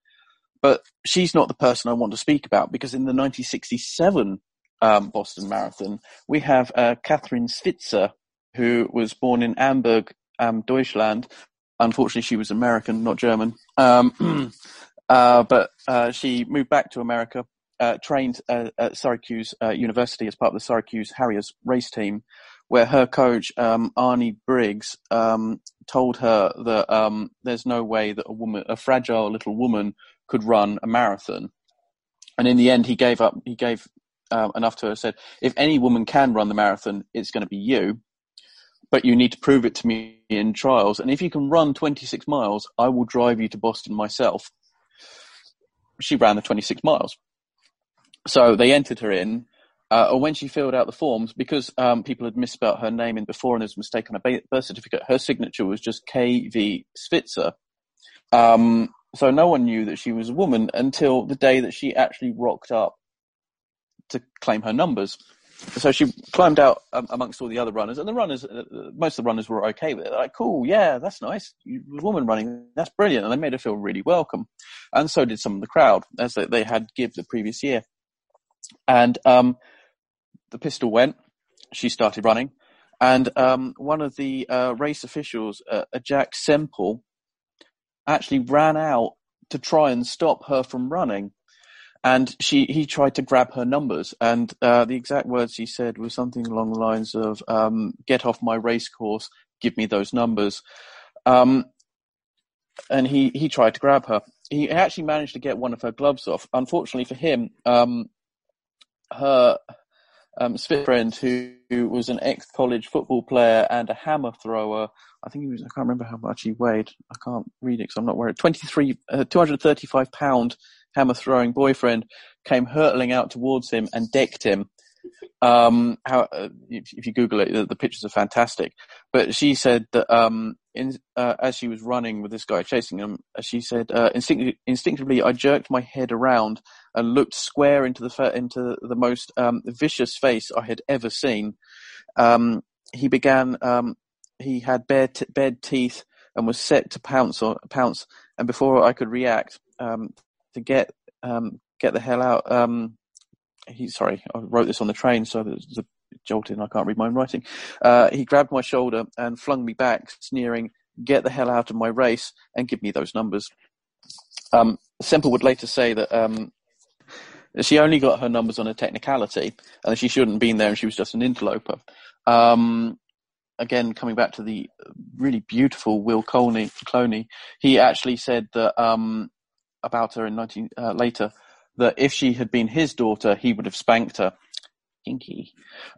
But she's not the person I want to speak about because in the 1967 um, Boston Marathon, we have uh, Kathrine Switzer, who was born in Hamburg, um, Deutschland. Unfortunately, she was American, not German. Um, uh, but uh, she moved back to America, uh, trained uh, at Syracuse uh, University as part of the Syracuse Harriers race team, where her coach um, Arnie Briggs um, told her that um, there's no way that a woman, a fragile little woman, could run a marathon. And in the end, he gave up. He gave um, enough to her. Said, "If any woman can run the marathon, it's going to be you, but you need to prove it to me in trials. And if you can run 26 miles, I will drive you to Boston myself." She ran the 26 miles. So they entered her in, uh, or when she filled out the forms, because um, people had misspelled her name in before and there was a mistake on her birth certificate, her signature was just K.V. Switzer. Um, so no one knew that she was a woman until the day that she actually rocked up to claim her numbers. So she climbed out um, amongst all the other runners, and the runners, uh, most of the runners were okay with it. They're like, cool, yeah, that's nice. Woman running, that's brilliant. And they made her feel really welcome. And so did some of the crowd, as they, they had Gibb the previous year. And um, the pistol went. She started running. And um, one of the uh, race officials, uh, Jack Semple, actually ran out to try and stop her from running. And she, he tried to grab her numbers, and uh, the exact words he said was something along the lines of um, "Get off my race course, give me those numbers." Um, and he, he tried to grab her. He actually managed to get one of her gloves off. Unfortunately for him, um, her um, friend, who, who was an ex-college football player and a hammer thrower. I think he was. I can't remember how much he weighed. I can't read it because I'm not wearing 23, uh, 235 pound hammer throwing boyfriend came hurtling out towards him and decked him. Um, how uh, if, if, you Google it, the, the, pictures are fantastic. But she said that um, in, uh, as she was running with this guy chasing him, uh, she said uh, instinct- instinctively I jerked my head around and looked square into the into the most um, vicious face I had ever seen. Um, he began. Um, he had bare t- bared teeth and was set to pounce or pounce. And before I could react, um, to get um, get the hell out. Um, he sorry, I wrote this on the train, so there's a jolting. I can't read my own writing. Uh, he grabbed my shoulder and flung me back, sneering, "Get the hell out of my race and give me those numbers." Um, Semple would later say that um, she only got her numbers on a technicality, and she shouldn't have been there, and she was just an interloper. Um, again, coming back to the really beautiful Will Colney, Cloney, he actually said that um, about her in 19 uh, later that if she had been his daughter, he would have spanked her. Kinky.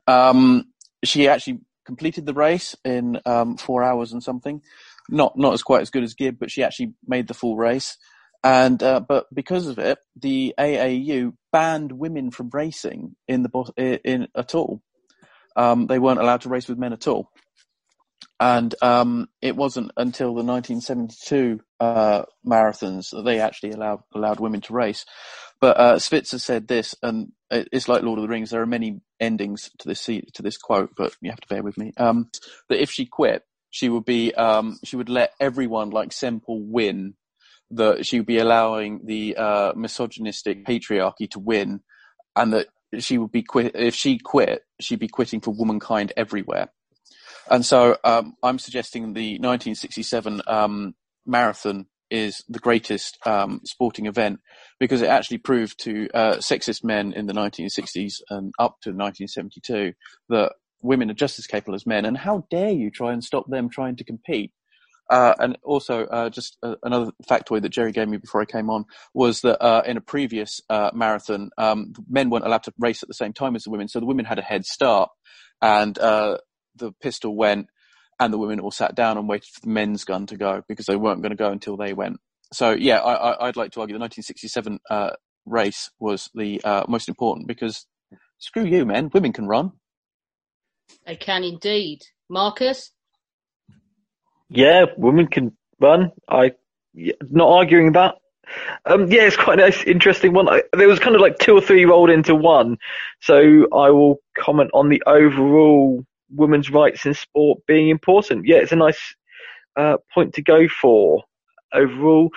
Um, she actually completed the race in um, four hours and something. Not not as quite as good as Gibb, but she actually made the full race. And uh, but because of it, the AAU banned women from racing in the in, in at all. Um, they weren't allowed to race with men at all. And um, it wasn't until the 1972 uh, marathons that they actually allowed allowed women to race. But uh, Switzer said this, and it's like Lord of the Rings. There are many endings to this to this quote, but you have to bear with me. Um, that if she quit, she would be um, she would let everyone like Semple win. That she would be allowing the uh, misogynistic patriarchy to win, and that she would be quit if she quit, she'd be quitting for womankind everywhere. And so um, I'm suggesting the 1967 um, marathon is the greatest um, sporting event because it actually proved to uh, sexist men in the 1960s and up to 1972 that women are just as capable as men. And how dare you try and stop them trying to compete? Uh, and also, uh, just uh, another factoid that Jerry gave me before I came on was that uh, in a previous uh, marathon, um, men weren't allowed to race at the same time as the women, so the women had a head start. And uh, the pistol went, and the women all sat down and waited for the men's gun to go because they weren't going to go until they went. So yeah, I, would like to argue the 1967 uh, race was the uh, most important because Screw you, men. Women can run. They can indeed. Marcus? Yeah, women can run. I yeah, not arguing that. Um, yeah, it's quite a nice, interesting one. I, there was kind of like two or three rolled into one, so I will comment on the overall women's rights in sport being important. Yeah, it's a nice uh, point to go for overall.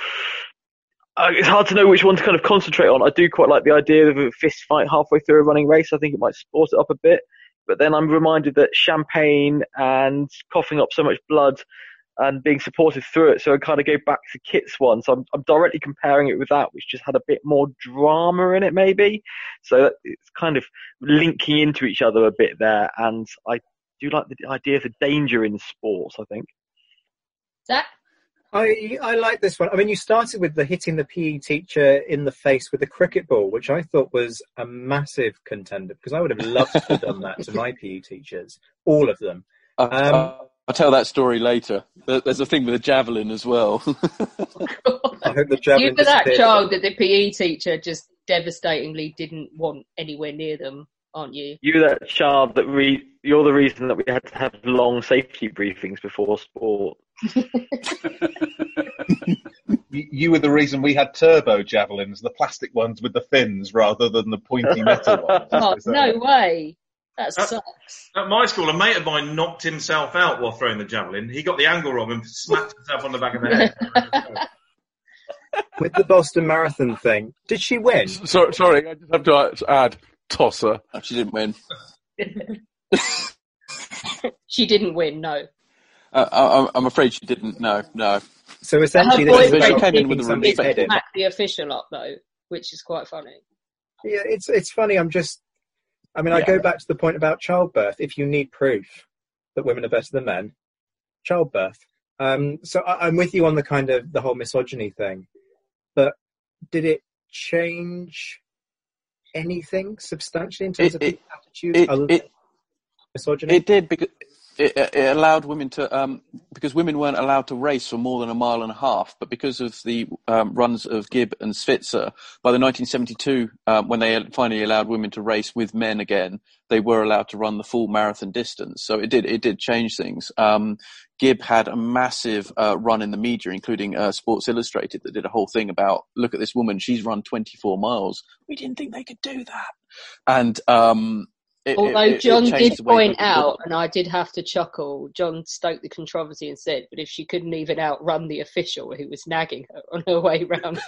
Uh, it's hard to know which one to kind of concentrate on. I do quite like the idea of a fist fight halfway through a running race. I think it might sport it up a bit. But then I'm reminded that champagne and coughing up so much blood and being supported through it. So I kind of go back to Kit's one. So I'm, I'm directly comparing it with that, which just had a bit more drama in it, maybe. So it's kind of linking into each other a bit there. And I do you like the idea of the danger in sports, I think. That I I like this one. I mean, you started with the hitting the PE teacher in the face with a cricket ball, which I thought was a massive contender because I would have loved to have done that to my PE teachers, all of them. Um, I'll tell that story later. There's a thing with a javelin as well. I hope the javelin. You were that child that the PE teacher just devastatingly didn't want anywhere near them, aren't you? You were that child that re- you're the reason that we had to have long safety briefings before sport. You, you were the reason we had turbo javelins, the plastic ones with the fins rather than the pointy metal ones. Oh, no it? way. That Uh, sucks. At my school, a mate of mine knocked himself out while throwing the javelin. He got the angle wrong and smacked himself on the back of the head. with the Boston Marathon thing. Did she win? So, sorry, I just have to add tosser. She didn't win. she didn't win, no. Uh, I, I'm afraid she didn't. No, no. So Her boyfriend did head in. smack the official up though, which is quite funny. Yeah, it's it's funny. I'm just. I mean, I go back to the point about childbirth. If you need proof that women are better than men, childbirth. Um, so I, I'm with you on the kind of the whole misogyny thing, but did it change anything substantially in terms It- of it- attitude? it- other it- than misogyny. It did because it, it allowed women to um, because women weren't allowed to race for more than a mile and a half, but because of the um, runs of Gibb and Switzer, by the 1972 um, when they finally allowed women to race with men again, they were allowed to run the full marathon distance. So it did it did change things. Um, Gibb had a massive uh, run in the media, including uh, Sports Illustrated, that did a whole thing about look at this woman, she's run 24 miles. We didn't think they could do that, and um, it, it- Although it- it John changed did point out, and I did have to chuckle, John stoked the controversy and said, but if she couldn't even outrun the official who was nagging her on her way round.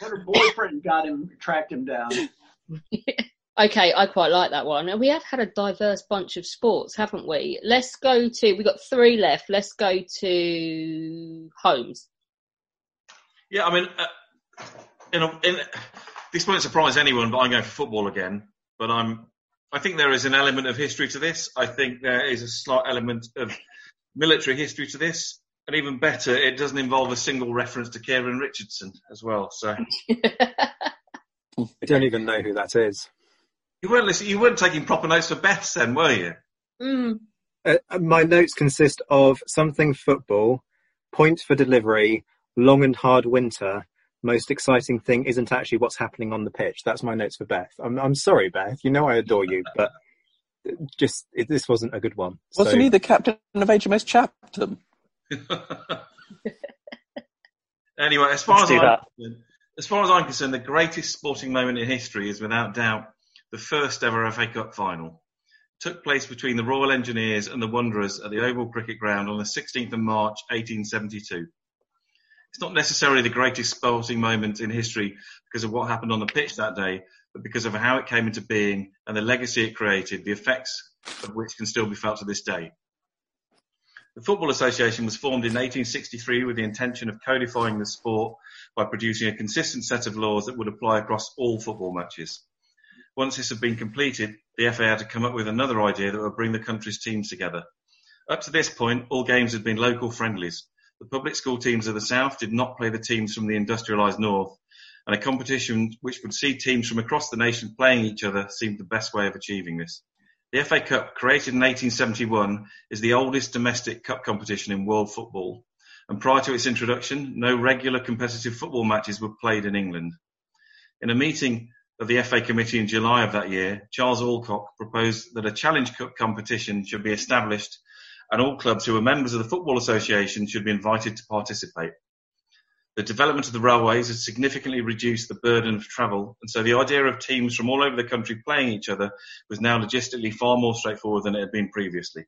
Her boyfriend got him, tracked him down. okay, I quite like that one. And we have had a diverse bunch of sports, haven't we? Let's go to, we've got three left. Let's go to Holmes. Yeah, I mean, uh, in a, in, this won't surprise anyone, but I'm going for football again. But I'm, I think there is an element of history to this. I think there is a slight element of military history to this, and even better, it doesn't involve a single reference to Kieran Richardson as well. So I don't even know who that is. you weren't listening, you weren't taking proper notes for Beth, then, were you? Mm. Uh, my notes consist of something football, point for delivery, long and hard winter. Most exciting thing isn't actually what's happening on the pitch. That's my notes for Beth. I'm, I'm sorry, Beth. You know I adore you, but just it, this wasn't a good one. Wasn't So- he the captain of HMS Chatham? Anyway, as far Let's as I'm that. concerned, as far as I'm concerned, the greatest sporting moment in history is without doubt the first ever FA Cup final. Took place between the Royal Engineers and the Wanderers at the Oval Cricket Ground on the 16th of March 1872. It's not necessarily the greatest sporting moment in history because of what happened on the pitch that day, but because of how it came into being and the legacy it created, the effects of which can still be felt to this day. The Football Association was formed in 1863 with the intention of codifying the sport by producing a consistent set of laws that would apply across all football matches. Once this had been completed, the FA had to come up with another idea that would bring the country's teams together. Up to this point, all games had been local friendlies. The public school teams of the south did not play the teams from the industrialised north, and a competition which would see teams from across the nation playing each other seemed the best way of achieving this. The FA Cup, created in 1871, is the oldest domestic cup competition in world football, and prior to its introduction, no regular competitive football matches were played in England. In a meeting of the FA Committee in July of that year, Charles Alcock proposed that a Challenge Cup competition should be established and all clubs who were members of the Football Association should be invited to participate. The development of the railways has significantly reduced the burden of travel, and so the idea of teams from all over the country playing each other was now logistically far more straightforward than it had been previously.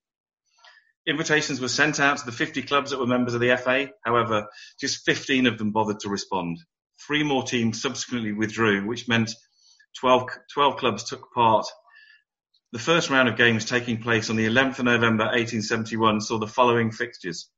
Invitations were sent out to the 50 clubs that were members of the FA. However, just 15 of them bothered to respond. Three more teams subsequently withdrew, which meant 12, 12 clubs took part. The first round of games taking place on the 11th of November 1871 saw the following fixtures.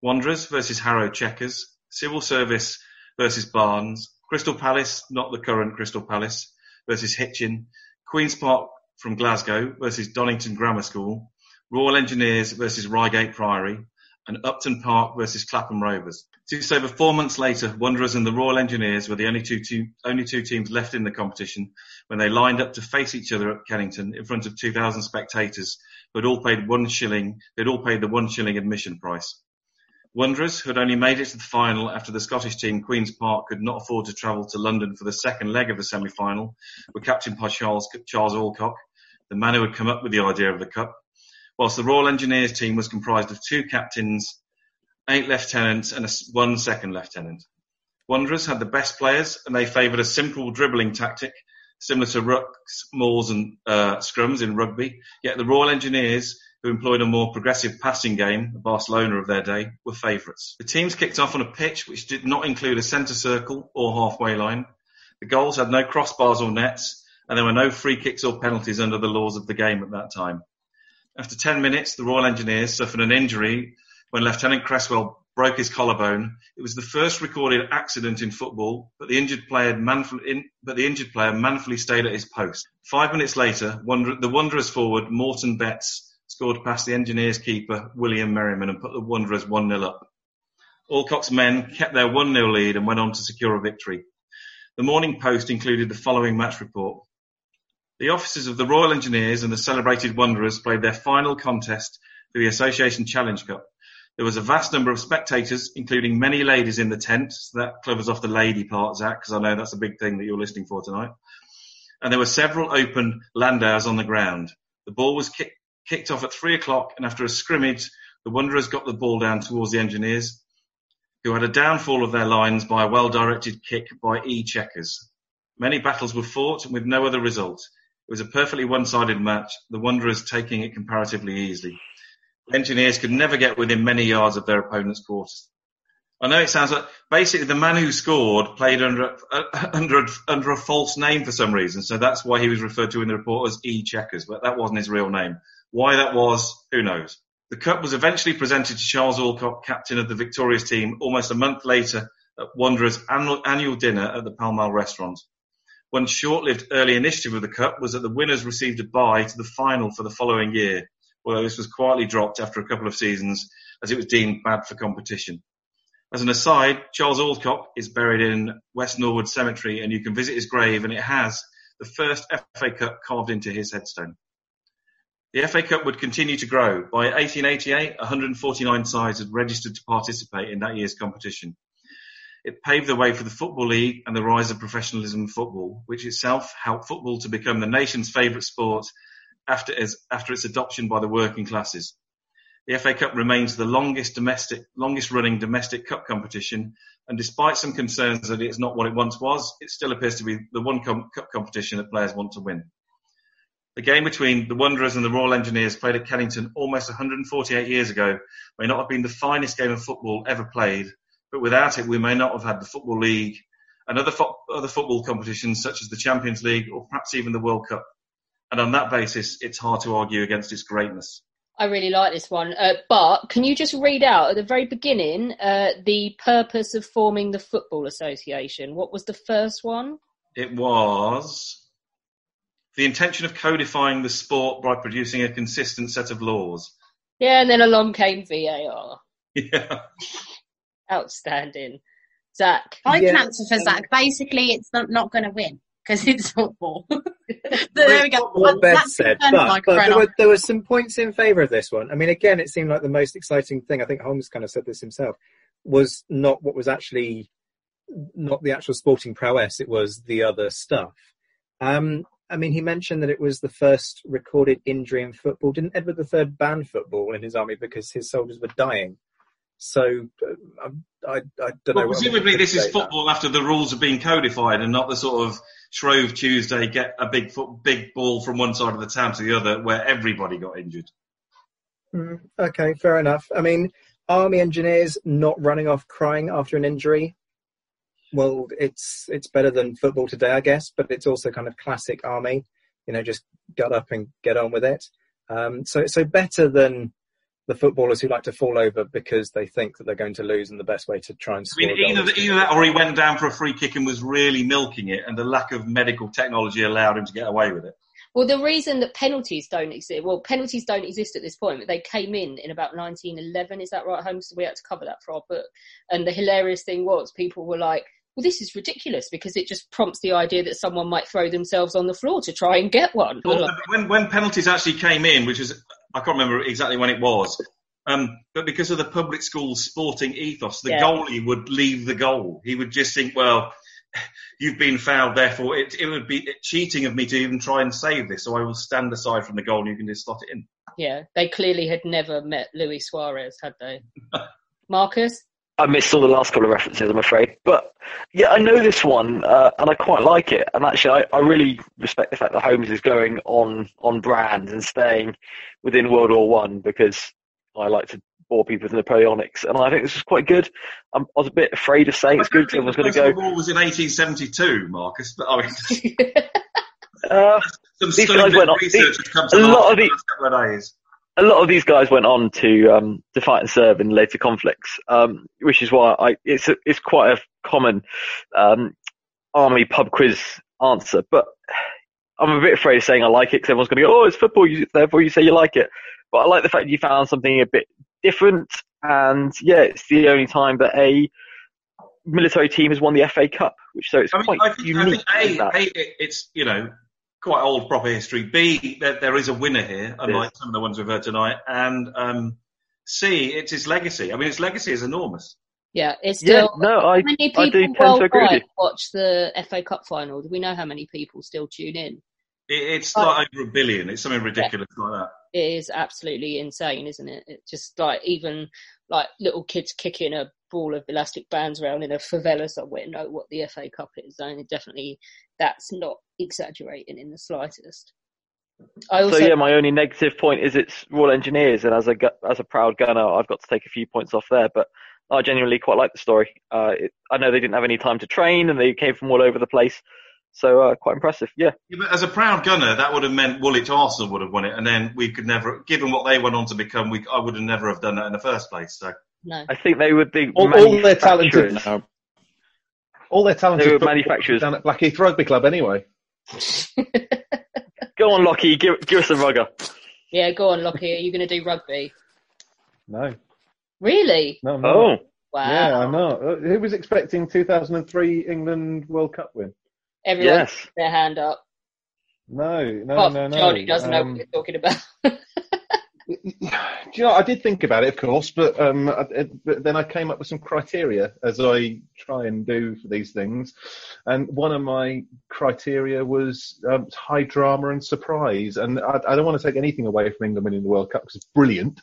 Wanderers versus Harrow Chequers, Civil Service versus Barnes, Crystal Palace, not the current Crystal Palace, versus Hitchin, Queen's Park from Glasgow versus Donington Grammar School, Royal Engineers versus Reigate Priory, and Upton Park versus Clapham Rovers. Just over four months later, Wanderers and the Royal Engineers were the only two, only two teams left in the competition when they lined up to face each other at Kennington in front of 2,000 spectators who had all paid one shilling, they'd all paid the one shilling admission price. Wanderers, who had only made it to the final after the Scottish team Queen's Park could not afford to travel to London for the second leg of the semi-final, were captained by Charles, Charles Alcock, the man who had come up with the idea of the cup. Whilst the Royal Engineers team was comprised of two captains, eight lieutenants, and a, one second lieutenant. Wanderers had the best players, and they favoured a simple dribbling tactic, similar to rucks, mauls, and uh, scrums in rugby. Yet the Royal Engineers who employed a more progressive passing game, the Barcelona of their day, were favourites. The teams kicked off on a pitch which did not include a centre circle or halfway line. The goals had no crossbars or nets, and there were no free kicks or penalties under the laws of the game at that time. After 10 minutes, the Royal Engineers suffered an injury when Lieutenant Cresswell broke his collarbone. It was the first recorded accident in football, but the injured player manfully, but the injured player manfully stayed at his post. Five minutes later, the Wanderers forward, Morton Betts, scored past the Engineers keeper, William Merriman, and put the Wanderers 1-0 up. Alcock's men kept their 1-0 lead and went on to secure a victory. The Morning Post included the following match report. The officers of the Royal Engineers and the celebrated Wanderers played their final contest for the Association Challenge Cup. There was a vast number of spectators, including many ladies in the tent. So that covers off the lady part, Zach, because I know that's a big thing that you're listening for tonight. And there were several open landaus on the ground. The ball was kicked kicked off at three o'clock, and after a scrimmage, the Wanderers got the ball down towards the Engineers, who had a downfall of their lines by a well-directed kick by E. Chequers. Many battles were fought and with no other result. It was a perfectly one-sided match, the Wanderers taking it comparatively easily. Engineers could never get within many yards of their opponent's quarters. I know it sounds like basically the man who scored played under uh, under under a false name for some reason, so that's why he was referred to in the report as E Chequers, but that wasn't his real name. Why that was, who knows. The cup was eventually presented to Charles Alcock, captain of the victorious team, almost a month later at Wanderers' annual, annual dinner at the Pall Mall restaurant. One short-lived early initiative of the cup was that the winners received a bye to the final for the following year, although this was quietly dropped after a couple of seasons as it was deemed bad for competition. As an aside, Charles Alcock is buried in West Norwood Cemetery and you can visit his grave and it has the first FA Cup carved into his headstone. The FA Cup would continue to grow. By 1888, 149 sides had registered to participate in that year's competition. It paved the way for the Football League and the rise of professionalism in football, which itself helped football to become the nation's favourite sport after, after its adoption by the working classes. The FA Cup remains the longest domestic, longest running domestic cup competition, and despite some concerns that it's not what it once was, it still appears to be the one com- cup competition that players want to win. The game between the Wanderers and the Royal Engineers played at Kennington almost 148 years ago may not have been the finest game of football ever played, but without it we may not have had the Football League and other, fo- other football competitions such as the Champions League or perhaps even the World Cup. And on that basis, it's hard to argue against its greatness. I really like this one. Uh, but can you just read out at the very beginning uh, the purpose of forming the Football Association? What was the first one? It was the intention of codifying the sport by producing a consistent set of laws. Yeah, and then along came VAR. Yeah. Outstanding. Zach. I can answer for Zach. Basically, it's not, not going to win because it's football. there we go. What Beth said, but, but there, were, there were some points in favour of this one. I mean, again, it seemed like the most exciting thing. I think Holmes kind of said this himself. Was not what was actually not the actual sporting prowess. It was the other stuff. Um, I mean, he mentioned that it was the first recorded injury in football. Didn't Edward III ban football in his army because his soldiers were dying? So uh, I, I, I don't Well, know. presumably this is football after the rules have been codified and not the sort of Shrove Tuesday get a big foot, big ball from one side of the town to the other where everybody got injured. Mm, okay, fair enough. I mean, army engineers not running off crying after an injury. Well, it's it's better than football today, I guess, but it's also kind of classic army. You know, just get up and get on with it. Um, so so better than the footballers who like to fall over because they think that they're going to lose, and the best way to try and I score. mean, a goal either, is to- either that or he went down for a free kick and was really milking it, and the lack of medical technology allowed him to get away with it. Well, the reason that penalties don't exist, well, penalties don't exist at this point, but they came in in about 1911. Is that right, Holmes? We had to cover that for our book. And the hilarious thing was, people were like, well, this is ridiculous because it just prompts the idea that someone might throw themselves on the floor to try and get one. Well, when, when penalties actually came in, which is, I can't remember exactly when it was, um, but because of the public school sporting ethos, the Yeah. goalie would leave the goal. He would just think, well, you've been fouled, therefore it, it would be cheating of me to even try and save this, so I will stand aside from the goal and you can just slot it in. Yeah, they clearly had never met Luis Suarez, had they? Marcus? I missed all the last couple of references, I'm afraid. But yeah, I know this one, uh, and I quite like it. And actually, I, I really respect the fact that Holmes is going on on brand and staying within World War One because I like to bore people with Napoleonics, and I think this is quite good. I'm, I was a bit afraid of saying it's good because everyone's going to go. World War was in 1872, Marcus, but I mean, Uh, some these guys went on. research has come a lot of the, the last couple of days. A lot of these guys went on to um, to fight and serve in later conflicts, um, which is why I it's a, it's quite a common um, army pub quiz answer. But I'm a bit afraid of saying I like it because everyone's going to go, "Oh, it's football," you, therefore you say you like it. But I like the fact that you found something a bit different, and yeah, it's the only time that a military team has won the FA Cup, which so it's I mean, quite I think, I unique. think a, a, it- it's you know quite old proper history. B, there, there is a winner here, unlike some of the ones we've heard tonight. And um, C, it's his legacy. I mean, his legacy is enormous. Yeah, it's still. Yeah, no, I- how many I do tend to agree worldwide watch the FA Cup final? Do we know how many people still tune in? It, it's Oh. like over a billion. It's something ridiculous like that. It is absolutely insane, isn't it? It just like even like little kids kicking a ball of elastic bands around in a favela somewhere know what the FA Cup is, and it definitely that's not exaggerating in the slightest. I also so yeah, my only negative point is it's Royal Engineers, and as a as a proud gunner, I've got to take a few points off there. But I genuinely quite like the story. Uh, it, I know they didn't have any time to train, and they came from all over the place, so uh, quite impressive. Yeah. Yeah, but as a proud gunner, that would have meant Woolwich Arsenal would have won it, and then we could never, given what they went on to become, we I would have never have done that in the first place. So no. I think they would be All, all their manufacturers. talented, all their talented They were manufacturers. down at Blackheath Rugby Club anyway. Go on, Lockie, give, give us a rugger. yeah, go on, Lockie. Are you going to do rugby? No, Really? no, no. Oh, Wow. Yeah, I know. Uh, Who was expecting 2003 England World Cup win? Everyone Yes. their hand up. No, no, oh, no, no. Charlie doesn't know Um, what you're talking about. Do you know, I did think about it, of course, but, um, I, but then I came up with some criteria, as I try and do for these things. And one of my criteria was um, high drama and surprise. And I, I don't want to take anything away from England winning the World Cup because it's brilliant.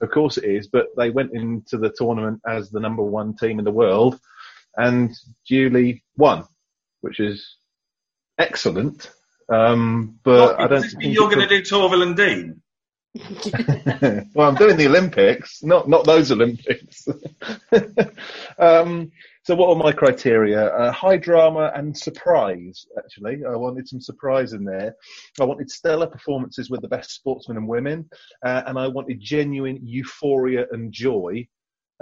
Of course it is. But they went into the tournament as the number one team in the world and duly won, which is excellent. Um, but I don't Does this mean think you're going to do Torvill and Dean. well, I'm doing the Olympics, not not those Olympics. um, so, what were my criteria? Uh, high drama and surprise. Actually, I wanted some surprise in there. I wanted stellar performances with the best sportsmen and women, uh, and I wanted genuine euphoria and joy.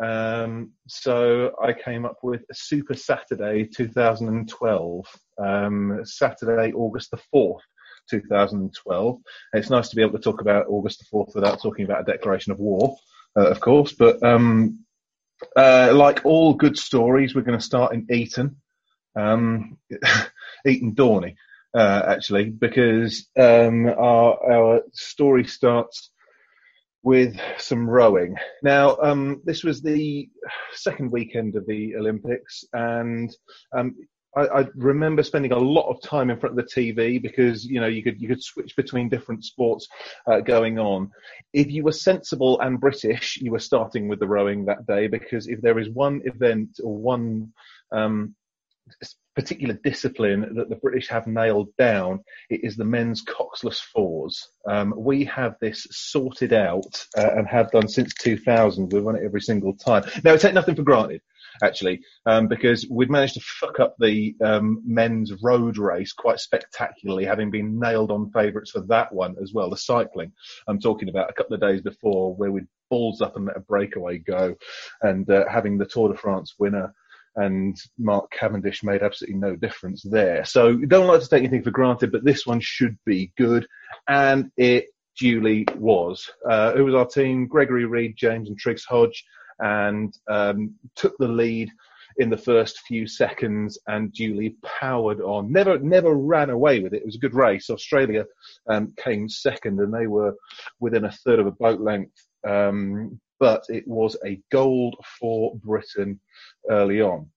Um, so I came up with Super Saturday 2012, um, Saturday, August the 4th. 2012. It's nice to be able to talk about August the 4th without talking about a declaration of war, uh, of course. But um, uh, like all good stories, we're going to start in Eton, um, Eton Dorney, uh, actually, because um, our, our story starts with some rowing. Now, um, this was the second weekend of the Olympics, and um, I, I, remember spending a lot of time in front of the TV because you know you could you could switch between different sports uh, going on. If you were sensible and British, you were starting with the rowing that day because if there is one event or one um, particular discipline that the British have nailed down, it is the men's coxless fours. Um, we have this sorted out uh, and have done since 2000. We've won it every single time. Now, take nothing for granted, actually, um, because we'd managed to fuck up the um, men's road race quite spectacularly, having been nailed on favourites for that one as well. The cycling I'm talking about a couple of days before, where we'd balls up and let a breakaway go, and uh, having the Tour de France winner and Mark Cavendish made absolutely no difference there. So don't like to take anything for granted, but this one should be good, and it duly was. Uh, it was our team, Gregory Reed, James and Triggs Hodge, and um, took the lead in the first few seconds and duly powered on. Never, never ran away with it. It was a good race. Australia um, came second, and they were within a third of a boat length. Um, but it was a gold for Britain early on.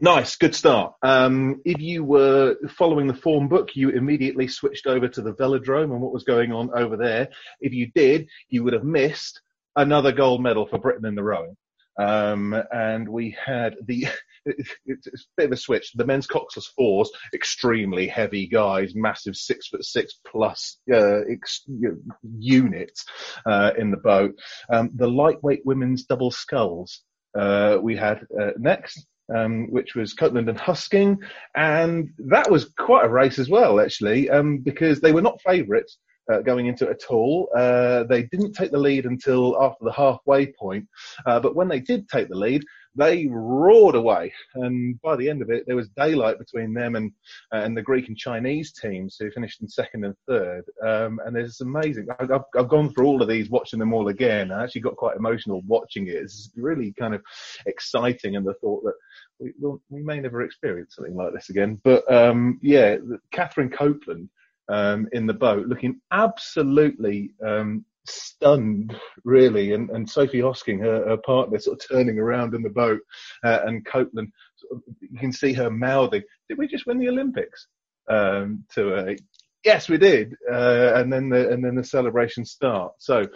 Nice, good start. Um, if you were following the form book, you immediately switched over to the velodrome and what was going on over there. If you did, you would have missed another gold medal for Britain in the rowing. Um, and we had the, it's, a bit of a switch. The men's coxless fours, extremely heavy guys, massive six foot six plus, uh, ex, you know, units, uh, in the boat. Um, the lightweight women's double sculls, uh, we had, uh, next. Um, which was Copeland and Hosking, and that was quite a race as well, actually, um, because they were not favourites, uh, going into it at all. Uh, they didn't take the lead until after the halfway point, uh, but when they did take the lead, they roared away. And by the end of it, there was daylight between them and and the Greek and Chinese teams who finished in second and third. Um, and it's amazing. I've, I've gone through all of these, watching them all again. I actually got quite emotional watching it. It's really kind of exciting, and the thought that we, we may never experience something like this again. But um, yeah, Katherine Copeland um, in the boat, looking absolutely um, stunned, really. And, and Sophie Hosking, her, her, partner, sort of turning around in the boat, uh, and Copeland, sort of, you can see her mouthing, "Did we just win the Olympics?" Um, to her. Yes, we did. Uh, and then the and then the celebration starts. So,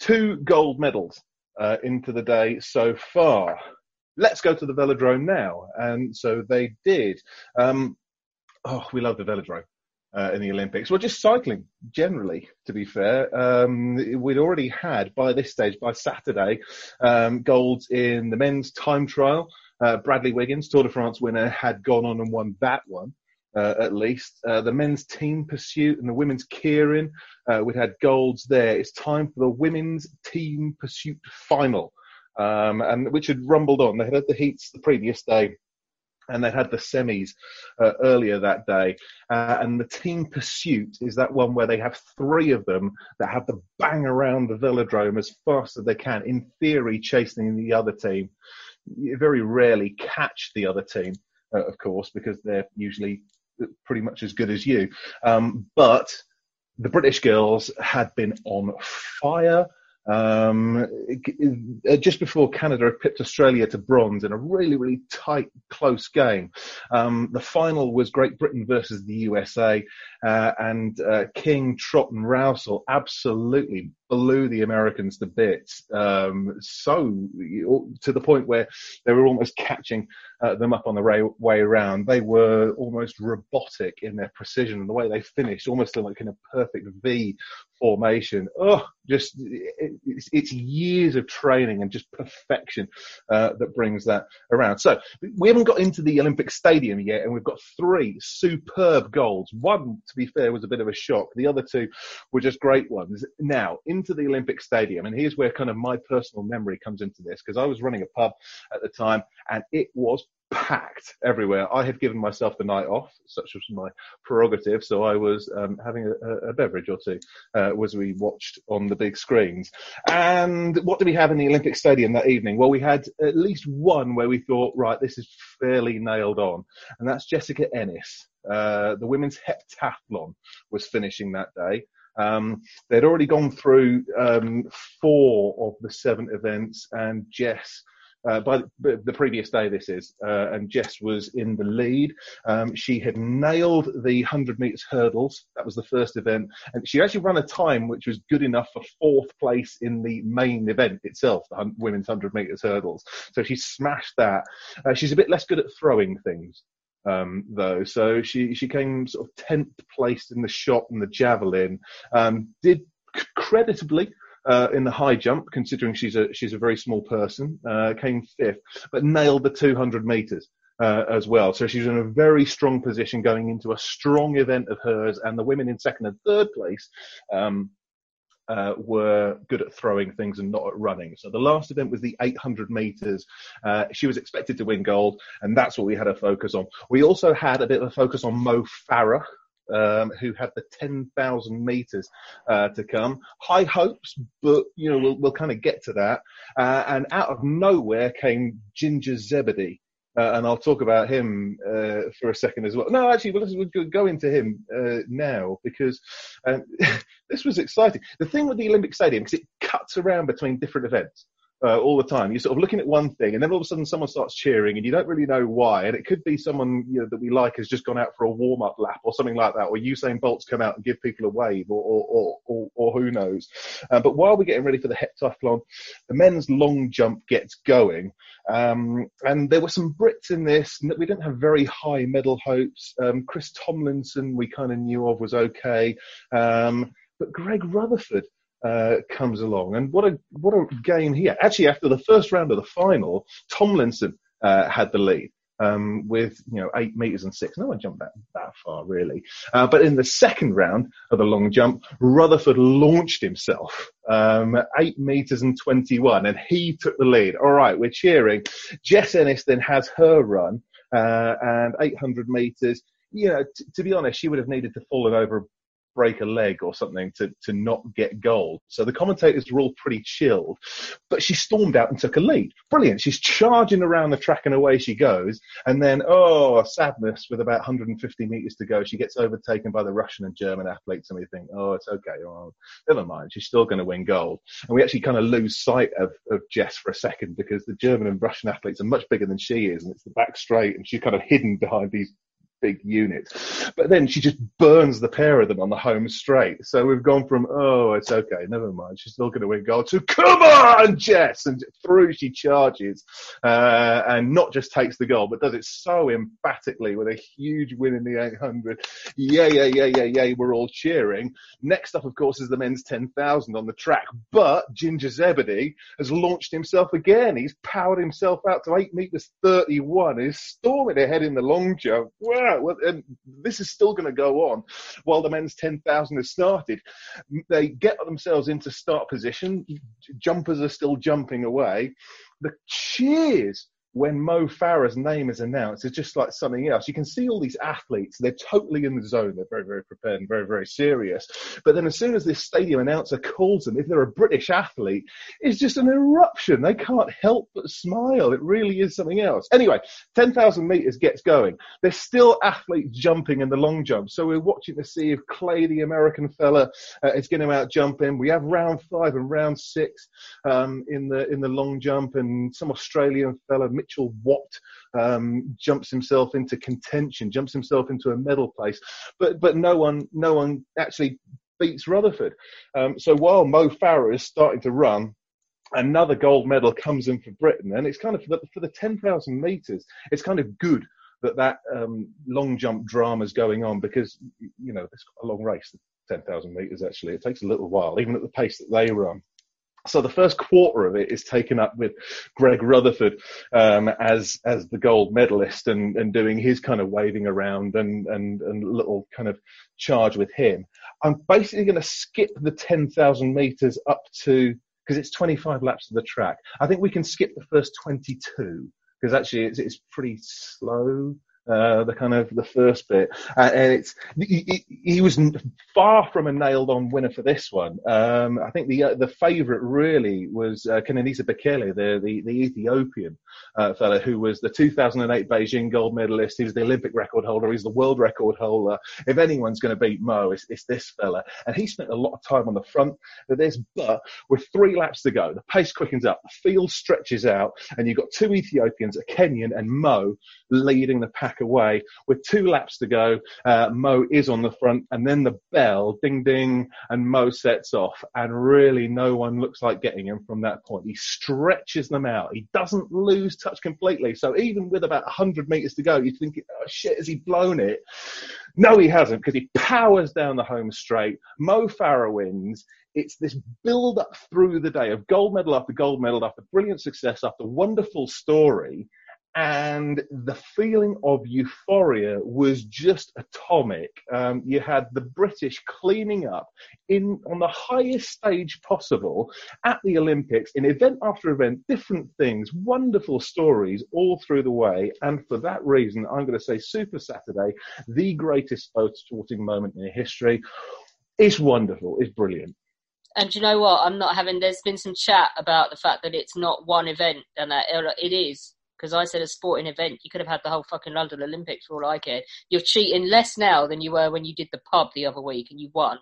two gold medals uh, into the day so far. Let's go to the velodrome now. And so they did. Um, oh, we love the velodrome uh, in the Olympics. Well, just cycling generally, to be fair. Um, we'd already had by this stage, by Saturday, um, golds in the men's time trial. Uh, Bradley Wiggins, Tour de France winner, had gone on and won that one. Uh, at least uh, the men's team pursuit and the women's keirin, uh, we'd had golds there. It's time for the women's team pursuit final, um, and which had rumbled on. They had had the heats the previous day and they had the semis uh, earlier that day. Uh, and the team pursuit is that one where they have three of them that have to bang around the velodrome as fast as they can, in theory, chasing the other team. You very rarely catch the other team, uh, of course, because they're usually pretty much as good as you. Um, but the British girls had been on fire. Um, uh, just before Canada pipped Australia to bronze in a really, really tight, close game. Um, the final was Great Britain versus the USA, uh, and uh, King, Trott, and Rowsell absolutely blew the Americans to bits. Um, so to the point where they were almost catching uh, them up on the way around. They were almost robotic in their precision and the way they finished, almost like in a perfect V formation. Oh, just it, it's, it's, years of training and just perfection uh, that brings that around. So we haven't got into the Olympic Stadium yet, and we've got three superb goals. One, to be fair, was a bit of a shock. The other two were just great ones. Now into the Olympic Stadium, and here's where kind of my personal memory comes into this because I was running a pub at the time, and it was packed everywhere. I had given myself the night off, such was my prerogative, so I was um, having a, a, beverage or two uh, as we watched on the big screens. And what did we have in the Olympic Stadium that evening? Well, we had at least one where we thought, right, this is fairly nailed on, and that's Jessica Ennis. Uh, the women's heptathlon was finishing that day. Um, they'd already gone through um, four of the seven events, and Jess uh, by the, previous day this is, uh, and Jess was in the lead. Um, she had nailed the 100 metres hurdles. That was the first event. And she actually ran a time which was good enough for fourth place in the main event itself, the women's 100 metres hurdles. So she smashed that. Uh, she's a bit less good at throwing things. Um, though, so she she came sort of tenth place in the shot and the javelin. Um, did creditably uh, in the high jump, considering she's a she's a very small person, uh, came fifth, but nailed the 200 meters. Uh, as well. So she's in a very strong position going into a strong event of hers, and the women in second and third place um, uh, were good at throwing things and not at running. So the last event was the 800 meters. Uh, she was expected to win gold, and that's what we had a focus on. We also had a bit of a focus on Mo Farah, um, who had the 10,000 meters uh, to come. High hopes, but you know we'll, we'll kind of get to that. Uh, and out of nowhere came Ginger Zebedee. Uh, and I'll talk about him uh, for a second as well. No, actually, let's go into him uh, now because um, this was exciting. The thing with the Olympic Stadium, because it cuts around between different events uh, all the time. You're sort of looking at one thing, and then all of a sudden someone starts cheering, and you don't really know why. And it could be someone you know that we like has just gone out for a warm up lap or something like that, or Usain Bolt's come out and give people a wave, or or or, or, or who knows. Um, but while we're getting ready for the heptathlon, the men's long jump gets going, um, and there were some Brits in this. We didn't have very high medal hopes. Um, Chris Tomlinson, we kind of knew of, was okay. Um, but Greg Rutherford uh, comes along. And what a what a game here! Actually, after the first round of the final, Tomlinson uh, had the lead. Um, with you know eight meters and six. No one jumped that that far really. Uh, but in the second round of the long jump, Rutherford launched himself um, eight meters and twenty-one, and he took the lead. All right, we're cheering. Jess Ennis then has her run uh, and 800 meters. You know, t- to be honest, she would have needed to fall over break a leg or something to, to not get gold. So the commentators were all pretty chilled, but she stormed out and took a lead. Brilliant. She's charging around the track and away she goes. And then, oh, sadness with about 150 meters to go. She gets overtaken by the Russian and German athletes and we think, oh, it's okay. Oh, never mind. She's still going to win gold. And we actually kind of lose sight of, of Jess for a second because the German and Russian athletes are much bigger than she is. And it's the back straight and she's kind of hidden behind these big unit. But then she just burns the pair of them on the home straight. So we've gone from, oh, it's okay, never mind, she's still going to win gold, to come on, Jess! And through she charges, uh, and not just takes the goal, but does it so emphatically with a huge win in the 800. Yeah, yeah, yeah, yeah, yeah, we're all cheering. Next up, of course, is the men's 10,000 on the track. But Ginger Zebedee has launched himself again. He's powered himself out to 8 metres 31. He's storming ahead in the long jump. Wow well, and this is still going to go on while the men's 10,000 has started. They get themselves into start position. Jumpers are still jumping away. The cheers when Mo Farah's name is announced, it's just like something else. You can see all these athletes, they're totally in the zone. They're very, very prepared and very, very serious. But then as soon as this stadium announcer calls them, if they're a British athlete, it's just an eruption. They can't help but smile. It really is something else. Anyway, 10,000 meters gets going. There's still athletes jumping in the long jump. So we're watching to see if Claye, the American fella, uh, is going to out jump him. We have round five and round six, um, in the, in the long jump and some Australian fella, Mitchell Watt um, jumps himself into contention, jumps himself into a medal place, but but no one no one actually beats Rutherford. Um, so while Mo Farah is starting to run, another gold medal comes in for Britain, and it's kind of for the, for the 10,000 meters, it's kind of good that that um, long jump drama is going on because you know it's a long race, 10,000 meters actually. It takes a little while, even at the pace that they run. So the first quarter of it is taken up with Greg Rutherford um, as as the gold medalist and, and doing his kind of waving around and and and little kind of charge with him. I'm basically going to skip the 10,000 meters up to because it's 25 laps of the track. I think we can skip the first 22 because actually it's, it's pretty slow Uh, the kind of the first bit, and it's he, he, was far from a nailed-on winner for this one. Um, I think the uh, the favourite really was uh, Kenenisa Bekele, the, the the Ethiopian uh, fella who was the 2008 Beijing gold medalist. He was the Olympic record holder. He's the world record holder. If anyone's going to beat Mo, it's, it's this fella, and he spent a lot of time on the front of this. But with three laps to go, the pace quickens up, the field stretches out, and you've got two Ethiopians, a Kenyan, and Mo leading the pack away. With two laps to go, uh, Mo is on the front, and then the bell, ding ding, and Mo sets off. And really, no one looks like getting him from that point. He stretches them out. He doesn't lose touch completely. So even with about 100 metres to go, you think, oh shit, has he blown it? No, he hasn't, because he powers down the home straight. Mo Farah wins. It's this build up through the day of gold medal after gold medal after brilliant success after wonderful story and the feeling of euphoria was just atomic. Um, you had the British cleaning up in on the highest stage possible at the Olympics, in event after event, different things, wonderful stories all through the way. And for that reason, I'm going to say Super Saturday, the greatest sporting moment in history. It's wonderful. It's brilliant. And do you know what? I'm not having. There's been some chat about the fact that it's not one event, and that it is because I said a sporting event, you could have had the whole fucking London Olympics for all I cared. You're cheating less now than you were when you did the pub the other week and you won.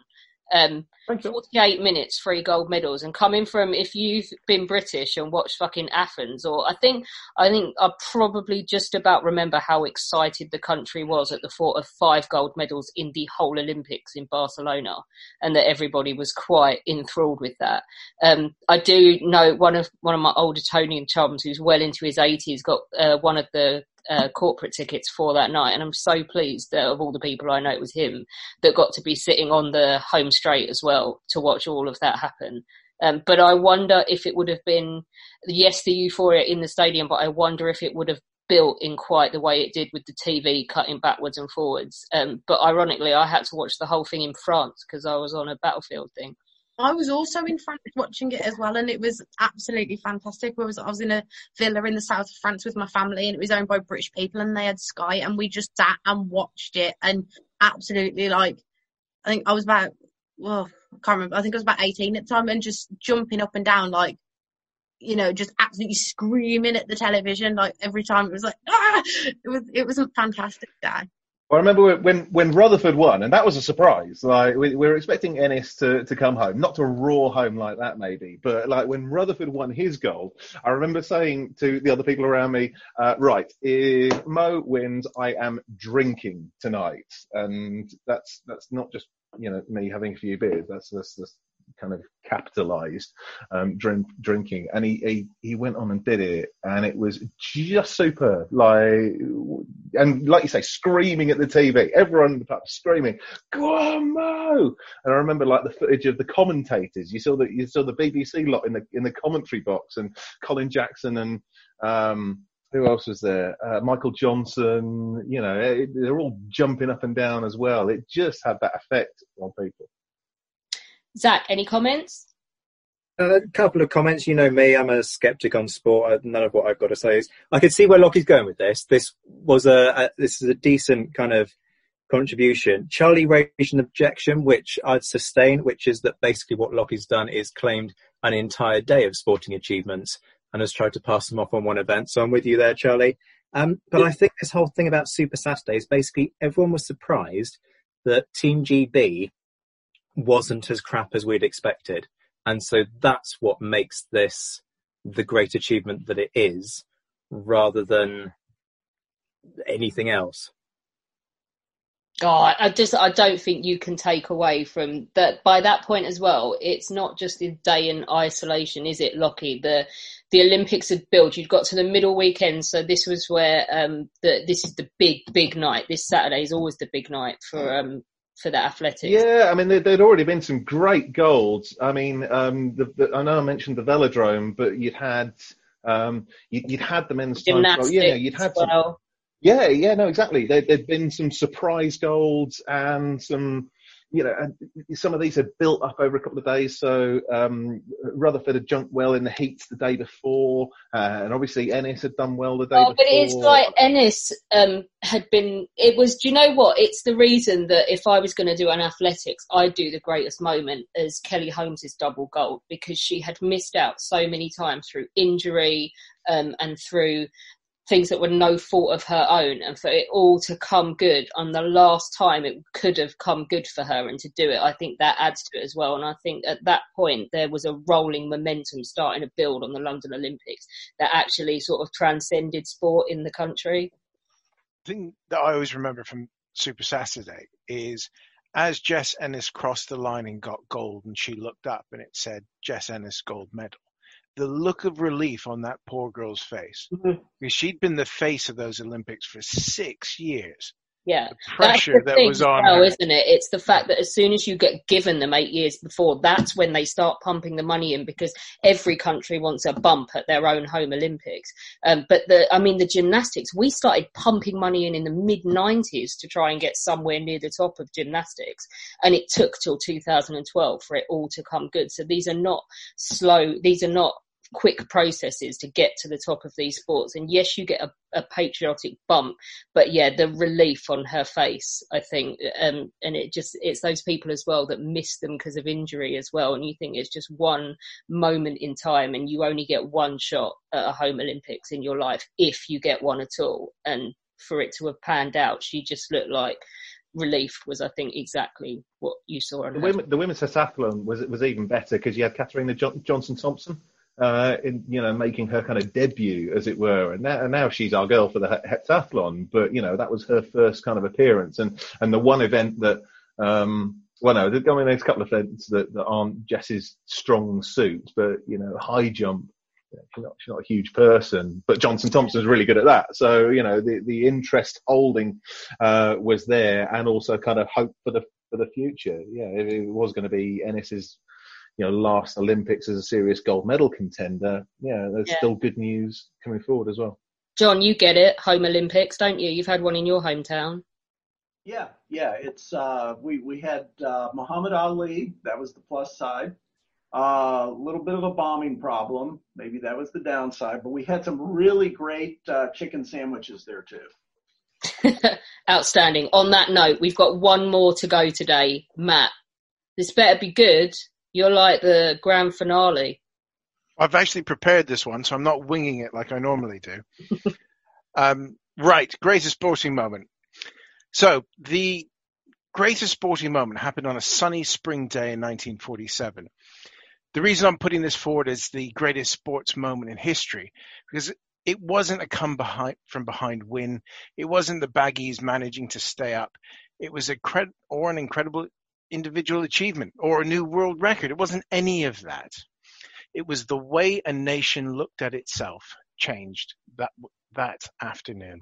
Um, 48 minutes, three gold medals, and coming from if you've been British and watched fucking Athens, or I think I think I probably just about remember how excited the country was at the thought of five gold medals in the whole Olympics in Barcelona, and that everybody was quite enthralled with that. Um, I do know one of one of my old Etonian chums who's well into his 80s got uh, one of the uh, corporate tickets for that night, and I'm so pleased that of all the people I know, it was him that got to be sitting on the home straight as well to watch all of that happen. Um, but I wonder if it would have been, yes, the euphoria in the stadium, but I wonder if it would have built in quite the way it did with the TV cutting backwards and forwards. Um, but ironically, I had to watch the whole thing in France because I was on a battlefield thing. I was also in France watching it as well, and it was absolutely fantastic. Was I was in a villa in the south of France with my family, and it was owned by British people, and they had Sky, and we just sat and watched it, and absolutely like, I think I was about, well, I can't remember. I think I was about 18 at the time, and just jumping up and down like, you know, just absolutely screaming at the television like every time. It was like, ah! it was it was a fantastic day. I remember when when Rutherford won, and that was a surprise. Like we, we were expecting Ennis to, to come home, not to roar home like that, maybe, but like when Rutherford won his gold, I remember saying to the other people around me, uh, "Right, if Mo wins, I am drinking tonight," and that's that's not just you know me having a few beers. That's that's, that's kind of capitalized um, drink, drinking, and he, he he went on and did it, and it was just super. Like, and like you say, screaming at the TV, everyone in the pub screaming, "Go on, Mo!" And I remember like the footage of the commentators. You saw that you saw the BBC lot in the in the commentary box, and Colin Jackson and. Um, who else was there? Uh, Michael Johnson. You know, it, they're all jumping up and down as well. It just had that effect on people. Zach, any comments? a couple of comments. You know me, I'm a skeptic on sport. None of what I've got to say is. I could see where Lockie's going with this. This was a, a this is a decent kind of contribution. Charlie raised an objection, which I'd sustain, which is that basically what Lockie's done is claimed an entire day of sporting achievements and has tried to pass them off on one event. So I'm with you there, Charlie. Um, but I think this whole thing about Super Saturdays, basically everyone was surprised that Team GB wasn't as crap as we'd expected. And so that's what makes this the great achievement that it is rather than anything else. Oh, I just I don't think you can take away from that by that point as well. It's not just a day in isolation, is it, Lockie? The the Olympics had built. You'd got to the middle weekend, so this was where um the this is the big big night. This Saturday is always the big night for um for the athletics. Yeah, I mean, there, would already been some great golds. I mean, um, the, the, I know I mentioned the velodrome, but you'd had um, you, would had them in the men's gymnastics. Time, yeah, you'd had well. some. Yeah, yeah, no, exactly. There, had been some surprise golds and some you know, and some of these are built up over a couple of days. So um, Rutherford had jumped well in the heats the day before, uh, and obviously Ennis had done well the day oh, before. But it's like Ennis um, had been. It was. Do you know what? It's the reason that if I was going to do an athletics, I'd do the greatest moment as Kelly Holmes's double gold because she had missed out so many times through injury um, and through things that were no fault of her own and for it all to come good on the last time it could have come good for her and to do it i think that adds to it as well. And i think at that point there was a rolling momentum starting to build on the london olympics that actually sort of transcended sport in the country. The thing that i always remember from super saturday is as jess ennis crossed the line and got gold and she looked up and it said jess ennis gold medal the look of relief on that poor girl's face mm-hmm. because she'd been the face of those Olympics for six years. Yeah, the pressure the that was on well, her. isn't it? It's the fact that as soon as you get given them eight years before, that's when they start pumping the money in because every country wants a bump at their own home Olympics. Um, but the, I mean, the gymnastics, we started pumping money in in the mid '90s to try and get somewhere near the top of gymnastics, and it took till 2012 for it all to come good. So these are not slow. These are not quick processes to get to the top of these sports. And yes, you get a, a patriotic bump, but yeah, the relief on her face, I think, um, and it just, it's those people as well that miss them because of injury as well. And you think it's just one moment in time and you only get one shot at a home Olympics in your life if you get one at all. And for it to have panned out, she just looked like relief was, I think, exactly what you saw. The, women, the women's heptathlon was was even better because you had Katarina Johnson Thompson, uh, in you know making her kind of debut, as it were. And now, and now she's our girl for the heptathlon. But you know that was her first kind of appearance, and and the one event that. Um, well, no, I mean, there's a couple of events that, that aren't Jess's strong suit, but you know, high jump, she's not, she's not a huge person, but Johnson Thompson's really good at that. So, you know, the, the interest holding, uh, was there and also kind of hope for the, for the future. Yeah, it, it was going to be Ennis's you know, last Olympics as a serious gold medal contender, yeah, there's Yeah. still good news coming forward as well. John, you get it, home Olympics, don't you? You've had one in your hometown. Yeah, yeah. It's uh, we we had uh, Muhammad Ali. That was the plus side. A uh, little bit of a bombing problem. Maybe that was the downside. But we had some really great uh, chicken sandwiches there too. Outstanding. On that note, we've got one more to go today. Matt, this better be good. You're like the grand finale. I've actually prepared this one, so I'm not winging it like I normally do. um, right, greatest sporting moment. So the greatest sporting moment happened on a sunny spring day in 1947. The reason I'm putting this forward as the greatest sports moment in history, because it wasn't a come behind from behind win. It wasn't the Baggies managing to stay up. It was a cred or an incredible individual achievement or a new world record. It wasn't any of that. It was the way a nation looked at itself changed that that afternoon.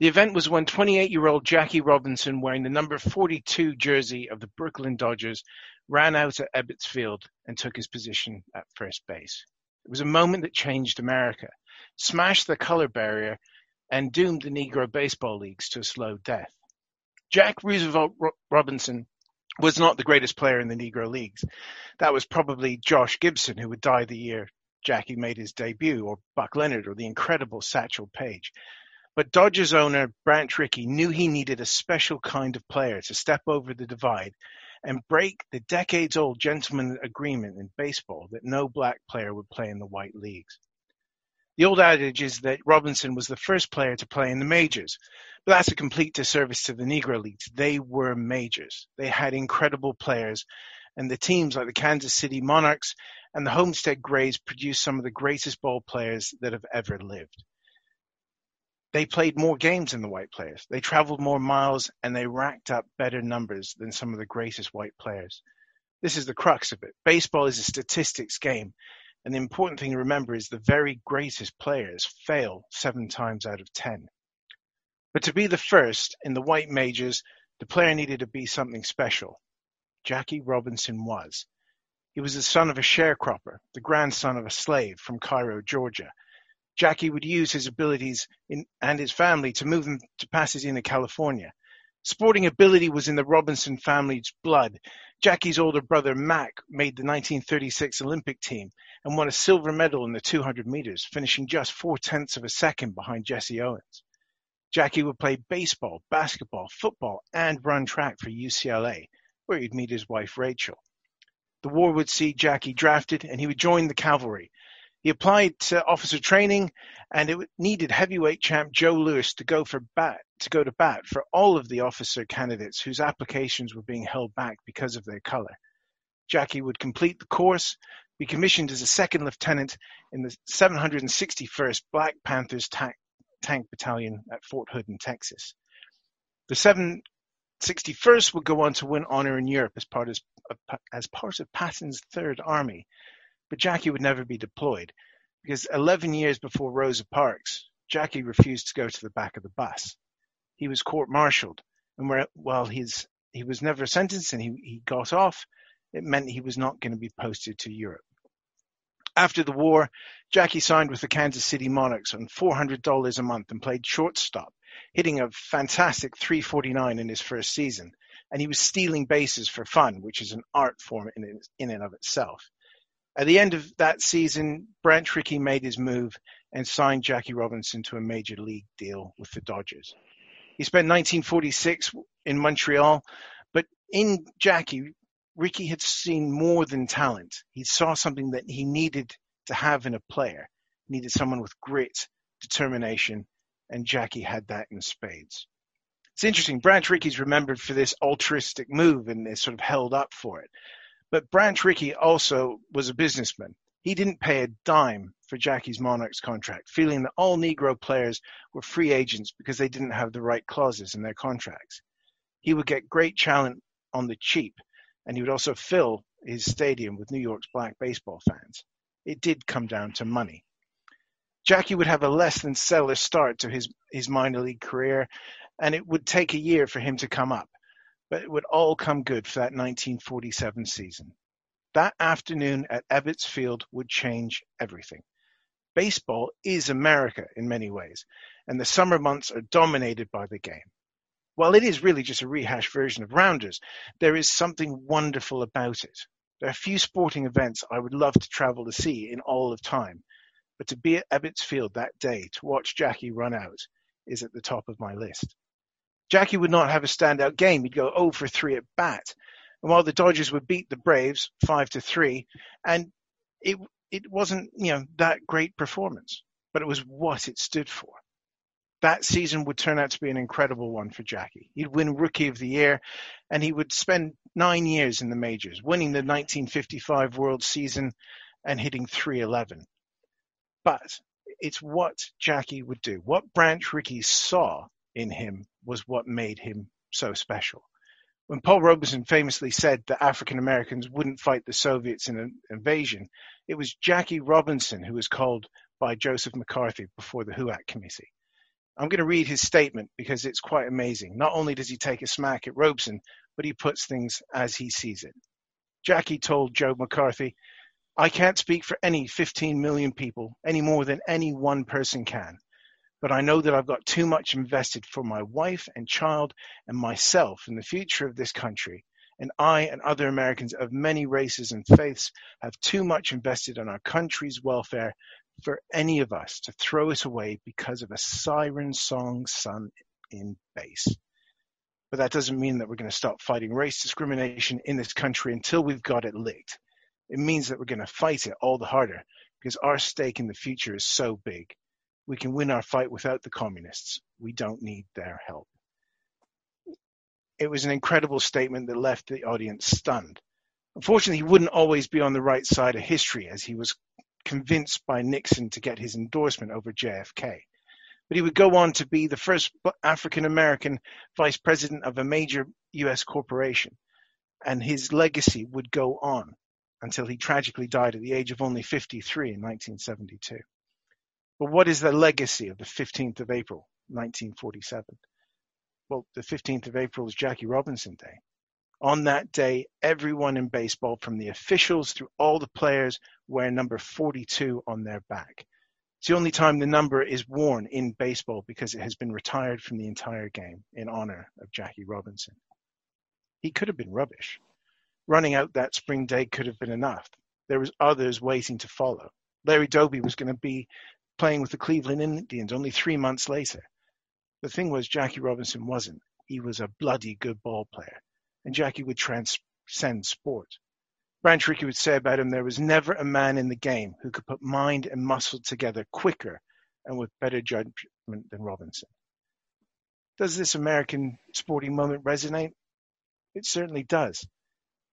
The event was when 28-year-old Jackie Robinson, wearing the number 42 jersey of the Brooklyn Dodgers, ran out at Ebbets Field and took his position at first base. It was a moment that changed America, smashed the color barrier, and doomed the Negro baseball leagues to a slow death. Jack Roosevelt Robinson was not the greatest player in the Negro leagues. That was probably Josh Gibson, who would die the year Jackie made his debut, or Buck Leonard, or the incredible Satchel Paige. But Dodgers owner Branch Rickey knew he needed a special kind of player to step over the divide and break the decades old gentleman agreement in baseball that no black player would play in the white leagues. The old adage is that Robinson was the first player to play in the majors, but that's a complete disservice to the Negro Leagues. They were majors. They had incredible players, and the teams like the Kansas City Monarchs and the Homestead Grays produced some of the greatest ball players that have ever lived. They played more games than the white players. They traveled more miles and they racked up better numbers than some of the greatest white players. This is the crux of it. Baseball is a statistics game. And the important thing to remember is the very greatest players fail seven times out of ten. But to be the first in the white majors, the player needed to be something special. Jackie Robinson was. He was the son of a sharecropper, the grandson of a slave from Cairo, Georgia. Jackie would use his abilities in, and his family to move them to Pasadena, California. Sporting ability was in the Robinson family's blood. Jackie's older brother Mac made the 1936 Olympic team and won a silver medal in the 200 meters, finishing just four tenths of a second behind Jesse Owens. Jackie would play baseball, basketball, football, and run track for UCLA, where he'd meet his wife Rachel. The war would see Jackie drafted and he would join the cavalry. He applied to officer training and it needed heavyweight champ Joe Louis to go for bat to go to bat for all of the officer candidates whose applications were being held back because of their color. Jackie would complete the course, be commissioned as a second lieutenant in the 761st Black Panthers ta- Tank Battalion at Fort Hood in Texas. The 761st would go on to win honor in Europe as part of, as part of Patton's Third Army, but Jackie would never be deployed because 11 years before Rosa Parks, Jackie refused to go to the back of the bus. He was court-martialed, and where, while he's, he was never sentenced and he, he got off, it meant he was not going to be posted to Europe. After the war, Jackie signed with the Kansas City Monarchs on $400 a month and played shortstop, hitting a fantastic 349 in his first season. And he was stealing bases for fun, which is an art form in, in and of itself. At the end of that season, Branch Rickey made his move and signed Jackie Robinson to a major league deal with the Dodgers. He spent 1946 in Montreal, but in Jackie, Rickey had seen more than talent. He saw something that he needed to have in a player. He needed someone with grit, determination, and Jackie had that in spades. It's interesting. Branch Rickey's remembered for this altruistic move and is sort of held up for it. But Branch Rickey also was a businessman. He didn't pay a dime for Jackie's Monarchs contract, feeling that all Negro players were free agents because they didn't have the right clauses in their contracts. He would get great talent on the cheap and he would also fill his stadium with New York's black baseball fans. It did come down to money. Jackie would have a less than stellar start to his, his minor league career, and it would take a year for him to come up, but it would all come good for that 1947 season. That afternoon at Ebbets Field would change everything. Baseball is America in many ways, and the summer months are dominated by the game. While it is really just a rehashed version of Rounders, there is something wonderful about it. There are few sporting events I would love to travel to see in all of time, but to be at Ebbets Field that day to watch Jackie run out is at the top of my list. Jackie would not have a standout game. He'd go 0 for 3 at bat. And while the Dodgers would beat the Braves 5 to 3, and it it wasn't, you know, that great performance, but it was what it stood for that season would turn out to be an incredible one for Jackie. He'd win Rookie of the Year, and he would spend nine years in the majors, winning the 1955 World Season and hitting 311. But it's what Jackie would do. What Branch Rickey saw in him was what made him so special. When Paul Robeson famously said that African Americans wouldn't fight the Soviets in an invasion, it was Jackie Robinson who was called by Joseph McCarthy before the HUAC committee. I'm going to read his statement because it's quite amazing. Not only does he take a smack at Robeson, but he puts things as he sees it. Jackie told Joe McCarthy, I can't speak for any 15 million people any more than any one person can, but I know that I've got too much invested for my wife and child and myself in the future of this country. And I and other Americans of many races and faiths have too much invested in our country's welfare for any of us to throw it away because of a siren song sung in bass. But that doesn't mean that we're going to stop fighting race discrimination in this country until we've got it licked. It means that we're going to fight it all the harder because our stake in the future is so big. We can win our fight without the communists. We don't need their help. It was an incredible statement that left the audience stunned. Unfortunately, he wouldn't always be on the right side of history as he was convinced by Nixon to get his endorsement over JFK. But he would go on to be the first African American vice president of a major US corporation, and his legacy would go on until he tragically died at the age of only 53 in 1972. But what is the legacy of the 15th of April, 1947? Well, the 15th of April is Jackie Robinson Day. On that day, everyone in baseball, from the officials through all the players, wear number 42 on their back. It's the only time the number is worn in baseball because it has been retired from the entire game in honor of Jackie Robinson. He could have been rubbish. Running out that spring day could have been enough. There was others waiting to follow. Larry Doby was going to be playing with the Cleveland Indians only three months later. The thing was, Jackie Robinson wasn't. He was a bloody good ball player, and Jackie would transcend sport. Branch Rickey would say about him, there was never a man in the game who could put mind and muscle together quicker and with better judgment than Robinson. Does this American sporting moment resonate? It certainly does,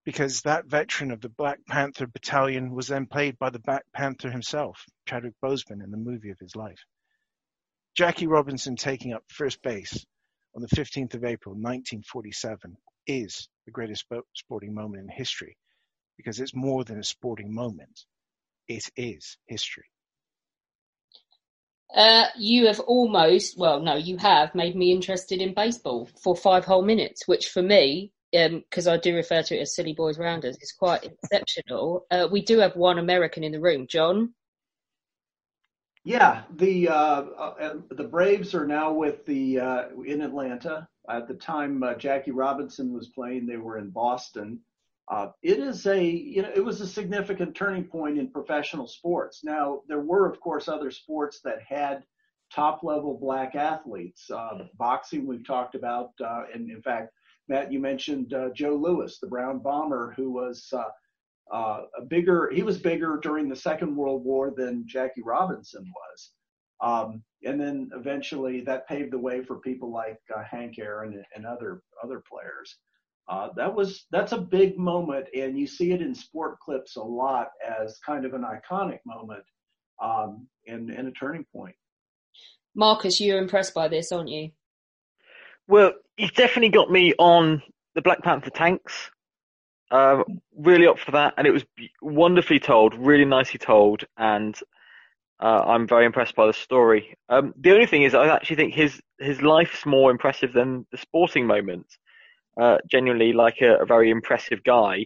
because that veteran of the Black Panther Battalion was then played by the Black Panther himself, Chadwick Boseman, in the movie of his life. Jackie Robinson taking up first base on the 15th of April 1947 is the greatest sporting moment in history because it's more than a sporting moment. It is history. Uh, you have almost, well, no, you have made me interested in baseball for five whole minutes, which for me, because um, I do refer to it as Silly Boys Rounders, is quite exceptional. Uh, we do have one American in the room, John. Yeah, the uh, uh, the Braves are now with the uh, in Atlanta. At the time uh, Jackie Robinson was playing, they were in Boston. Uh, it is a you know it was a significant turning point in professional sports. Now there were of course other sports that had top level black athletes. Uh, boxing we've talked about, uh, and in fact, Matt, you mentioned uh, Joe Louis, the Brown Bomber, who was uh, uh, a bigger. He was bigger during the Second World War than Jackie Robinson was. Um, and then eventually that paved the way for people like Hank Aaron and other other players uh, that was that's a big moment, and you see it in sport clips a lot as kind of an iconic moment um, and, and a turning point. Marcus, you're impressed by this, aren't you? Well, he's definitely got me on the Black Panther tanks. Uh, really up for that, and it was wonderfully told, really nicely told, and uh, I'm very impressed by the story. Um, the only thing is, I actually think his his life's more impressive than the sporting moments uh, genuinely like a, a, very impressive guy.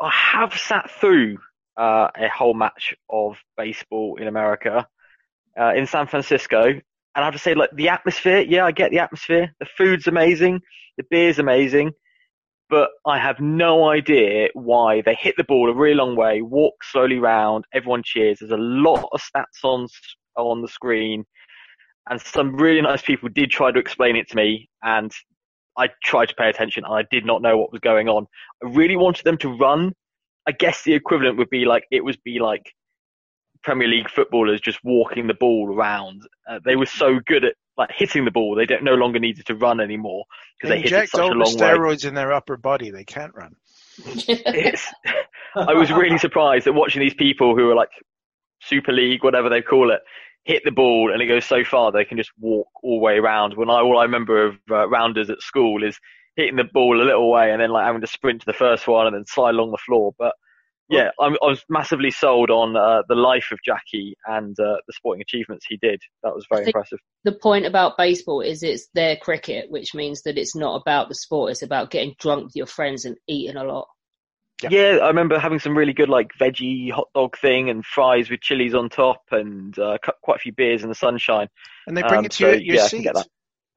I have sat through uh, a whole match of baseball in America, uh, in San Francisco, and I have to say, like the atmosphere. Yeah, I get the atmosphere. The food's amazing. The beer's amazing. But I have no idea why they hit the ball a really long way, walk slowly round, everyone cheers. There's a lot of stats on on the screen, and some really nice people did try to explain it to me, and I tried to pay attention and I did not know what was going on. I really wanted them to run. I guess the equivalent would be like it would be like Premier League footballers just walking the ball around. Uh, they were so good at like hitting the ball, they don't no longer needed to run anymore because they, they hit it such a long steroids way. in their upper body, they can't run. I was really surprised at watching these people who are like Super League, whatever they call it, hit the ball and it goes so far they can just walk all the way around. When I all I remember of uh, rounders at school is hitting the ball a little way and then like having to sprint to the first one and then slide along the floor. But yeah, I'm, i was massively sold on uh, the life of Jackie and uh, the sporting achievements he did. That was very impressive. The point about baseball is it's their cricket, which means that it's not about the sport; it's about getting drunk with your friends and eating a lot. Yeah. yeah. I remember having some really good like veggie hot dog thing and fries with chilies on top and uh, quite a few beers in the sunshine. And they bring um, it to so, your, your yeah, seat.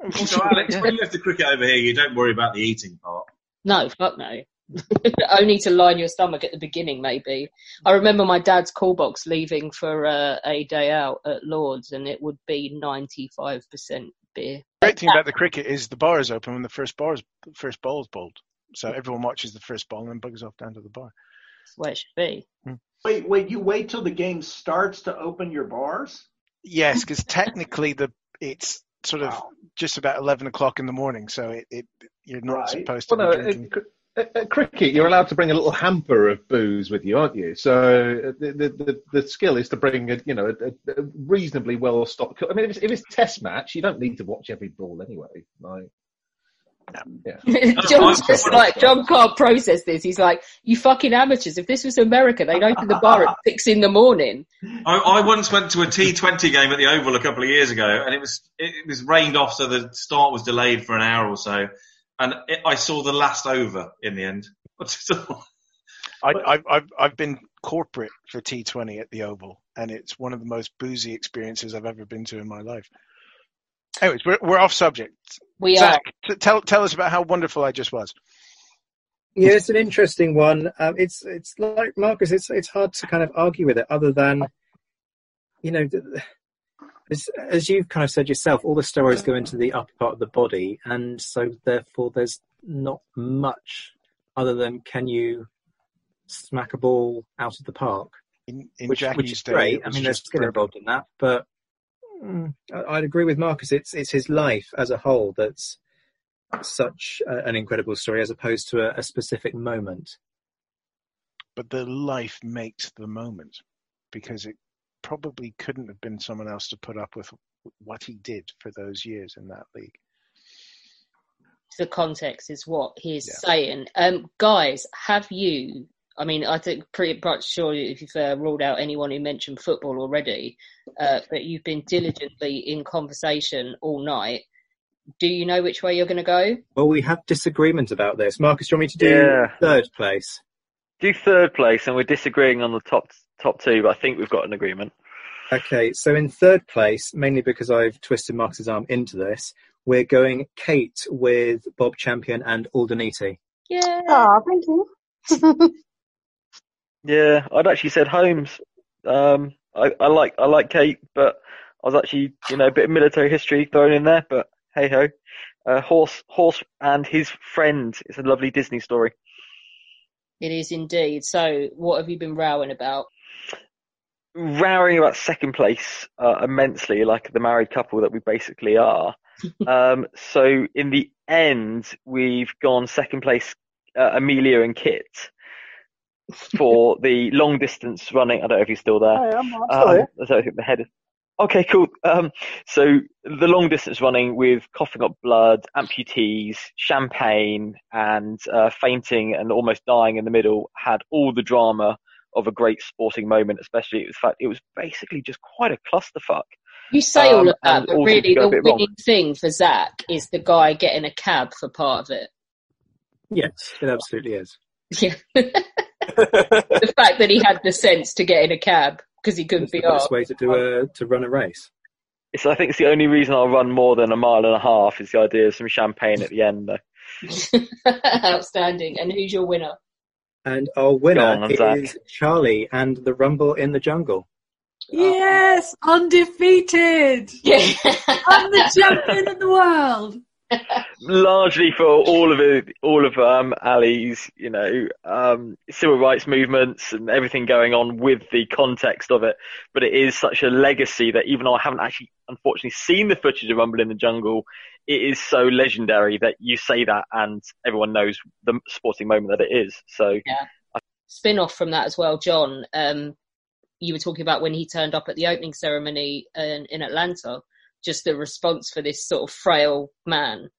Also, Alex, when you have the cricket over here, you don't worry about the eating part. No, fuck no. Only to line your stomach at the beginning, maybe. I remember my dad's call box leaving for uh, a day out at Lords, and it would be ninety-five percent beer. The great thing about the cricket is the bar is open when the first bar is first ball is bowled. So everyone watches the first ball and then bugs off down to the bar. That's where it should be. Hmm. Wait, wait, you wait till the game starts to open your bars? Yes, because technically the it's sort of wow. just about eleven o'clock in the morning, so it, it you're not right. supposed to. Well, no, at, at cricket, you're allowed to bring a little hamper of booze with you, aren't you? So uh, the the, the, the skill is to bring a you know a, a reasonably well stocked. I mean, if it's, if it's test match, you don't need to watch every ball anyway. Like yeah. John's just like John can't process this. He's like, "You fucking amateurs! If this was America, they'd open the bar at six in the morning." I, I, once went to a T20 game at the Oval a couple of years ago, and it was it was rained off, so the start was delayed for an hour or so, and it, I saw the last over in the end. I, have I've been corporate for T20 at the Oval, and it's one of the most boozy experiences I've ever been to in my life. Anyways, we're, we're off subject. We Zach, t- tell tell us about how wonderful I just was. Yeah, it's an interesting one. Um, it's it's like Marcus. It's it's hard to kind of argue with it, other than you know, as, as you've kind of said yourself, all the steroids go into the upper part of the body, and so therefore there's not much other than can you smack a ball out of the park, in, in which, Jackie's which is day, great. I mean, there's skill involved in that, but mm, I'd agree with Marcus. It's it's his life as a whole that's such a, an incredible story, as opposed to a, a specific moment. but the life makes the moment because it probably couldn't have been someone else to put up with what he did for those years in that league. the context is what he's saying. Um, guys, have you? I mean, I think pretty much sure if you've uh, ruled out anyone who mentioned football already, uh, but you've been diligently in conversation all night. Do you know which way you're going to go? Well, we have disagreement about this. Marcus, do you want me to do Yeah. third place? Do third place, and we're disagreeing on the top top two, but I think we've got an agreement. Okay, so in third place, mainly because I've twisted Marcus's arm into this, we're going Kate with Bob Champion and Aldaniti. Yeah. Oh, thank you. Yeah, I'd actually said Holmes. Um, I, I like I like Kate, but I was actually you know a bit of military history thrown in there. But hey ho, uh, horse horse and his friend. It's a lovely Disney story. It is indeed. So, what have you been rowing about? Rowing about second place uh, immensely, like the married couple that we basically are. um, so in the end, we've gone second place, uh, Amelia and Kit for the long distance running. I don't know if he's still there. Hi, I'm- I'm Um, still here. I don't think the head is. Okay, cool. Um, so the long distance running with coughing up blood, amputees, champagne, and uh, fainting and almost dying in the middle had all the drama of a great sporting moment. Especially the fact it was basically just quite a clusterfuck. You say all Um, of that, but really, seemed to go the a bit wrong. winning thing for Zach is the guy getting a cab for part of it. Yes, it absolutely is. Yeah. the fact that he had the sense to get in a cab because he couldn't It's the best asked. way to do a to run a race. It's, I think it's the only reason I'll run more than a mile and a half is the idea of some champagne at the end. Outstanding. And who's your winner? And our winner on, Zach. is Charlie and the Rumble in the Jungle. Oh, yes, undefeated. I'm the champion of the world. Largely for all of all of um, Ali's, you know, um, civil rights movements and everything going on with the context of it. But it is such a legacy that even though I haven't actually, unfortunately, seen the footage of Rumble in the Jungle, it is so legendary that you say that and everyone knows the sporting moment that it is. So Yeah. Spin off from that as well, John. Um, you were talking about when he turned up at the opening ceremony in, in Atlanta, just the response for this sort of frail man.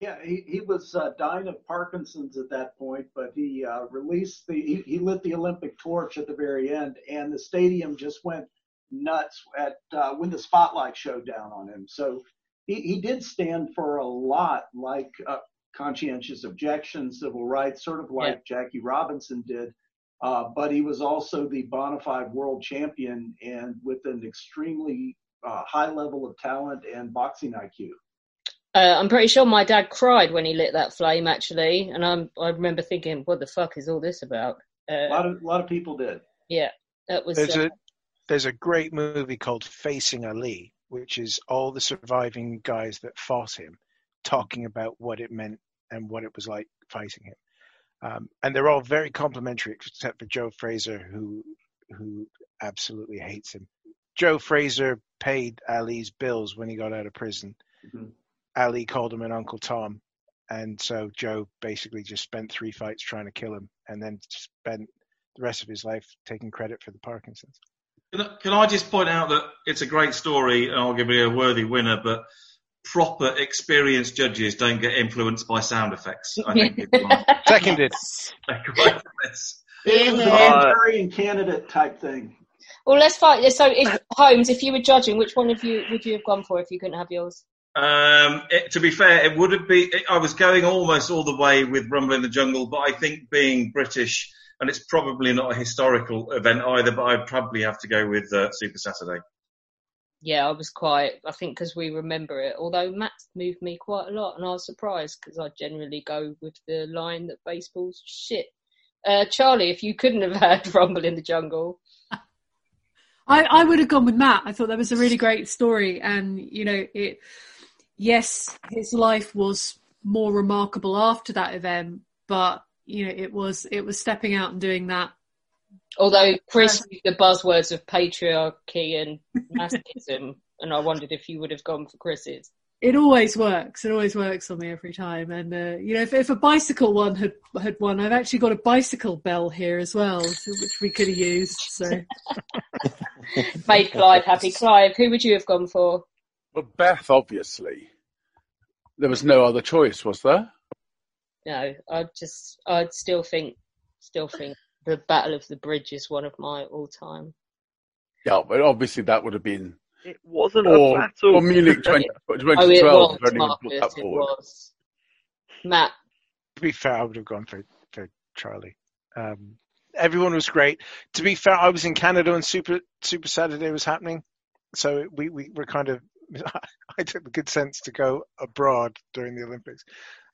Yeah, he, he was uh, dying of Parkinson's at that point, but he uh, released the he, he lit the Olympic torch at the very end, and the stadium just went nuts at uh, when the spotlight showed down on him. So he, he did stand for a lot, like uh, conscientious objection, civil rights, sort of like Jackie Robinson did. Uh, but he was also the bona fide world champion and with an extremely uh, high level of talent and boxing IQ. Uh, I'm pretty sure my dad cried when he lit that flame, actually, and I'm, I remember thinking, "What the fuck is all this about?" Uh, A lot of a lot of people did. yeah, that was. There's uh, a there's a great movie called Facing Ali, which is all the surviving guys that fought him talking about what it meant and what it was like fighting him. Um, and they're all very complimentary, except for Joe Frazier, who who absolutely hates him. Joe Frazier paid Ali's bills when he got out of prison. Mm-hmm. Ali called him an Uncle Tom, and so Joe basically just spent three fights trying to kill him, and then spent the rest of his life taking credit for the Parkinson's. Can I, can I just point out that it's a great story and arguably a worthy winner, but proper experienced judges don't get influenced by sound effects. I think it's one. Seconded. It was an Yeah. Manchurian candidate type thing. Well, let's fight. So, if, Holmes, if you were judging, which one of you would you have gone for if you couldn't have yours? Um, it, to be fair, it would have been. It, I was going almost all the way with Rumble in the Jungle, but I think being British and it's probably not a historical event either. But I'd probably have to go with uh, Super Saturday. Yeah, I was quite. I think because we remember it. Although Matt moved me quite a lot, and I was surprised because I generally go with the line that baseball's shit. Uh, Charlie, if you couldn't have had Rumble in the Jungle, I, I would have gone with Matt. I thought that was a really great story, and you know, it. Yes, his life was more remarkable after that event, but you know, it was it was stepping out and doing that. although Chris used the buzzwords of patriarchy and masochism, and I wondered if you would have gone for Chris's. It always works. It always works on me every time. And uh, you know, if, if a bicycle one had had won, I've actually got a bicycle bell here as well, which we could have used. So Made Clive happy. Clive, who would you have gone for? Well, Beth, obviously. There was no other choice, was there? No, I'd just, I'd still think, still think the Battle of the Bridge is one of my all-time. Yeah, but obviously that would have been. It wasn't or, a battle. Or Munich 20, Oh, it 2012. was, if only we Marcus, put that it was. Matt, To be fair, I would have gone for, for Charlie. Um, everyone was great. To be fair, I was in Canada when Super Super Saturday was happening, so we, we were kind of. I took the good sense to go abroad during the Olympics,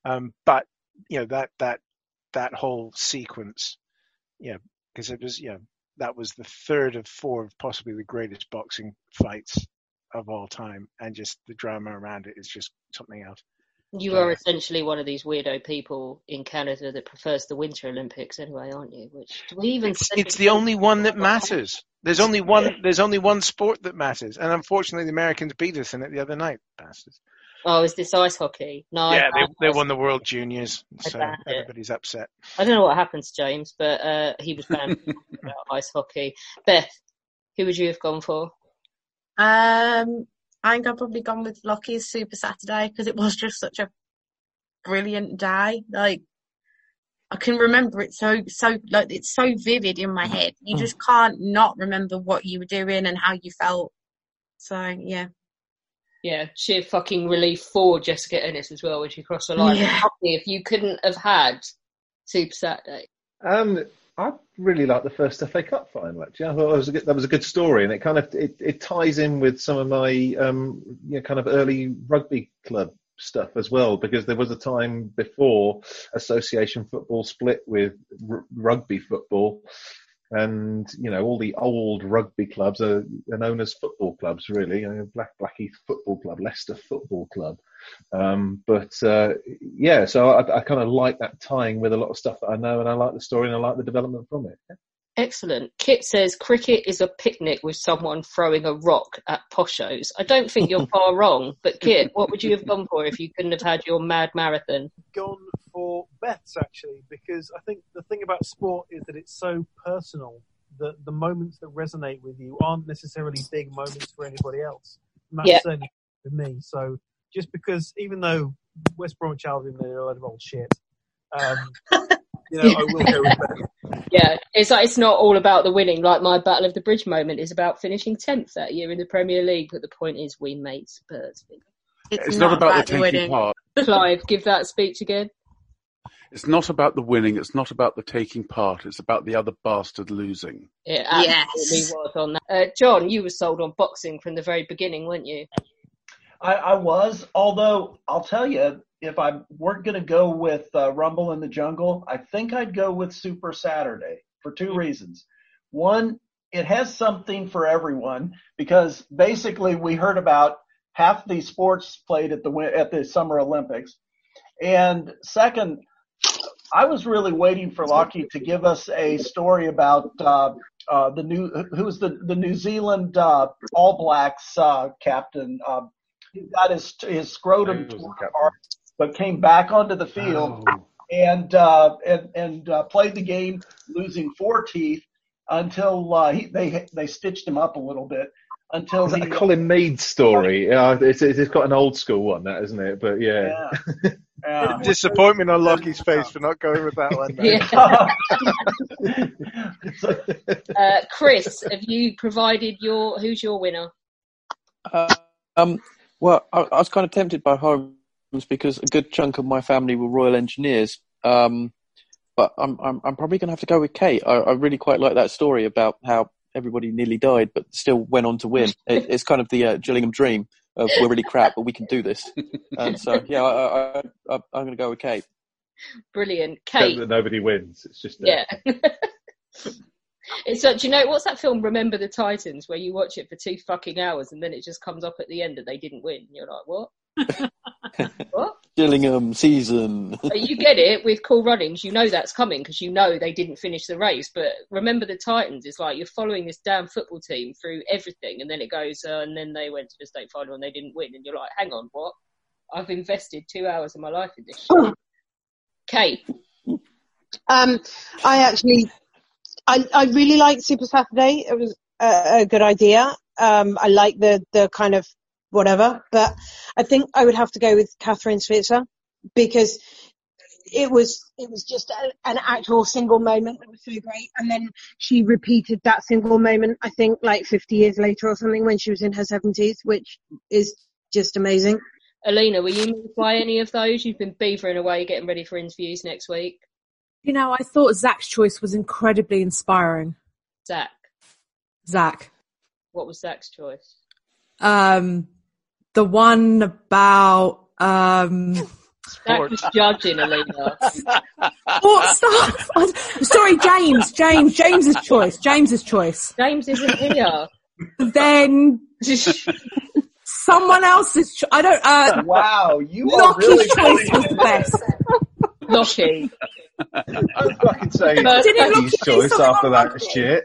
um, but you know that that that whole sequence, yeah, because it was yeah that was the third of four of possibly the greatest boxing fights of all time, and just the drama around it is just something else. you are essentially one of these weirdo people in Canada that prefers the Winter Olympics anyway, aren't you? Which do we even? It's, it's the only one that matters. There's only one. There's only one sport that matters, and unfortunately, the Americans beat us in it the other night, bastards. Oh, is this ice hockey? No, yeah, they, they won the World Juniors, so banned it. everybody's upset. I don't know what happened to James, but uh, he was banned about ice hockey. Beth, who would you have gone for? Um, I think I've probably gone with Lockie's Super Saturday because it was just such a brilliant day. Like, I can remember it so, so, like, it's so vivid in my head. You just can't not remember what you were doing and how you felt. So, yeah. Yeah, sheer fucking relief for Jessica Ennis as well when she crossed the line. Yeah. Lockie, If you couldn't have had Super Saturday, Um, I really like the first FA Cup final. Actually, I thought it was a good, that was a good story, and it kind of it, it ties in with some of my um, you know, kind of early rugby club stuff as well, because there was a time before association football split with r- rugby football, and you know all the old rugby clubs are, are known as football clubs, really. Black Blackheath Football Club, Leicester Football Club. Um, but uh, yeah, so I, I kind of like that tying with a lot of stuff that I know, and I like the story and I like the development from it. Excellent. Kit says cricket is a picnic with someone throwing a rock at poshos. I don't think you're far wrong, but Kit, what would you have gone for if you couldn't have had your mad marathon? gone for bets actually because I think the thing about sport is that it's so personal that the moments that resonate with you aren't necessarily big moments for anybody else. And that's Yeah. certainly with me. So just because even though West Bromwich Albion they're a load of old shit, um, you know, I will go with Beth. Yeah, it's like it's not all about the winning. Like my Battle of the Bridge moment is about finishing tenth that year in the Premier League, but the point is we made Spurs. It's not about the taking part. Clive, give that speech again. It's not about the winning. It's not about the taking part. It's about the other bastard losing. It absolutely was on that. Uh, John, you were sold on boxing from the very beginning, weren't you? I, I was, although I'll tell you, if I weren't going to go with uh, Rumble in the Jungle, I think I'd go with Super Saturday for two reasons. One, it has something for everyone because basically we heard about half the sports played at the at the Summer Olympics, and second, I was really waiting for Lockie to give us a story about uh, uh, the new who was the the New Zealand uh, All Blacks uh, captain. He got his his scrotum torn apart, but came back onto the field and uh, and and uh, played the game, losing four teeth until uh, he, they they stitched him up a little bit until Is that he a Colin Meads story? Yeah, it's, it's it's got an old school one, that isn't it? But yeah. Yeah. Disappointment on Lockie's face for not going with that one. Uh, Chris, have you provided your who's your winner? Uh, um, well, I, I was kind of tempted by Holmes because a good chunk of my family were Royal Engineers. Um, but I'm I'm, I'm probably going to have to go with Kate. I, I really quite like that story about how everybody nearly died, but still went on to win. It, it's kind of the uh, Gillingham dream of we're really crap, but we can do this. And so, yeah, I, I, I, I'm going to go with Kate. Brilliant, Hope Kate. that nobody wins. It's just uh, Yeah. it's like, do you know what's that film? Remember the Titans, where you watch it for two fucking hours and then it just comes up at the end that they didn't win. You're like, what? what? Gillingham season. But you get it with Cool Runnings. You know that's coming because you know they didn't finish the race. But remember the Titans. It's like you're following this damn football team through everything, and then it goes, uh, and then they went to the state final and they didn't win, and you're like, hang on, what? I've invested two hours of my life in this. Shit. Kate, Um, I actually, I, I really liked Super Saturday. It was a, a good idea. Um, I like the, the kind of whatever, but I think I would have to go with Kathrine Switzer because it was, it was just a, an actual single moment that was so great. And then she repeated that single moment, I think like 50 years later or something when she was in her 70s, which is just amazing. Alina, were you moved by any of those? You've been beavering away, getting ready for interviews next week. You know, I thought Zach's choice was incredibly inspiring. Zach, Zach. what was Zach's choice? Um, the one about, um, Zach was judging Alina. what stuff? Sorry, James, James, James's choice, James's choice. James isn't here. Then someone else's. Cho- I don't. Uh, Wow, you are Lockie's really choice was the best. Lockie. I'd fucking say But- Didn't Eddie's Lockie choice after that shit.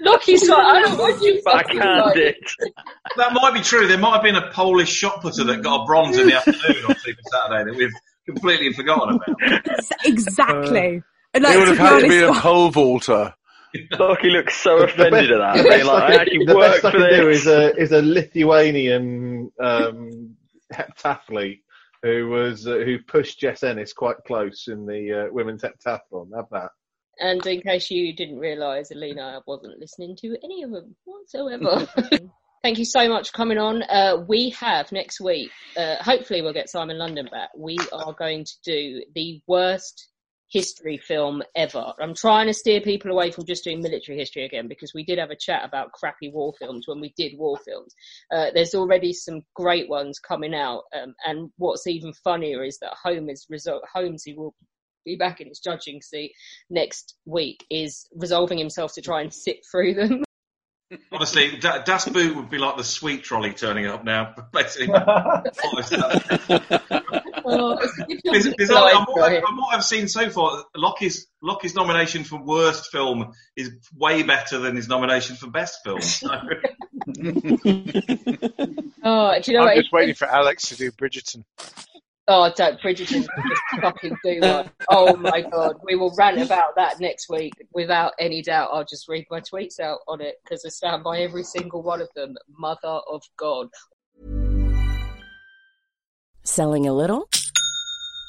Lockie's like, I don't want you fucking Backhand like. it. That might be true. There might have been a Polish shot putter that got a bronze in the afternoon on Super Saturday that we've completely forgotten about. exactly. And, it would have to had to be be a pole vaulter. Lockie looks so offended at that. The best like, I I can, actually the worked best I for can do this. is a is a Lithuanian um, heptathlete who was uh, who pushed Jess Ennis quite close in the uh, women's heptathlon. Have that. And in case you didn't realise, Alina wasn't listening to any of them whatsoever. Thank you so much for coming on. Uh, we have next week, uh, hopefully we'll get Simon London back. We are going to do the worst history film ever. I'm trying to steer people away from just doing military history again because we did have a chat about crappy war films when we did war films. Uh, there's already some great ones coming out, um, and what's even funnier is that Holmes, result, Holmesy will be back in his judging seat next week. Is resolving himself to try and sit through them. Honestly, Da- Das Boot would be like the sweet trolley turning up now. Basically, Oh, it's a good There's- there's you only- applied I'm- from what I've seen so far, Lockie's Lockie's nomination for worst film is way better than his nomination for best film. So- Oh, do you know I'm what? just waiting for Alex to do Bridgerton. Oh, don't Bridgerton just fucking do one. Oh my god, we will rant about that next week without any doubt. I'll just read my tweets out on it because I stand by every single one of them. Mother of God. Selling a little